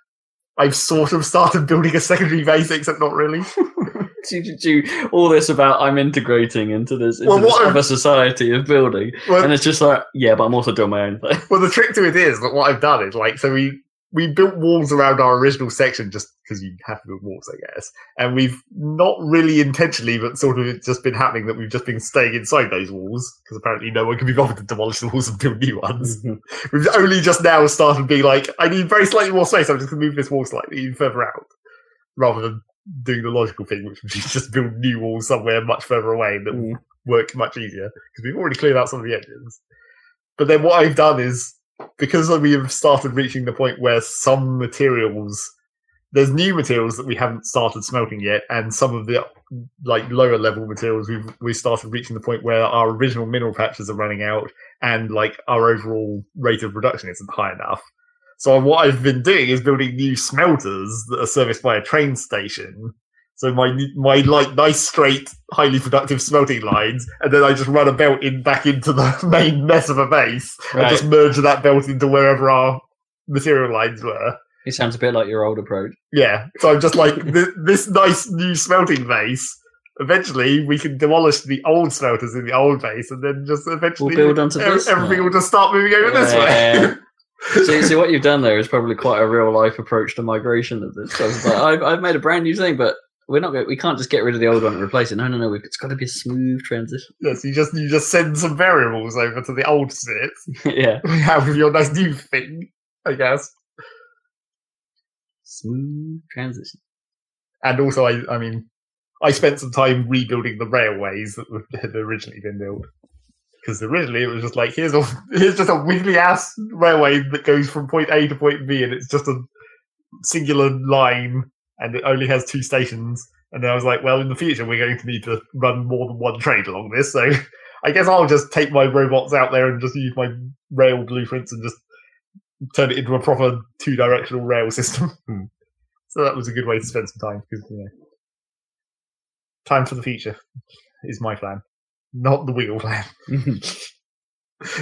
I've sort of started building a secondary base, except not really. Do, all this about I'm integrating into this into Well, this other society of building, well, and it's just like yeah, but I'm also doing my own thing. well, the trick to it is that what I've done is like, so we we built walls around our original section just because you have to build walls, I guess. And we've not really intentionally, but sort of it's just been happening that we've just been staying inside those walls because apparently no one can be bothered to demolish the walls and build new ones. Mm-hmm. We've only just now started being like, I need very slightly more space. I'm just going to move this wall slightly further out, rather than doing the logical thing, which would be just build new walls somewhere much further away that Mm. will work much easier because we've already cleared out some of the edges. But then what I've done is because we have started reaching the point where some materials, there's new materials that we haven't started smelting yet, and some of the like lower level materials we've we started reaching the point where our original mineral patches are running out and like our overall rate of production isn't high enough. So what I've been doing is building new smelters that are serviced by a train station. So my my like nice straight, highly productive smelting lines, and then I just run a belt in back into the main mess of a base, and just merge that belt into wherever our material lines were. It sounds a bit like your old approach. Yeah, so I'm just like th- this nice new smelting base. Eventually, we can demolish the old smelters in the old base, and then just eventually build onto this everything now. will just start moving over this way. Yeah. See, see what you've done there is probably quite a real life approach to migration of this. So like, I've, I've made a brand new thing, but we're not. We can't just get rid of the old one and replace it. No, no, no. We've, it's got to be a smooth transition. yes, you just you just send some variables over to the old bit. yeah, We have with your nice new thing, I guess. smooth transition. And also, I I mean, I spent some time rebuilding the railways that were- had originally been built. Because originally it was just like here's a here's just a wiggly ass railway that goes from point A to point B, and it's just a singular line, and it only has two stations. And then I was like, well, in the future we're going to need to run more than one train along this, so I guess I'll just take my robots out there and just use my rail blueprints and just turn it into a proper two directional rail system. Hmm. So that was a good way to spend some time because you know, time for the future is my plan, not the wiggle plan. the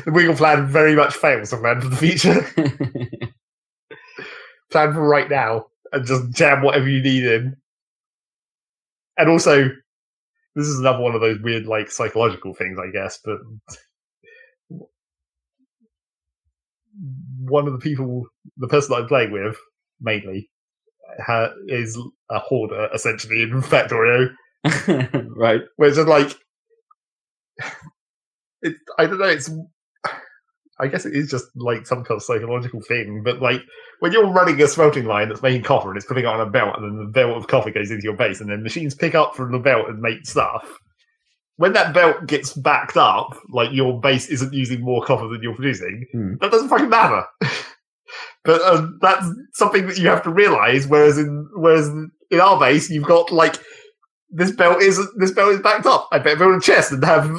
wiggle plan very much fails to plan for the future. plan for right now and just jam whatever you need in. And also, this is another one of those weird, like psychological things, I guess. But one of the people, the person I'm playing with, mainly, ha- is a hoarder essentially in Factorio, right. where it's just like, it. I don't know. It's. I guess it is just like some kind of psychological thing, but like when you're running a smelting line that's making copper and it's putting it on a belt, and then the belt of copper goes into your base, and then machines pick up from the belt and make stuff. When that belt gets backed up, like your base isn't using more copper than you're producing, Hmm. that doesn't fucking matter. but um, that's something that you have to realize. Whereas in whereas in our base, you've got like this belt is this belt is backed up. I better build a chest and have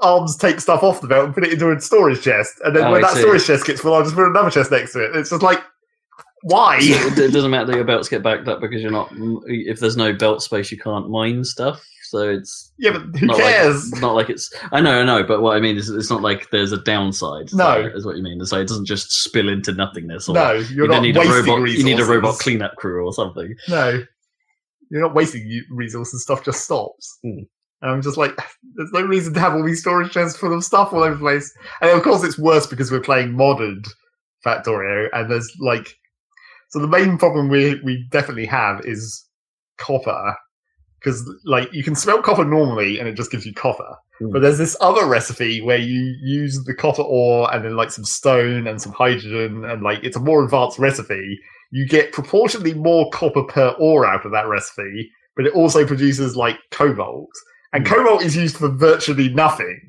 arms take stuff off the belt and put it into a storage chest. And then Oh, when I that see. storage chest gets full, I'll just put another chest next to it. It's just like, why? So it doesn't matter that your belts get backed up because you're not. If there's no belt space, you can't mine stuff. So it's yeah, but who not cares? Like, not like it's. I know, I know, but what I mean is, it's not like there's a downside. No. there, is what you mean. So it doesn't just spill into nothingness. Or no, you're you not need a robot. resources. You need a robot cleanup crew or something. No, you're not wasting resources. Stuff just stops. Hmm. And I'm just like, there's no reason to have all these storage chests full of stuff all over the place. And of course, it's worse because we're playing modern Factorio, and there's like, so the main problem we we definitely have is copper, because like you can smelt copper normally, and it just gives you copper. Hmm. But there's this other recipe where you use the copper ore and then like some stone and some hydrogen, and like it's a more advanced recipe. You get proportionally more copper per ore out of that recipe, but it also produces like cobalt. And Hmm. cobalt is used for virtually nothing.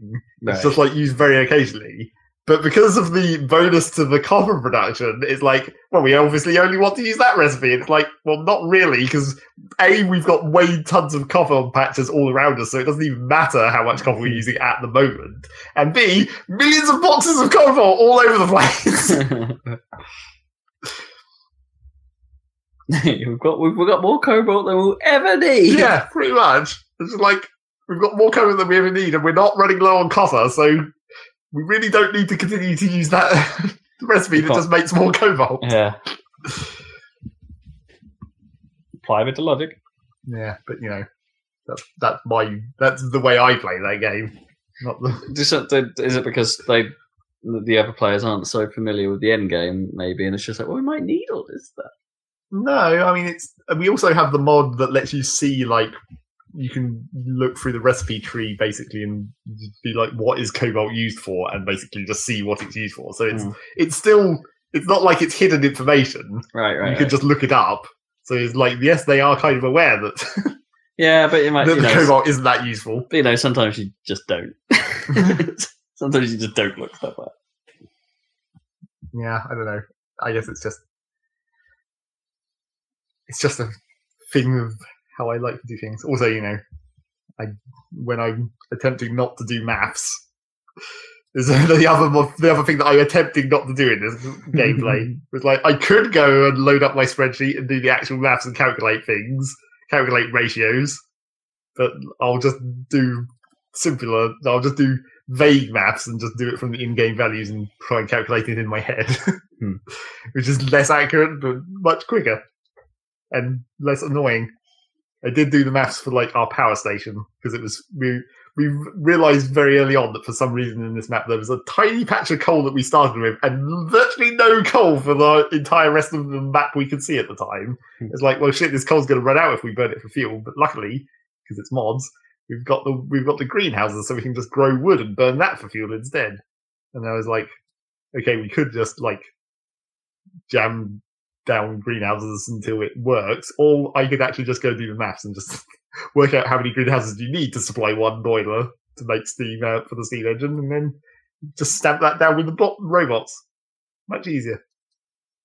It's just like used very occasionally. But because of the bonus to the copper production, it's like, well, we obviously only want to use that recipe. It's like, well, not really, because A, we've got way tons of copper on patches all around us, so it doesn't even matter how much copper we're using at the moment. And B, millions of boxes of cobalt all over the place. we've got we've got more cobalt than we'll ever need. yeah, pretty much. It's like we've got more cobalt than we ever need, and we're not running low on copper, so we really don't need to continue to use that recipe that just makes more cobalt. Yeah. Apply a bit of logic. Yeah, but you know, that's that's my that's the way I play that game. Not the is it because they the other players aren't so familiar with the end game, maybe, and it's just like, well, we might need all this stuff. No. I mean, it's we also have the mod that lets you see like you can look through the recipe tree basically and be like, what is cobalt used for, and basically just see what it's used for. So it's Hmm. it's still it's not like it's hidden information. Right, right. you can right. just look it up. So it's like, yes, they are kind of aware that, Yeah, but you might, that the know, cobalt isn't that useful. but, you know, sometimes you just don't. sometimes you just don't look stuff up. Yeah, I don't know. I guess it's just it's just a thing of how I like to do things. Also, you know, I when I'm attempting not to do maths, there's the other the other thing that I'm attempting not to do in this gameplay was like I could go and load up my spreadsheet and do the actual maths and calculate things, calculate ratios, but I'll just do simpler. I'll just do vague maths and just do it from the in-game values and try and calculate it in my head, Hmm. which is less accurate but much quicker and less annoying. I did do the maths for like our power station because it was we we realized very early on that for some reason in this map there was a tiny patch of coal that we started with and virtually no coal for the entire rest of the map we could see at the time. Hmm. It's like, well, shit, this coal's going to run out if we burn it for fuel. But luckily, because it's mods, we've got the we've got the greenhouses, so we can just grow wood and burn that for fuel instead. And I was like, okay, we could just like jam down greenhouses until it works, or I could actually just go do the maths and just work out how many greenhouses you need to supply one boiler to make steam out for the steam engine, and then just stamp that down with the bot- robots. Much easier,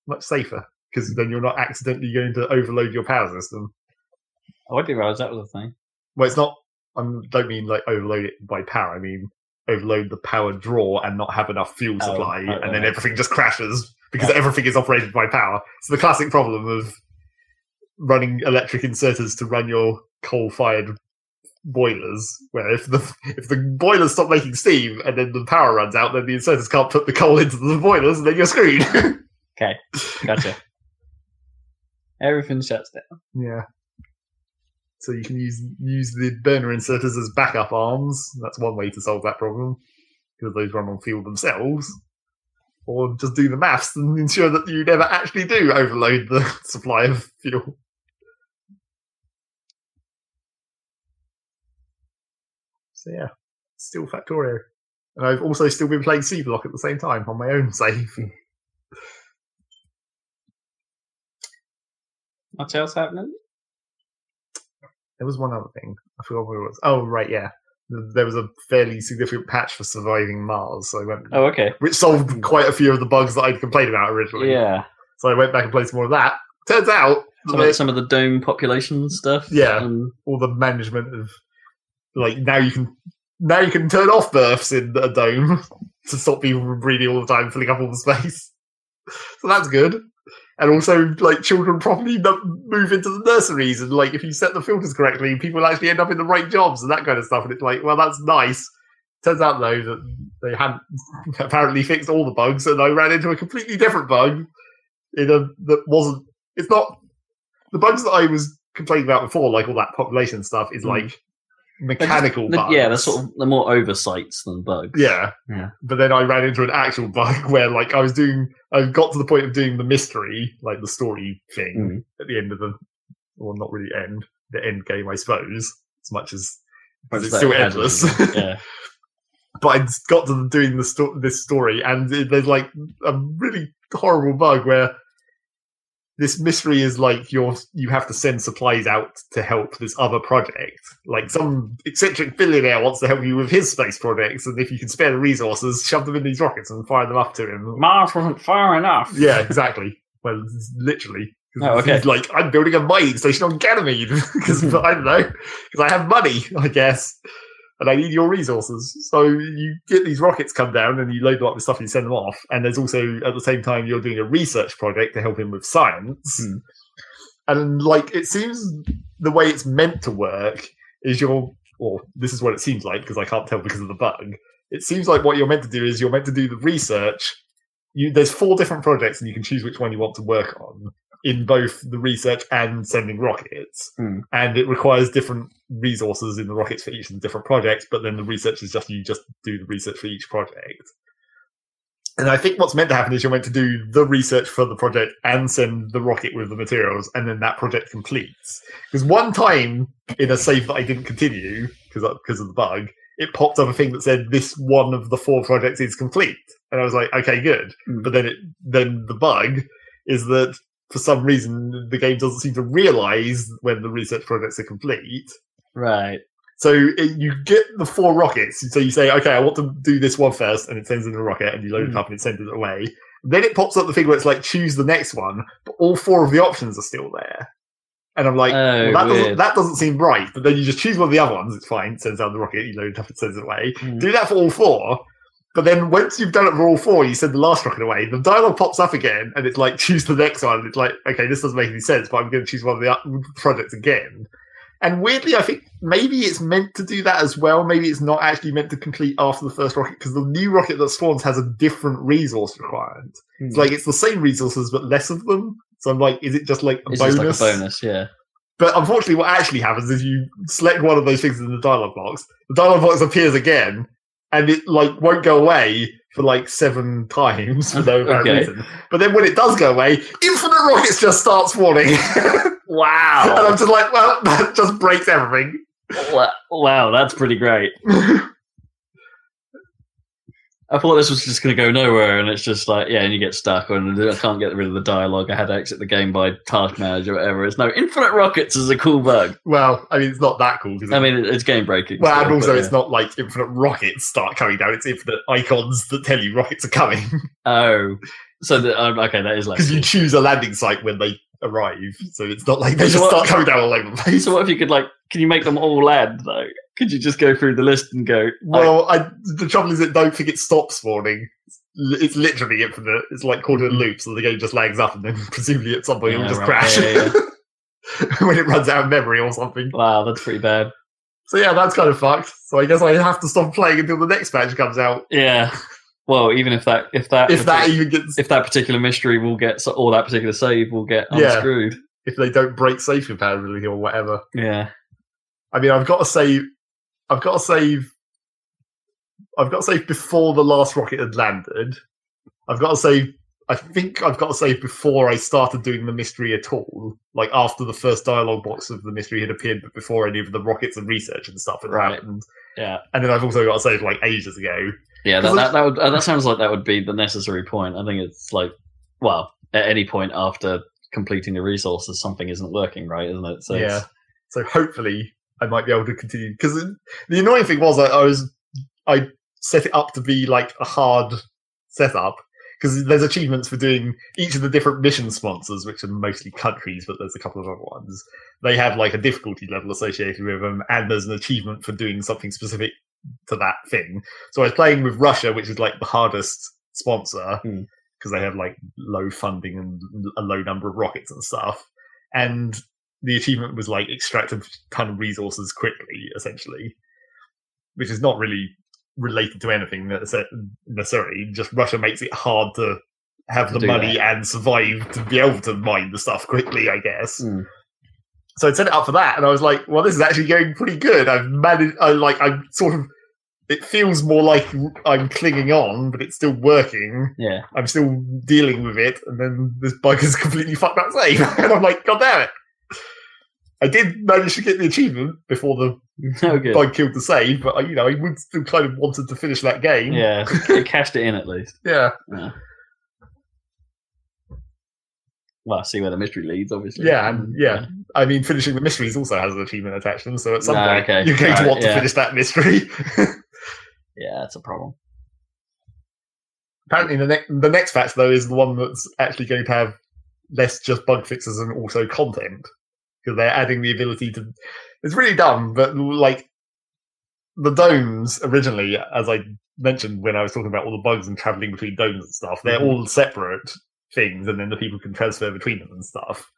much safer, because then you're not accidentally going to overload your power system. Oh, I didn't realize that was a thing. Well, it's not. I don't mean like overload it by power. I mean overload the power draw and not have enough fuel Oh, supply, right, and then everything just crashes because everything is operated by power. So the classic problem of running electric inserters to run your coal-fired boilers, where if the if the boilers stop making steam and then the power runs out, then the inserters can't put the coal into the boilers, and then you're screwed. Okay, gotcha. Everything shuts down. yeah. So you can use use the burner inserters as backup arms. That's one way to solve that problem because those run on fuel themselves. Or just do the maths and ensure that you never actually do overload the supply of fuel. So yeah, still Factorio. And I've also still been playing SeaBlock at the same time on my own save. Hmm. What else happening? There was one other thing. I forgot what it was. Oh, right, yeah. There was a fairly significant patch for surviving Mars, so I went, Oh, okay. which solved quite a few of the bugs that I'd complained about originally. Yeah. So I went back and played some more of that. Turns out, Some that of, some of the dome population stuff. Yeah. Um, all the management of like now you can now you can turn off births in a dome to stop people from breeding all the time, filling up all the space. So that's good. And also, like children properly move into the nurseries, and like if you set the filters correctly, people actually end up in the right jobs and that kind of stuff. And it's like, well, that's nice. Turns out though that they hadn't apparently fixed all the bugs, and I ran into a completely different bug in a that wasn't. It's not the bugs that I was complaining about before, like all that population stuff, is Mm. like mechanical the- bugs. yeah, they're sort of they're more oversights than bugs. Yeah. Yeah. But then I ran into an actual bug where like I was doing I got to the point of doing the mystery, like the story thing mm. at the end of the well not really end, the end game I suppose, as much as Whereas it's still endless. yeah. but I got to doing the sto- this story and it- there's like a really horrible bug where this mystery is like you're you have to send supplies out to help this other project. Like some eccentric billionaire wants to help you with his space projects, and if you can spare the resources, shove them in these rockets and fire them up to him. Mars wasn't far enough. Yeah, exactly. Well, literally. Oh, okay. Like, I'm building a mining station on Ganymede because I don't know because I have money, I guess, and I need your resources. So you get these rockets come down and you load them up with stuff and you send them off. And there's also at the same time you're doing a research project to help him with science. Hmm. And like it seems the way it's meant to work is you're, or this is what it seems like because I can't tell because of the bug. It seems like what you're meant to do is you're meant to do the research. You, there's four different projects and you can choose which one you want to work on in both the research and sending rockets. Hmm. And it requires different resources in the rockets for each of the different projects, but then the research is just you just do the research for each project. And I think what's meant to happen is you're meant to do the research for the project and send the rocket with the materials, and then that project completes. Because one time in a save that I didn't continue because because of the bug, it popped up a thing that said this one of the four projects is complete, and I was like, okay, good. Hmm. But then it then the bug is that for some reason the game doesn't seem to realize when the research projects are complete. Right. So it, you get the four rockets. So you say, okay, I want to do this one first, and it sends in a rocket, and you load it Hmm. up and it sends it away. Then it pops up the thing where it's like choose the next one, but all four of the options are still there. And I'm like, Oh, well, that doesn't that doesn't seem right. But then you just choose one of the other ones. It's fine. It sends out the rocket. You load it up. It sends it away. Hmm. Do that for all four. But then once you've done it for all four, you send the last rocket away. The dialogue pops up again, and it's like choose the next one. It's like okay, this doesn't make any sense, but I'm going to choose one of the projects again. And weirdly, I think maybe it's meant to do that as well. Maybe it's not actually meant to complete after the first rocket because the new rocket that spawns has a different resource requirement. It's hmm. like it's the same resources but less of them. So I'm like, is it just like a It's bonus? just like a bonus, yeah. But unfortunately, what actually happens is you select one of those things in the dialogue box. The dialogue box appears again, and it like won't go away for like seven times for no Okay. reason. But then when it does go away, infinite rockets just start spawning, Wow. and I'm just like, well, that just breaks everything. Wow, that's pretty great. I thought this was just going to go nowhere, and it's just like, yeah, and you get stuck, and I can't get rid of the dialogue. I had to exit the game by task manager or whatever. It's no infinite rockets is a cool bug. well, I mean, it's not that cool. I mean, it's game breaking. well, and still, also but, it's not like infinite rockets start coming down. It's infinite icons that tell you rockets are coming. Oh, so the, um, okay, that is like. because you choose a landing site when they arrive. So it's not like they So just what- start coming down all over the place. So what if you could like? Can you make them all land though? Could you just go through the list and go? Well, I, the trouble is that don't think it stops spawning. it's literally infinite. It's like called a hmm. loop, so the game just lags up, and then presumably at some point it'll just right. crash Yeah, yeah, when it runs out of memory or something. Wow, that's pretty bad. So yeah, that's kind of fucked. So I guess I have to stop playing until the next patch comes out, Yeah. Well, even if that if that if that even gets if that particular mystery will get or that particular save will get Yeah. unscrewed. if they don't break safe compatibility or whatever. Yeah. I mean, I've got to save. I've got to save. I've got to save before the last rocket had landed. I've got to save. I think I've got to save before I started doing the mystery at all. Like after the first dialogue box of the mystery had appeared, but before any of the rockets and research and stuff had Right. happened. Yeah. And then I've also got to save like ages ago. Yeah, that, that, that would uh, that sounds like that would be the necessary point. I think it's like, well, at any point after completing the resources, something isn't working right, isn't it? So yeah. it's- So hopefully I might be able to continue because the annoying thing was I, I was I set it up to be like a hard setup because there's achievements for doing each of the different mission sponsors, which are mostly countries, but there's a couple of other ones. They have like a difficulty level associated with them, and there's an achievement for doing something specific to that thing. So I was playing with Russia, which is like the hardest sponsor Hmm. because they have like low funding and a low number of rockets and stuff. And the achievement was like extract a ton of resources quickly, essentially, which is not really related to anything necess- necessarily. Just Russia makes it hard to have To the money that. and survive to be able to mine the stuff quickly, I guess. Hmm. So I set it up for that, and I was like, "Well, this is actually going pretty good. I've managed. I like. I'm sort of. It feels more like I'm clinging on, but it's still working. yeah. I'm still dealing with it, and then this bug has completely fucked that save. and I'm like, God damn it! I did manage to get the achievement before the Oh, good. bug killed the save, but I, you know, I would still kind of wanted to finish that game. Yeah, it cashed it in at least. yeah, Yeah. Well, see where the mystery leads, obviously. Yeah, and- yeah. I mean, finishing the mysteries also has an achievement attached to them, so at some Ah, point okay. you're going to Right, want to finish that mystery. Yeah, that's a problem. Apparently, the next the next patch though is the one that's actually going to have less just bug fixes and also content because they're adding the ability to. It's really dumb, but like the domes originally, as I mentioned when I was talking about all the bugs and traveling between domes and stuff, they're Mhm. all separate things, and then the people can transfer between them and stuff.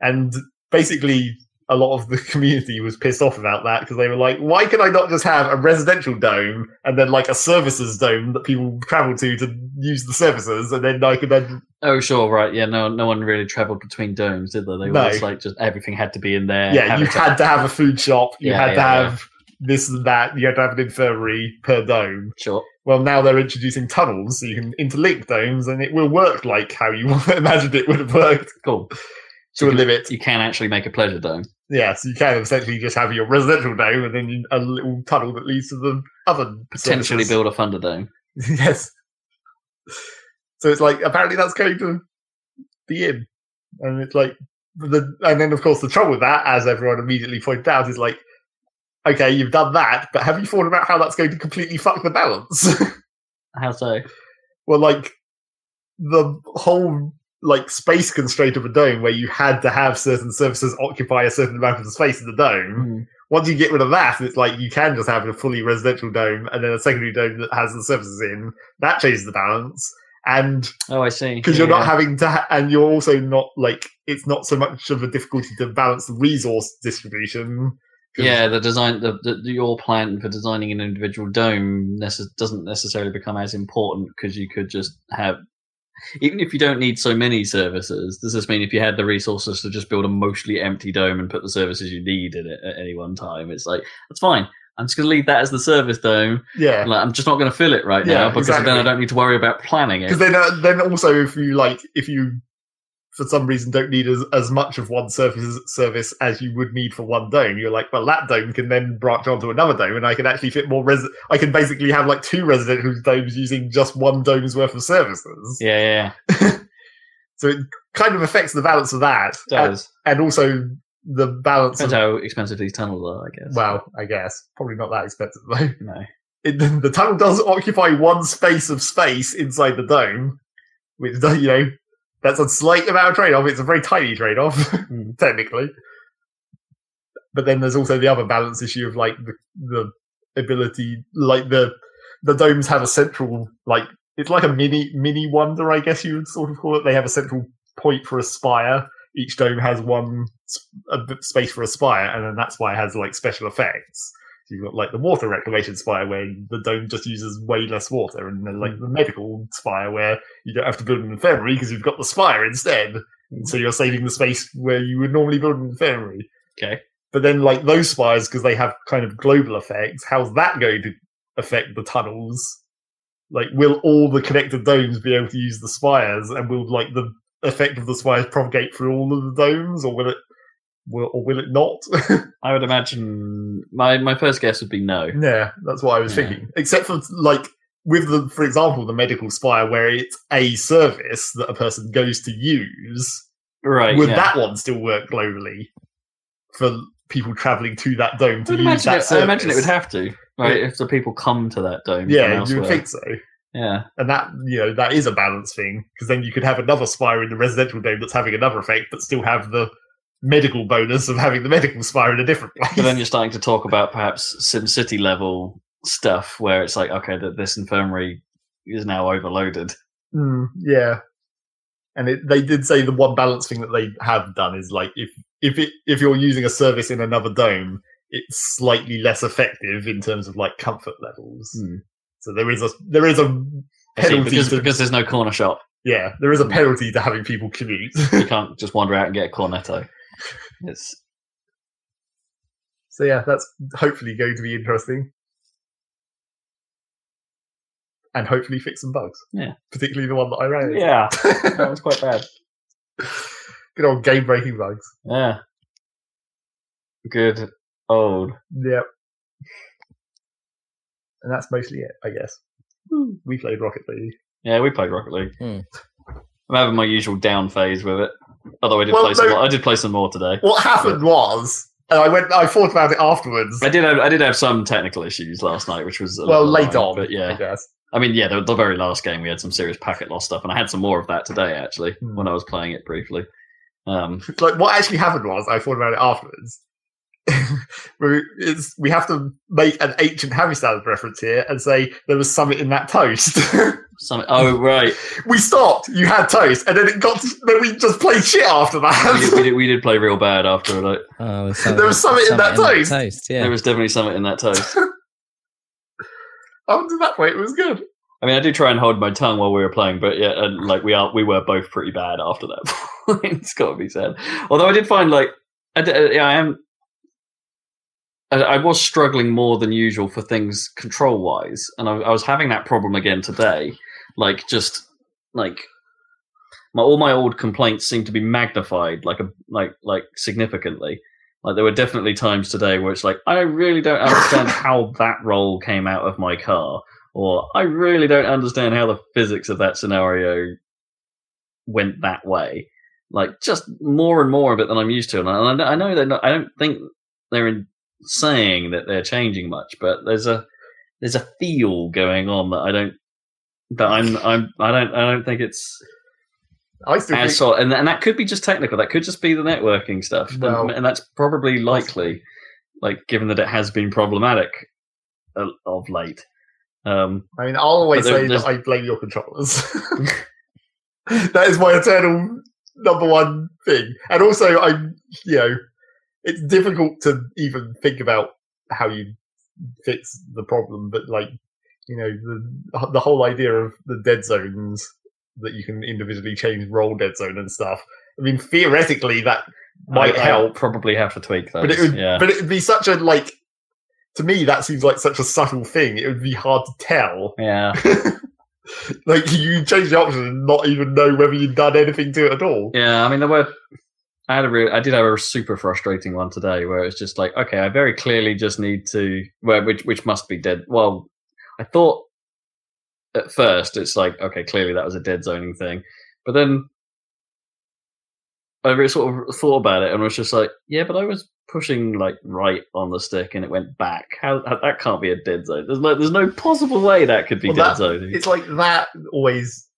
And basically, a lot of the community was pissed off about that because they were like, "Why can I not just have a residential dome and then like a services dome that people travel to to use the services, and then I could then Oh, sure, right. Yeah, no, no one really travelled between domes, did they? They No. just like just everything had to be in there. yeah, you had to have a food shop, you Yeah, had to yeah, have this and that, you had to have an infirmary per dome. Sure. Well, now they're introducing tunnels, so you can interlink domes, and it will work like how you imagined it would have worked Cool. to a limit. You can actually make a pleasure dome. Yeah, so you can essentially just have your residential dome and then a little tunnel that leads to the other Potentially services. build a thunder dome. yes. So it's like apparently that's going to be in, and it's like the and then of course the trouble with that, as everyone immediately pointed out, is like, okay, you've done that, but have you thought about how that's going to completely fuck the balance? How so? well, like the whole like space constraint of a dome, where you had to have certain surfaces occupy a certain amount of the space in the dome Hmm. once you get rid of that, it's like you can just have a fully residential dome and then a secondary dome that has the surfaces in. That changes the balance, and Oh, I see. because Yeah, you're not yeah. having to, ha- and you're also not like it's not so much of a difficulty to balance the resource distribution. Yeah, the design, the, the your plan for designing an individual dome necess- doesn't necessarily become as important because you could just have, even if you don't need so many services. Does this mean if you had the resources to just build a mostly empty dome and put the services you need in it at any one time? It's like that's fine. I'm just going to leave that as the service dome. yeah. Like, I'm just not going to fill it right Yeah, now because then. I don't need to worry about planning it. Because then, uh, then also if you like, if you for some reason don't need as, as much of one surface service as you would need for one dome, you're like, well, that dome can then branch onto another dome, and I can actually fit more. Res- I can basically have like two residential domes using just one dome's worth of services. Yeah, yeah. So it kind of affects the balance of that, It does. and, and also the balance. Depends Of, how expensive these tunnels are, I guess. well, I guess probably not that expensive though. no. it, the tunnel does occupy one space of space inside the dome, which you know, that's a slight amount of trade off. It's a very tiny trade off, Mm. technically. But then there's also the other balance issue of like the, the ability, like the the domes have a central like it's like a mini mini wonder, I guess you would sort of call it. They have a central point for a spire. Each dome has one s- a bit space for a spire, and then that spire has like special effects. So you've got like the water reclamation spire where the dome just uses way less water, and then like the hmm. medical spire where you don't have to build an infirmary because you've got the spire instead. And so you're saving the space where you would normally build an infirmary. Okay. But then, like those spires, because they have kind of global effects, how's that going to affect the tunnels? Like, will all the connected domes be able to use the spires, and will like the effect of the spires propagate through all of the domes, or will it, will, or will it not? I would imagine my my first guess would be no. yeah, that's what I was Yeah. thinking. Except for like with the, for example, the medical spire, where it's a service that a person goes to use. Right. would yeah. that one still work globally for people traveling to that dome to use imagine, that it, service? I imagine it would have to, right? If the people come to that dome. Yeah, you would think so. Yeah. And that you know that is a balance thing because then you could have another spire in the residential dome that's having another effect, but still have the medical bonus of having the medical spire in a different place. But then you're starting to talk about perhaps SimCity level stuff where it's like, okay, that this infirmary is now overloaded. Mm, yeah, and it, they did say the one balance thing that they have done is like if if it if you're using a service in another dome, it's slightly less effective in terms of like comfort levels. Hmm. So there is a there is a I see, penalty because, to because there's no corner shop. yeah there is a penalty to having people commute. You can't just wander out and get a cornetto. It's so yeah, that's hopefully going to be interesting. And hopefully fix some bugs. Yeah. Particularly the one that I ran. into. yeah, that was quite bad. Good old game breaking bugs. Yeah, good old. Yep. And that's mostly it, I guess. We played Rocket League. Yeah, we played Rocket League. Hmm. I'm having my usual down phase with it. Although I did Well, play some, more, I did play some more today. What happened was, and I went, I thought about it afterwards. I did have, I did have some technical issues last night, which was Well, late on, But I yeah, guess. I mean, yeah, the, the very last game we had some serious packet loss stuff, and I had some more of that today actually Hmm. when I was playing it briefly. Um, Like what actually happened was, I thought about it afterwards. we, it's, we have to make an ancient Hammerstad reference here and say there was something in that toast. some, oh right, we stopped. You had toast, and then it got. then we just played shit after we did, we that. did, we did play real bad after it. Oh, there's There was something in that toast. toast. Yeah. There was definitely something in that toast. Up to that point, it was good. I mean, I do try and hold my tongue while we were playing, but yeah, and like we are, we were both pretty bad after that it's got to be said. Although I did find like, I, d- uh, yeah, I am. I, I was struggling more than usual for things control wise, and I, I was having that problem again today. Like, just like my all my old complaints seem to be magnified, like a like like significantly. Like there were definitely times today where it's like I really don't understand how that roll came out of my car or I really don't understand how the physics of that scenario went that way. Like just more and more of it than I'm used to, and I, I know not. I don't think they're in saying that they're changing much, but there's a there's a feel going on that I don't that I'm I'm I don't I don't think it's I still think, solid, and and that could be just technical. That could just be the networking stuff, and- and, that's probably likely, like given that it has been problematic uh, of late. Um, I mean, I'll always say there's- that I blame your controllers. that is my eternal number one thing. And also, I'm you know, it's difficult to even think about how you fix the problem, but like, you know, the the whole idea of the dead zones that you can individually change roll dead zone and stuff. I mean, theoretically, that might I, I help, probably have to tweak those. but it would, yeah, but it would be such a like. To me, that seems like such a subtle thing. It would be hard to tell yeah. like you change the option and not even know whether you've done anything to it at all. Yeah, I mean there were. I had a real, I did have a super frustrating one today where it's just like, okay, I very clearly just need to, well, which which must be dead. Well, I thought at first it's like, okay, clearly that was a dead zoning thing, but then I really sort of thought about it and was just like, yeah, but I was pushing like right on the stick and it went back. How, how that can't be a dead zone? There's no, there's no possible way that could be Well, dead that- zoning. It's like that always.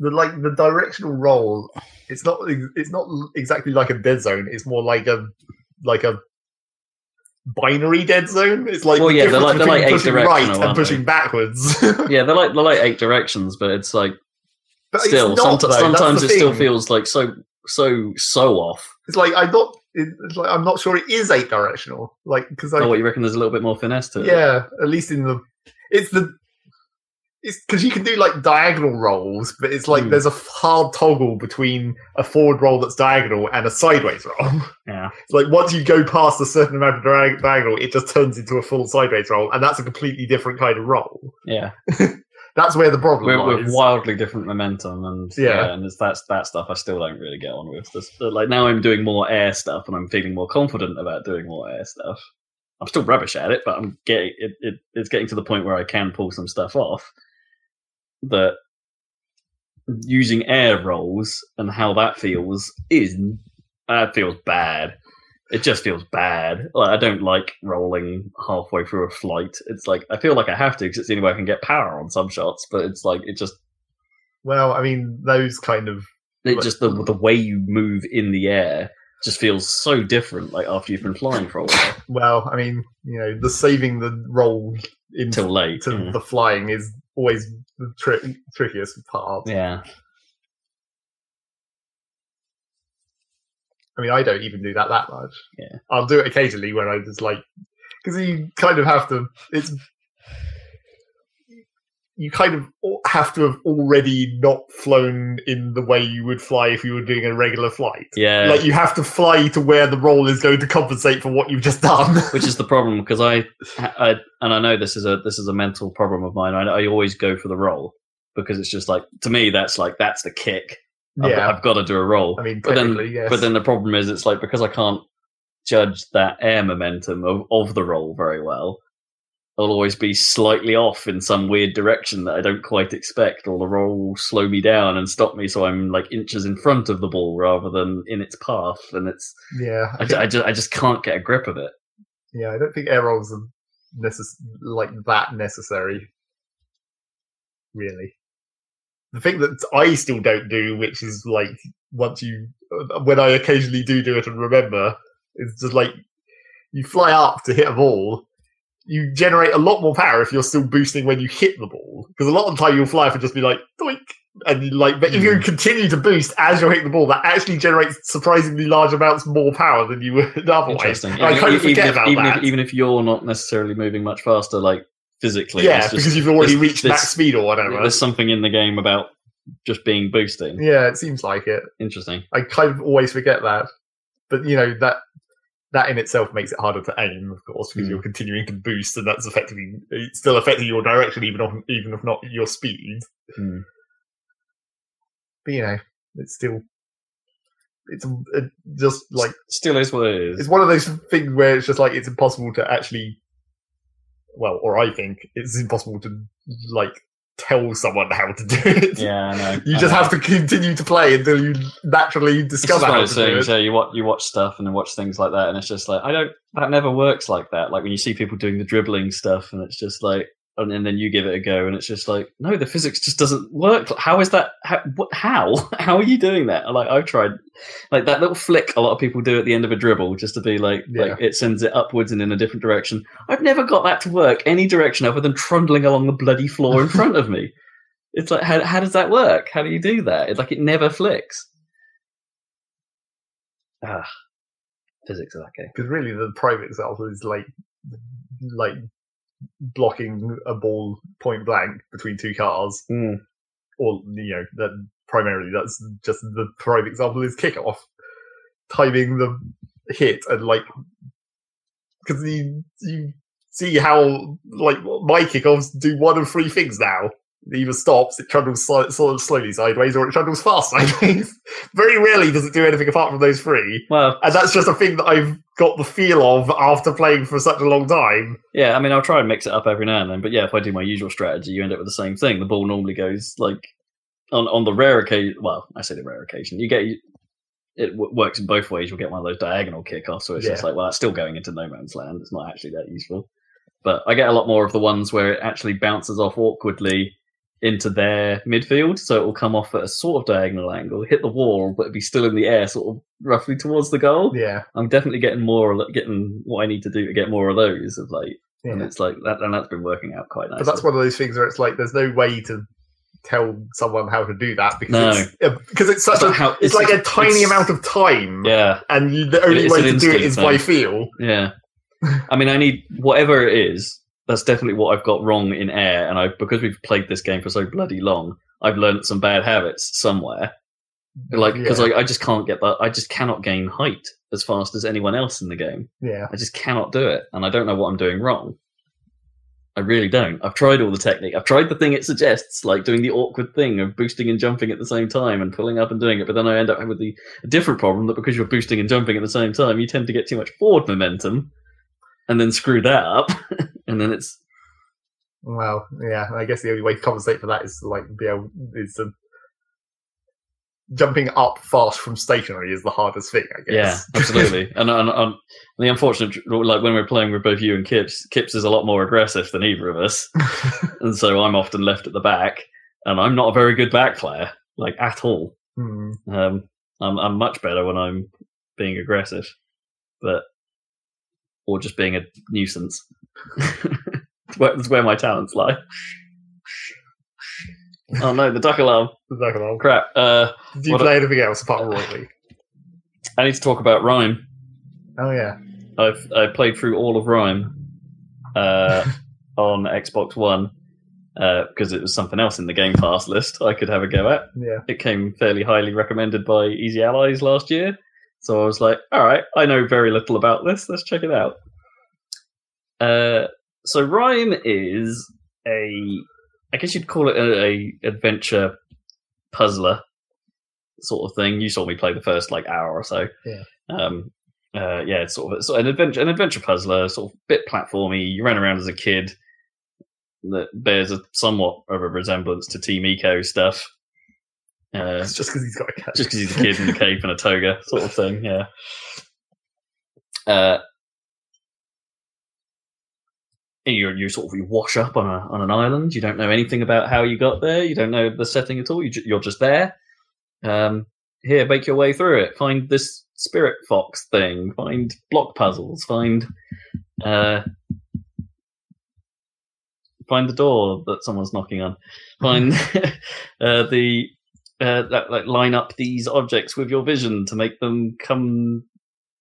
The like the directional roll. It's not. It's not exactly like a dead zone. It's more like a like a binary dead zone. It's like Well, yeah, they're like- they're like pushing right and aren't they? pushing backwards. Yeah, they're like they're like eight directions, but it's like But it's still not, somet- sometimes the it still feels like so so so off. It's like I'm not. It's like I'm not sure it is eight directional. Like because I oh, what you reckon? There's a little bit more finesse to it. yeah, at least in the it's the it's because you can do like diagonal rolls, but it's like Hmm. there's a hard toggle between a forward roll that's diagonal and a sideways roll. yeah. It's like once you go past a certain amount of diag- diagonal, it just turns into a full sideways roll, and that's a completely different kind of roll. yeah. That's where the problem We're, lies. we're wildly different momentum, and Yeah. yeah, and it's that's that stuff I still don't really get on with. This, but, like now, I'm doing more air stuff, and I'm feeling more confident about doing more air stuff. I'm still rubbish at it, but I'm getting it, it. It's getting to the point where I can pull some stuff off. That using air rolls and how that feels is that feels bad. It just feels bad. Like I don't like rolling halfway through a flight. It's like I feel like I have to because it's the only way I can get power on some shots. But it's like it just well, I mean, those kind of it just the the way you move in the air just feels so different. Like after you've been flying for a while well, I mean, you know, the saving the roll into till late. to yeah. the flying is always the tri- trickiest part. yeah. I mean, I don't even do that that much. Yeah. I'll do it occasionally when I just like because you kind of have to. It's you kind of have to have already not flown in the way you would fly if you were doing a regular flight. Yeah, Like you have to fly to where the roll is going to compensate for what you've just done. which is the problem because I, I and I know this is a this is a mental problem of mine. I, I always go for the roll because it's just like to me that's like that's the kick. I've, yeah, I've got to do a roll. I mean, but then yes. but then the problem is it's like because I can't judge that air momentum of, of the roll very well. I'll always be slightly off in some weird direction that I don't quite expect, or the roll will slow me down and stop me, so I'm like inches in front of the ball rather than in its path, and it's yeah, I, ju- I just I just can't get a grip of it. yeah. I don't think air rolls are necess- like that necessary. Really, the thing that I still don't do, which is like once you when I occasionally do do it and remember, is just like you fly up to hit a ball. You generate a lot more power if you're still boosting when you hit the ball, because a lot of the time you'll fly up and just be like doink, and like. But if you hmm. continue to boost as you're hitting the ball, that actually generates surprisingly large amounts more power than you would otherwise. Interesting. And I kind of even, forget if, about even that. if even if you're not necessarily moving much faster, like physically, yeah, just- because you've already reached max speed or whatever. there's something in the game about just being boosting. Yeah, it seems like it. Interesting. I kind of always forget that, but you know that that in itself makes it harder to aim, of course, because Mm. you're continuing to boost, and that's effectively still affecting your direction, even if even if not your speed. Hmm. But you know, it's still it's it just like Still is what it is. it's one of those things where it's just like it's impossible to actually well or i think it's impossible to like tell someone how to do it Yeah, I know. you I just know. have to continue to play until you naturally discover how to those do things. it Yeah, you watch you watch stuff and then watch things like that, and it's just like I don't. That never works like that. Like when you see people doing the dribbling stuff, and it's just like, and, and then you give it a go, and it's just like, no, the physics just doesn't work. How is that? How? What, how? How are you doing that? Like I've tried, like that little flick a lot of people do at the end of a dribble, just to be like, like it sends it upwards and in a different direction. I've never got that to work any direction other than trundling along the bloody floor in front of me. It's like, how, how does that work? How do you do that? It's like it never flicks. Ah, physics of that game. because really the prime example is like like blocking a ball point blank between two cars. Mm. or you know that primarily that's just the prime example is kickoff. Timing the hit and like because you you see how like my kickoffs do one of three things now it either stops it trundles sli- sort of slowly sideways or it trundles fast sideways very rarely does it do anything apart from those three Well, and that's just a thing that I've got the feel of after playing for such a long time. yeah, I mean, I'll try and mix it up every now and then, but yeah, if I do my usual strategy, you end up with the same thing. The ball normally goes like on on the rare occasion. Well, I say the rare occasion, you get it w- works in both ways. You'll get one of those diagonal kickoffs, so it's just like, well, it's still going into no man's land. It's not actually that useful. But I get a lot more of the ones where it actually bounces off awkwardly into their midfield, so it will come off at a sort of diagonal angle, hit the wall, but be still in the air, sort of roughly towards the goal. Yeah, I'm definitely getting more, getting what I need to do to get more of those of like, and it's like that, and that's been working out quite nicely. But that's one of those things where it's like there's no way to tell someone how to do that because No. it's, uh, because it's such But a how- it's, like a tiny amount of time, yeah, and you, the only way to do it is instinct by feel. Yeah. I mean, I need whatever it is. That's definitely what I've got wrong in air, and I because we've played this game for so bloody long, I've learned some bad habits somewhere. Like because yeah, I, I just can't get that. I just cannot gain height as fast as anyone else in the game. yeah, I just cannot do it, and I don't know what I'm doing wrong. I really don't. I've tried all the technique. I've tried the thing it suggests, like doing the awkward thing of boosting and jumping at the same time and pulling up and doing it. But then I end up with the a different problem that because you're boosting and jumping at the same time, you tend to get too much forward momentum, and then screw that up, and then it's Well, yeah. I guess the only way to compensate for that is to like be able is to jumping up fast from stationary is the hardest thing. I yeah, guess. absolutely. and, and, and the unfortunate, like when we're playing with both you and Kips, Kips is a lot more aggressive than either of us. and so I'm often left at the back, and I'm not a very good back player, like at all. Hmm. Um, I'm I'm much better when I'm being aggressive, but or just being a nuisance. That's where, my talents lie. oh no, the duck alarm! The duck alarm. Crap. Uh, Did you play anything else apart from Rocket I need to talk about RIME. Oh yeah. I've I played through all of RIME uh, on Xbox One because it was something else in the Game Pass list I could have a go at. Yeah. It came fairly highly recommended by Easy Allies last year, so I was like, "All right, I know very little about this. Let's check it out." Uh, so RIME is a, I guess you'd call it a, a adventure puzzler sort of thing. You saw me play the first like hour or so. Yeah. Um, uh, yeah, it's sort of it's an adventure, an adventure puzzler, sort of bit platformy. You ran around as a kid. That bears a somewhat of a resemblance to Team Ico stuff. Uh, It's just because he's got a cat. just because he's a kid in a cape and a toga, sort of thing. Yeah. Uh, you you sort of you wash up on a on an island. You don't know anything about how you got there. You don't know the setting at all. You you're just there. Um, here, make your way through it. Find this spirit fox thing. Find block puzzles. Find uh, find the door that someone's knocking on. Find uh, the uh, that, like line up these objects with your vision to make them come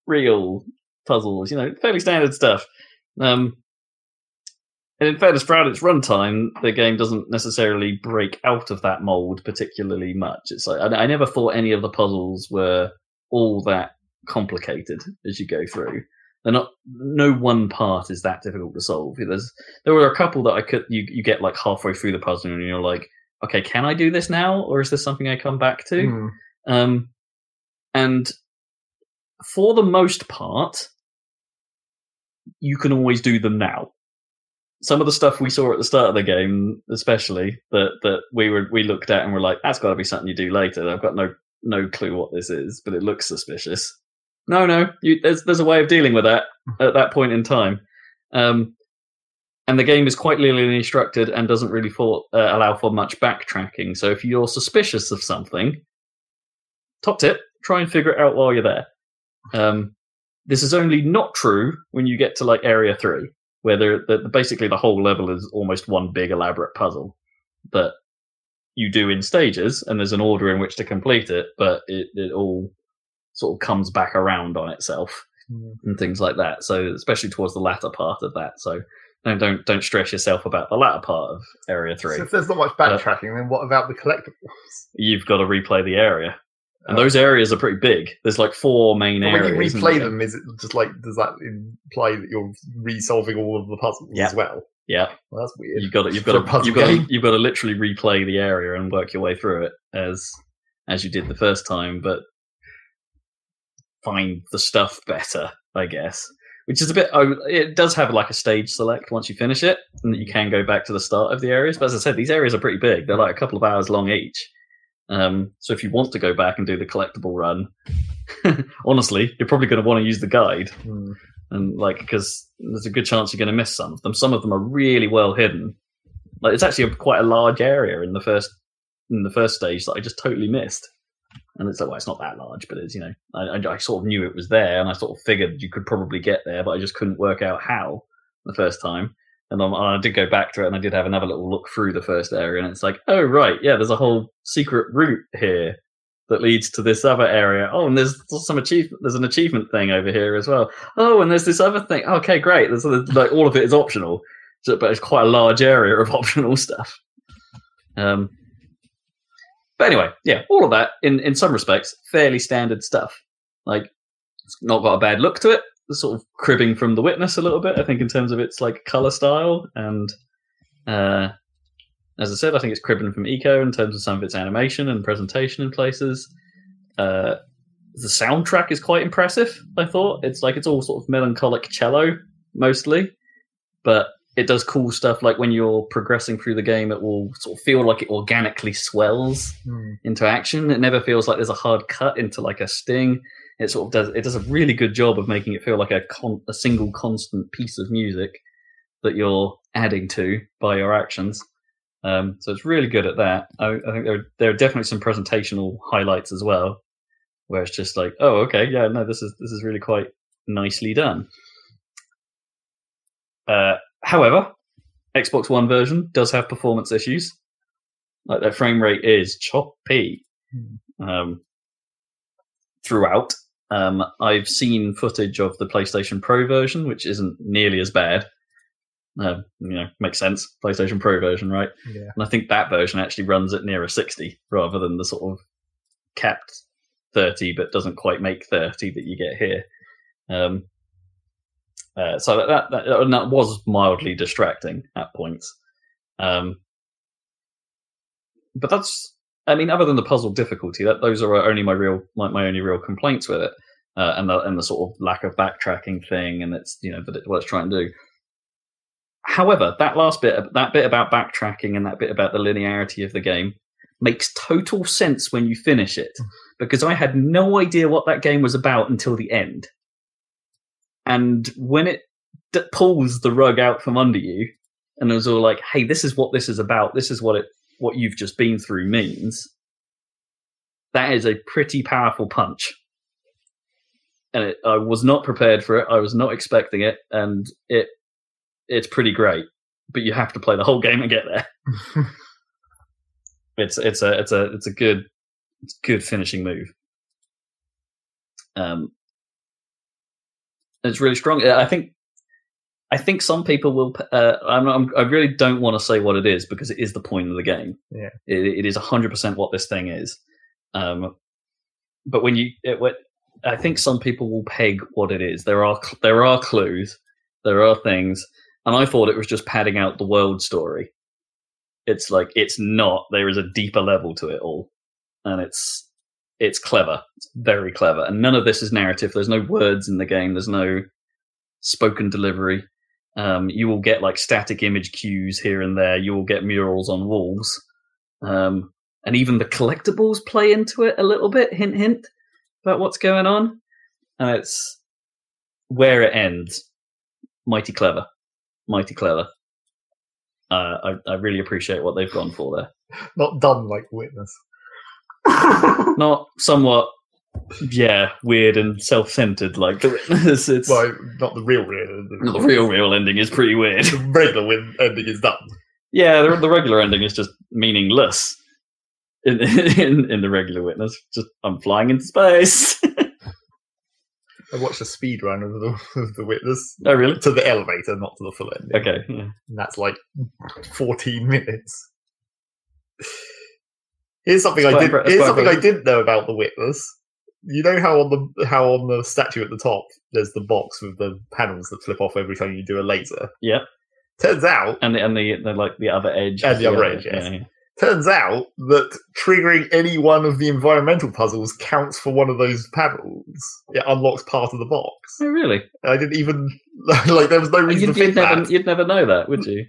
real puzzles. You know, fairly standard stuff. Um, and in fairness, throughout its runtime, the game doesn't necessarily break out of that mold particularly much. It's like I, I never thought any of the puzzles were all that complicated as you go through. They're not. No one part is that difficult to solve. There's there were a couple that I could you you get like halfway through the puzzle and you're like, okay, can I do this now, or is this something I come back to? Hmm. Um, and for the most part, you can always do them now. Some of the stuff we saw at the start of the game, especially that that we were we looked at and were like, that's got to be something you do later. I've got no no clue what this is, but it looks suspicious. No, no, you, there's there's a way of dealing with that at that point in time. Um, and the game is quite linearly structured and doesn't really for, uh, allow for much backtracking. So if you're suspicious of something, top tip: try and figure it out while you're there. Um, this is only not true when you get to like area three, where there, the, basically the whole level is almost one big elaborate puzzle that you do in stages, and there's an order in which to complete it, but it, it all sort of comes back around on itself Hmm. and things like that. So especially towards the latter part of that. So no, don't don't stress yourself about the latter part of area three. So if there's not much backtracking, uh, then what about the collectibles? You've got to replay the area. And Oh. those areas are pretty big. There's like four main But when you replay them, is it just like does that imply that you're resolving all of the puzzles Yeah. as well? Yeah, Well, that's weird. you've got to, you've got to, you've got to, you've got to literally replay the area and work your way through it as as you did the first time, but find the stuff better, I guess. Which is a bit. Oh, it does have like a stage select once you finish it, and you can go back to the start of the areas. But as I said, these areas are pretty big. They're like a couple of hours long each. Um, so if you want to go back and do the collectible run, honestly, you're probably going to want to use the guide. Hmm. and like because there's a good chance you're going to miss some of them. Some of them are really well hidden, Like it's actually a, quite a large area in the first in the first stage that I just totally missed. And it's like, well, it's not that large, but it's you know, I, I, sort of knew it was there, and I sort of figured you could probably get there, but I just couldn't work out how the first time. And, i did go back to it, and I did have another little look through the first area, and it's like, oh right, yeah, there's a whole secret route here that leads to this other area. Oh, and there's some achievement. There's an achievement thing over here as well. Oh, and there's this other thing. Okay, great. There's, like all of it is optional, but it's quite a large area of optional stuff. Um, but anyway, yeah, all of that in in some respects fairly standard stuff. Like it's not got a bad look to it. It's sort of cribbing from The Witness a little bit, I think, in terms of its like color style and. Uh, as I said, I think it's cribbing from Ico in terms of some of its animation and presentation in places. Uh, the soundtrack is quite impressive. I thought it's like it's all sort of melancholic cello mostly, but it does cool stuff like when you're progressing through the game, it will sort of feel like it organically swells Mm. into action. It never feels like there's a hard cut into like a sting. It sort of does. It does a really good job of making it feel like a con- a single constant piece of music that you're adding to by your actions. Um, so it's really good at that. I, I think there there are definitely some presentational highlights as well, where it's just like, oh, okay, yeah, no, this is this is really quite nicely done. Uh, however, Xbox One version does have performance issues. Like their frame rate is choppy um, throughout. Um, I've seen footage of the PlayStation Pro version, which isn't nearly as bad. Uh, you know, makes sense. PlayStation Pro version, right? Yeah. And I think that version actually runs at near a 60 rather than the sort of capped 30 but doesn't quite make 30 that you get here. Um, uh, so that, that, that, that was mildly distracting at points. Um, but that's, I mean, other than the puzzle difficulty, that those are only my real, like my only real complaints with it, uh, and the and the sort of lack of backtracking thing, and it's you know that it, what it's trying to do. However, that last bit, that bit about backtracking and that bit about the linearity of the game makes total sense when you finish it, because I had no idea what that game was about until the end. And when it d- pulls the rug out from under you, and it was all like, "Hey, this is what this is about. This is what it, what you've just been through means." That is a pretty powerful punch, and it, I was not prepared for it. I was not expecting it, and it it's pretty great, but you have to play the whole game and get there. it's it's a it's a it's a good it's a good finishing move. Um, it's really strong. I think I think some people will. Uh, I'm, I'm, I really don't want to say what it is because it is the point of the game. Yeah. it, it is 100 percent what this thing is. Um, but when you, it, what, I think some people will peg what it is. There are there are clues, there are things, and I thought it was just padding out the world story. It's like it's not. There is a deeper level to it all, and it's it's clever. It's very clever, and none of this is narrative. There's no words in the game. There's no spoken delivery. Um, you will get like static image cues here and there. You will get murals on walls, um, and even the collectibles play into it a little bit. Hint, hint about what's going on, and it's where it ends. Mighty clever, mighty clever. Uh, I, I really appreciate what they've gone for there. Not done like Witness. Not somewhat, yeah, weird and self-centered like the witness. It's well, not the real real. Not the real, real ending is pretty weird. The regular ending is done. Yeah, the, the regular ending is just meaningless. In, in in the regular witness, just I'm flying into space. I watched a speed run of the, of the Witness oh really? to the elevator, not to the full ending. Okay. Yeah. and that's like 14 minutes. Here's something I did. Here's something I didn't know about the Witness. You know how on the how on the statue at the top there's the box with the panels that flip off every time you do a laser. Yeah. Turns out, And the and the, the like the other edge. And the other edge, yes. yeah. turns out that triggering any one of the environmental puzzles counts for one of those panels. It unlocks part of the box. Oh really? I didn't even like. There was no reason You'd, to think you'd never that. you'd never know that, would you?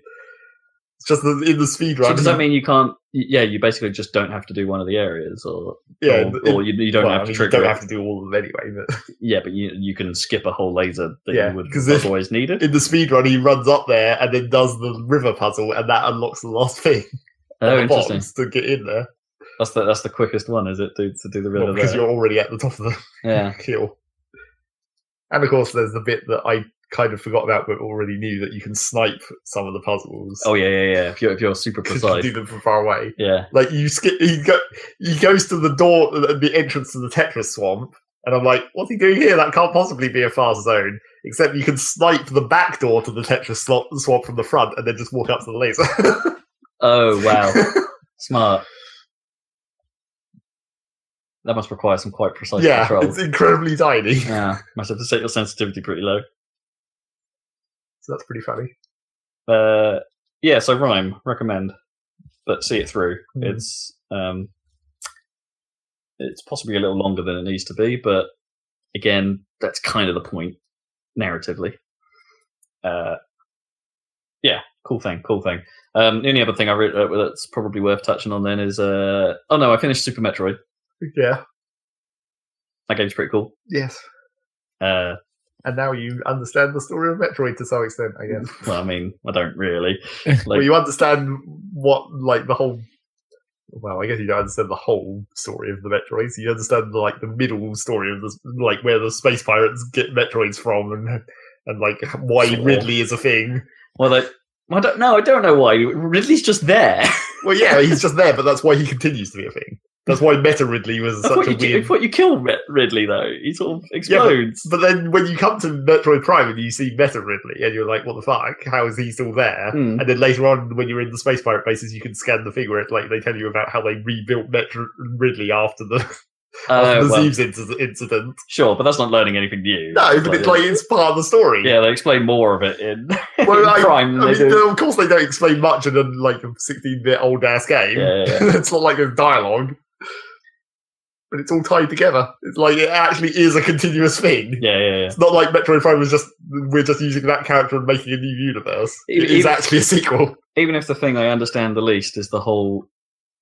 Just the, in the speed run. So does that mean you can't? Yeah, you basically just don't have to do one of the areas, or yeah, or, or you, you don't well, have I to mean, you trigger. don't it. have to do all of them anyway. But Yeah, but you you can skip a whole laser that Yeah, you would otherwise needed. in the speed run, he runs up there and then does the river puzzle, and that unlocks the last thing. oh, interesting. to get in there. That's the that's the quickest one, is it? To to do the Well, river because there? you're already at the top of the Yeah. hill. And of course, there's the bit that I kind of forgot about, but already knew that you can snipe some of the puzzles. Oh yeah, yeah, yeah. If you're if you're super 'cause you can precise. do them from far away. Yeah. Like you skip, he go, he goes to the door, the entrance to the Tetris swamp, and I'm like, what's he doing here? That can't possibly be a fast zone. Except you can snipe the back door to the Tetris swamp from the front, and then just walk up to the laser. Oh wow, smart. That must require some quite precise yeah, control. it's incredibly tiny, Yeah, must have to set your sensitivity pretty low. So that's pretty funny. Uh, yeah, so RIME recommend, but see it through. Hmm. It's um, it's possibly a little longer than it needs to be, but again, that's kind of the point narratively. Uh, yeah, cool thing, cool thing. Um, the only other thing I re- uh, that's probably worth touching on then is uh, oh no, I finished Super Metroid. Yeah. That game's pretty cool. Yes. Uh, And now you understand the story of Metroid to some extent, I guess. well, I mean, I don't really. well, you understand what, like, the whole. Well, I guess you don't understand the whole story of the Metroids. You understand the, like the middle story of the like where the space pirates get Metroids from, and and like why Sort of. Ridley is a thing. well, like, I don't know. I don't know why. Ridley's just there. Well, yeah, he's just there, but that's why he continues to be a thing. That's why Meta Ridley was I such a you, I weird. thought you killed Rid- Ridley though. He sort of explodes. But then when you come to Metroid Prime and you see Meta Ridley, and you're like, "What the fuck? How is he still there?" Hmm. And then later on, when you're in the space pirate bases, you can scan the figure. It's like they tell you about how they rebuilt Meta Ridley after the, Uh, the well, inc- incident. sure, but that's not learning anything new. No, but it's like it's part of the story. yeah, they explain more of it in, Well, in I- Prime. I mean, do. of course, they don't explain much in a like a 16-bit old ass game. Yeah, yeah, it's not like a dialogue, but it's all tied together. It's like it actually is a continuous thing. yeah, yeah, yeah. It's not like Metroid Prime was just we're just using that character and making a new universe. It Even- is even- actually a sequel. Even if the thing I understand the least is the whole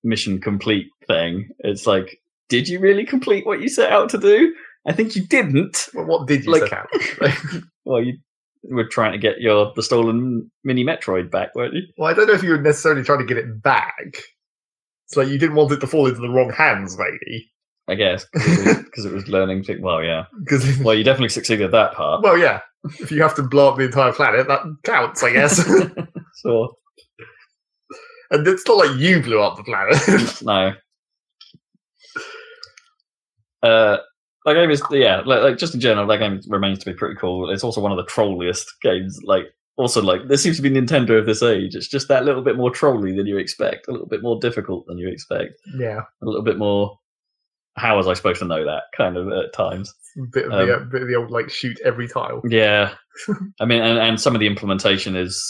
mission complete thing, it's like, did you really complete what you set out to do? I think you didn't. Well, what did you Like- set out? Well, you were trying to get your the stolen mini Metroid back, weren't you? well, I don't know if you were necessarily trying to get it back. It's like you didn't want it to fall into the wrong hands, maybe. I guess because it, was learning. To, well, yeah. Because Well, you definitely succeeded at that part. well, yeah, if you have to blow up the entire planet, that counts, I guess. so and it's not like you blew up the planet. no. Uh, that game is yeah, like, like just in general, that game remains to be pretty cool. It's also one of the trolliest games. Like also like there seems to be Nintendo of this age. It's just that little bit more trolly than you expect, a little bit more difficult than you expect, yeah, a little bit more. How was I supposed to know that? Kind of at times. bit of Um, the bit of the old like shoot every tile. Yeah, I mean, and, and some of the implementation is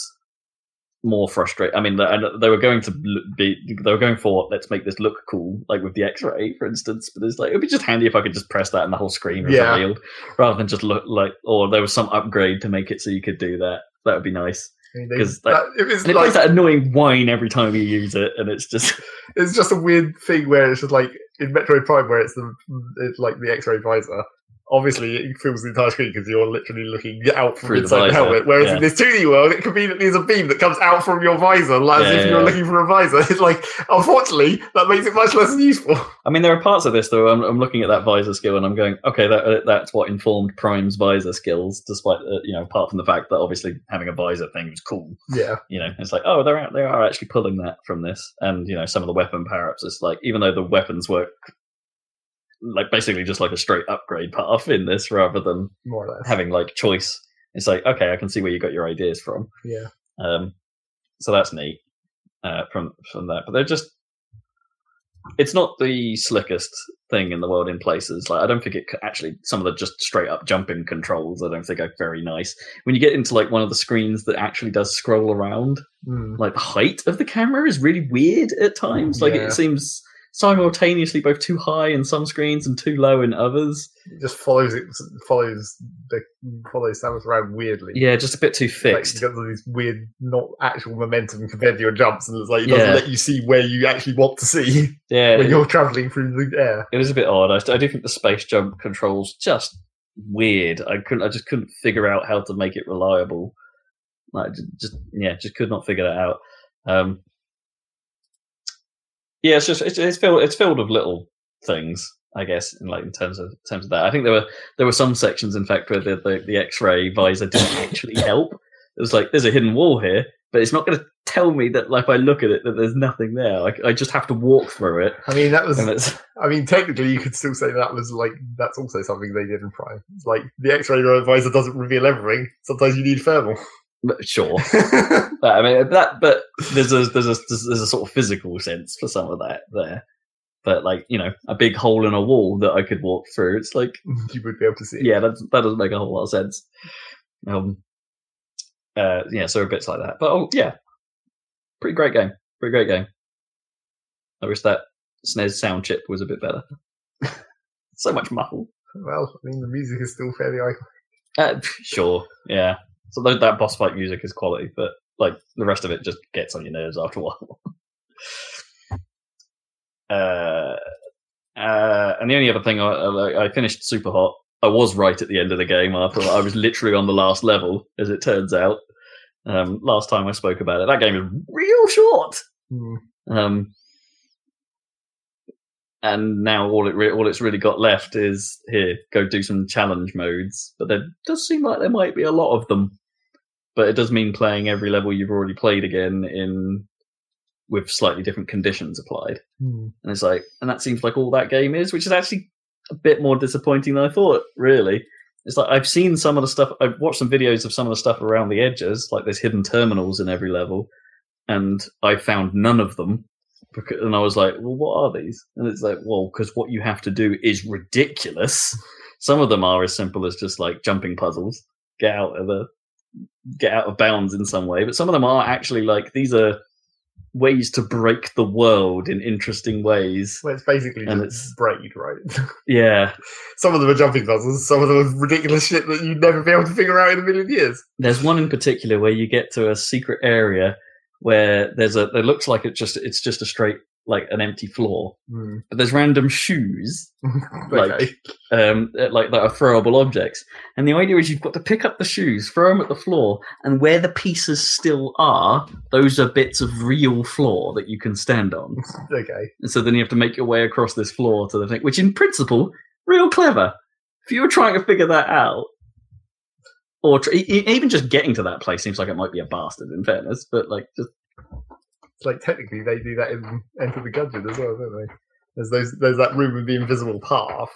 more frustrating. I mean, they were going to be, they were going for let's make this look cool, like with the X-ray, for instance. But it's like it'd be just handy if I could just press that and the whole screen was Yeah. revealed, rather than just look like, or there was some upgrade to make it so you could do that. That would be nice. I mean, they- 'Cause, like- that- it's it like plays that annoying whine every time you use it, and it's just it's just a weird thing where it's just like in Metroid Prime where it's the it's like the X-ray visor. Obviously, it fills the entire screen because you're literally looking out from Through the inside the, visor, helmet. Whereas yeah. in this 2D world, it conveniently is a beam that comes out from your visor, like, as Yeah, if you're yeah. looking for a visor. It's like, unfortunately, that makes it much less useful. I mean, there are parts of this though. I'm, I'm looking at that visor skill and I'm going, okay, that uh, that's what informed Prime's visor skills. Despite uh, you know, apart from the fact that obviously having a visor thing was cool. Yeah, You know, it's like, oh, they're out, they are actually pulling that from this, and you know, some of the weapon power ups. It's like even though the weapons work like basically just like a straight upgrade path in this, rather than more or less. having like choice. It's like, okay, I can see where you got your ideas from. Yeah, Um, so that's neat uh, from from that. But they're just it's not the slickest thing in the world in places. Like I don't think it actually some of the just straight up jumping controls. I don't think are very nice. When you get into like one of the screens that actually does scroll around, Mm. like the height of the camera is really weird at times. Like Yeah. it seems simultaneously both too high in some screens and too low in others. It just follows it follows the follows Samus around weirdly. Yeah, just a bit too Like, fixed. you got all these weird, not actual momentum compared to your jumps, and it's like it doesn't Yeah. let you see where you actually want to see Yeah, when you're traveling through the air. it was a bit odd. I, I do think the space jump controls just weird. I couldn't. I just couldn't figure out how to make it reliable. Like just yeah, just could not figure that out. Um, yeah, it's just it's, it's filled it's filled with little things. I guess in like in terms of in terms of that. I think there were there were some sections, in fact, where the the, the X-ray visor didn't actually help. It was like there's a hidden wall here, but it's not going to tell me that like if I look at it that there's nothing there. Like I just have to walk through it, I mean, that was. I mean, technically, you could still say that was like that's also something they did in Prime. It's like the X-ray visor doesn't reveal everything. Sometimes you need thermal. Sure. But, I mean that, but there's a there's a there's a sort of physical sense for some of that there. But like you know, a big hole in a wall that I could walk through. It's like you would be able to see. yeah, that that doesn't make a whole lot of sense. Um, uh, yeah, so bits like that. But oh yeah, pretty great game. Pretty great game. I wish that SNES sound chip was a bit better. so much muffle. Well, I mean, the music is still fairly iconic. Uh, sure, yeah. So tho- that boss fight music is quality, but like the rest of it just gets on your nerves after a while. uh, uh, and the only other thing I, I, I finished Superhot. I was right at the end of the game. After I was literally on the last level, as it turns out. Um, last time I spoke about it, that game is real short. Hmm. Um, and now all it re- all it's really got left is here go do some challenge modes. But there does seem like there might be a lot of them. But it does mean playing every level you've already played again in with slightly different conditions applied. Hmm. And it's like, and that seems like all that game is, which is actually a bit more disappointing than I thought. Really, it's like I've seen some of the stuff. I've watched some videos of some of the stuff around the edges, like there's hidden terminals in every level, and I found none of them. Because, and I was like, well, what are these? And it's like, well, because what you have to do is ridiculous. Some of them are as simple as just like jumping puzzles, get out of the, get out of bounds in some way. But some of them are actually like these are ways to break the world in interesting ways. Well, it's basically And just it's- braid, right? Yeah, some of them are jumping puzzles. Some of them are ridiculous shit that you'd never be able to figure out in a million years. there's one in particular where you get to a secret area where there's a it looks like it just it's just a straight like an empty floor Hmm. but there's random shoes Like- okay. um like that are throwable objects and the idea is you've got to pick up the shoes throw them at the floor and where the pieces still are those are bits of real floor that you can stand on okay. and so then you have to make your way across this floor to the thing which in principle real clever if you were trying to figure that out or tr- even just getting to that place seems like it might be a bastard in fairness but like just like technically they do that in Enter the Gungeon as well, don't they? There's those there's that room with the invisible path.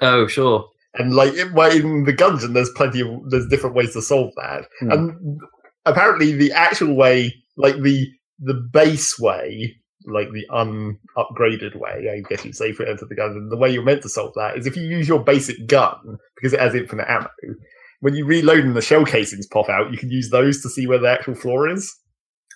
oh sure And like in, well, in the Gungeon there's plenty of there's different ways to solve that. Hmm. And apparently the actual way, like the the base way, like the unupgraded way, I guess you'd say for Enter the Gungeon, the way you're meant to solve that is if you use your basic gun, because it has infinite ammo, when you reload and the shell casings pop out, you can use those to see where the actual floor is.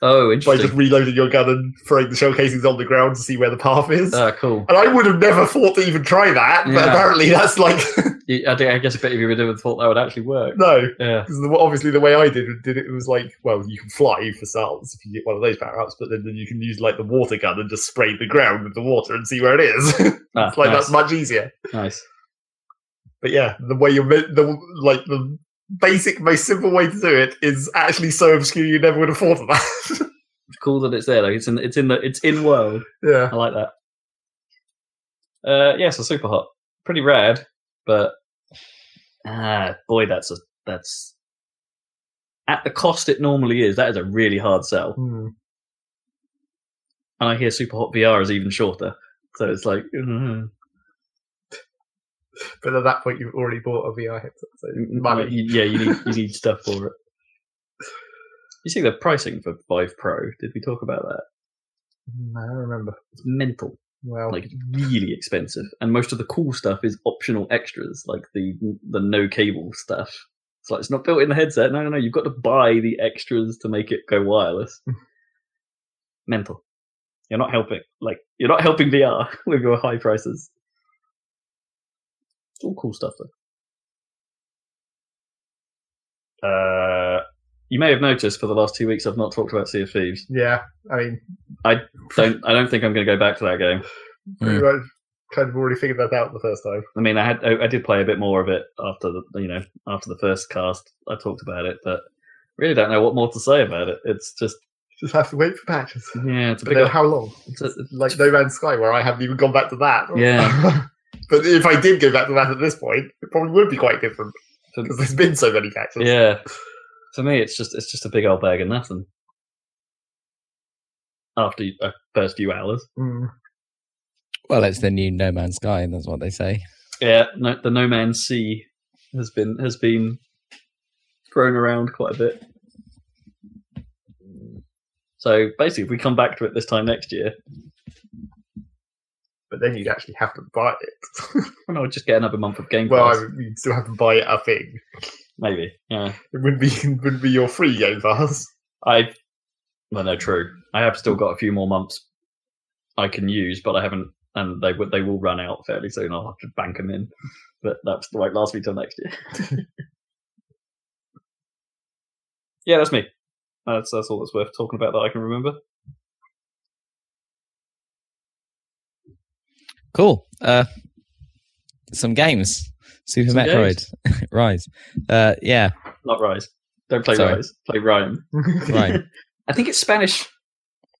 Oh by just reloading your gun and throwing the shell casings on the ground to see where the path is. ah cool and I would have never thought to even try that, but Yeah. apparently that's like I, I guess a bit if you would have thought that would actually work no. yeah Because obviously the way I did it, did it, it was like, well, you can fly for starters if you get one of those power ups, but then, then you can use like the water gun and just spray the ground with the water and see where it is. ah, it's like nice, that's much easier. nice But yeah, the way you're the like the basic, most simple way to do it is actually so obscure you never would have thought of that. It's cool that it's there like it's in it's in the it's in world yeah. I like that uh yeah so Superhot pretty rad but ah boy that's a that's at the cost it normally is that is a really hard sell Hmm. and I hear Superhot VR is even shorter so it's like mm, But at that point, you've already bought a VR headset, so mm, mm, money. yeah you need you need stuff for it. You see the pricing for Vive Pro? Did we talk about that? No, I don't remember. it's mental. Well, like it's really expensive. And most of the cool stuff is optional extras like the the no cable stuff. It's like it's not built in the headset. No no no. You've got to buy the extras to make it go wireless. Mental. You're not helping. Like you're not helping VR with your high prices. It's all cool stuff though. Uh, you may have noticed for the last two weeks I've not talked about Sea of Thieves. Yeah, I mean, I Don't I don't think I'm going to go back to that game. pretty much kind of already figured that out the first time. I mean, I had I, I did play a bit more of it after the you know after the first cast. I talked about it, but really don't know what more to say about it. It's just Just have to wait for patches. yeah, it's a But big then how long? it's a, Like No Man's Sky, where I haven't even gone back to that. Yeah. but if I did go back to that at this point, it probably would be quite different because there's been so many patches. yeah. For me, it's just it's just a big old bag of nothing. After a first few hours, Mm. Well, it's the new No Man's Sky, and that's what they say. yeah, no, the No Man's Sea has been has been thrown around quite a bit. So basically, if we come back to it this time next year, But then you'd actually have to buy it. and I would just get another month of Game well, Pass. I you'd still have to buy a thing. Maybe, yeah. It wouldn't be it wouldn't be your free Game Pass. I, well, no, true. I have still got a few more months I can use, but I haven't, and they would they will run out fairly soon. I'll have to bank them in, but that's won't last me till next year. yeah, that's me. That's that's all that's worth talking about that I can remember. Cool. Uh, some games. Super Some Metroid Rise. Uh, yeah, Not Rise. Don't play Sorry. Rise. Play RIME. right. I think it's Spanish.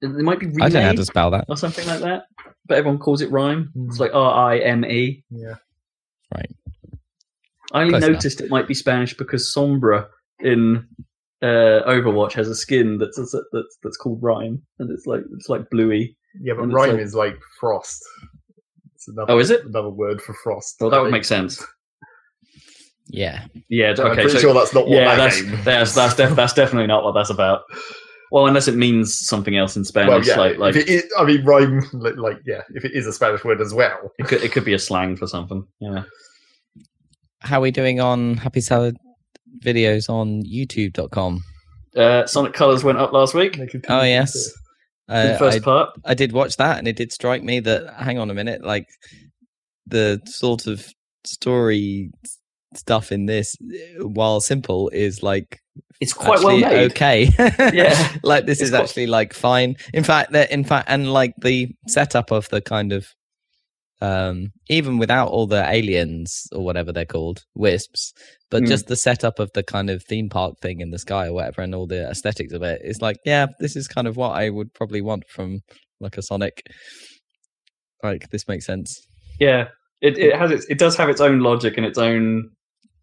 It it might be I don't know how to spell that. or something like that, but everyone calls it RIME. It's like R I M E. yeah. Right. I only Close enough. noticed it might be Spanish because Sombra in uh, Overwatch has a skin that's that's that's called Rhyme, and it's like it's like bluey. Yeah, but And it's rhyme like- is like frost. It's another, Oh, is it? another word for frost? Well, that would make sense. Yeah. Yeah. I'm Okay. pretty So sure that's not what yeah, that that's game. that's that's, def- that's definitely not what that's about. Well, unless it means something else in Spanish, well, yeah. like like if it is, I mean, rhyme. Like, like, yeah, if it is a Spanish word as well. it could it could be a slang for something. Yeah. How are we doing on Happy Salad videos on YouTube.com? Uh, Sonic Colors went up last week. Oh, yes. The Uh, first I, part. I did watch that, and it did strike me that, hang on a minute, like the sort of story stuff in this, while simple, is like It's quite well made. okay. Yeah. like this It's is quite- actually like fine. In fact, that in fact, and like the setup of the kind of um even without all the aliens or whatever they're called wisps but Hmm. just the setup of the kind of theme park thing in the sky or whatever and all the aesthetics of it, it is like yeah this is kind of what i would probably want from like a sonic like this makes sense Yeah, it it has its it does have its own logic and its own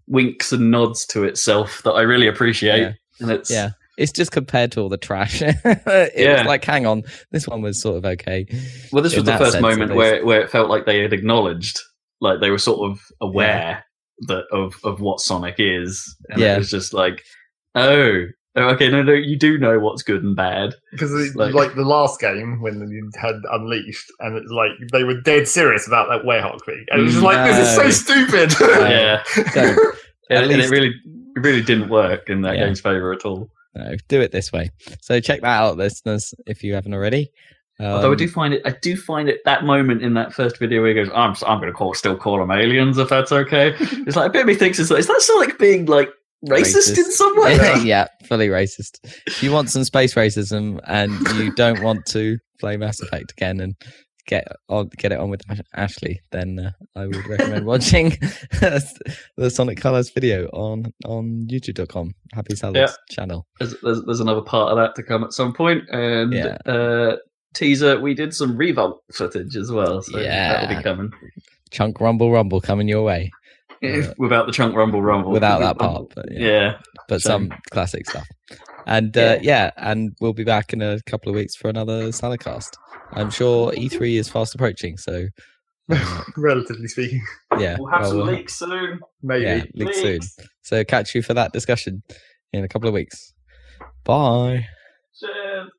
winks and nods to itself that I really appreciate. Yeah. And it's yeah it's just compared to all the trash it Yeah. was like hang on this one was sort of okay well, this was the first moment where where it felt like they had acknowledged, like they were sort of aware that of of what Sonic is, and Yeah. it was just like, oh, oh, okay, no, no, you do know what's good and bad. Because Like- like, the last game when you had Unleashed, and it's like they were dead serious about that Werehog thing, and it was just like this is so No. stupid. yeah, Don't. and, and it really it really didn't work in that Yeah. game's favor at all. No, do it this way. So check that out, listeners, if you haven't already. Although I Um, do find it, I do find it that moment in that first video where he goes, "I'm, I'm going to call, still call them aliens if that's okay." it's like a bit of me thinks it's like, is that Sonic being like racist, Racist. in some way? yeah, fully racist. You want some space racism and you don't want to play Mass Effect again and get on, get it on with Ash- Ashley, then uh, I would recommend watching the Sonic Colors video on on YouTube.com, Happy Salads channel. There's, there's, there's another part of that to come at some point, and Yeah. uh, teaser we did some Re-Volt footage as well, so that'll be coming Chunk Rumble Rumble coming your way Yeah. without the chunk rumble rumble. without that part, but yeah. Yeah, but So- some classic stuff. And uh, yeah. and we'll be back in a couple of weeks for another Saladcast. I'm sure E3 is fast approaching, so uh, Relatively speaking, yeah, we'll have well, some we'll- leaks soon. maybe. yeah, leaks soon. So catch you for that discussion in a couple of weeks. Bye. Cheers.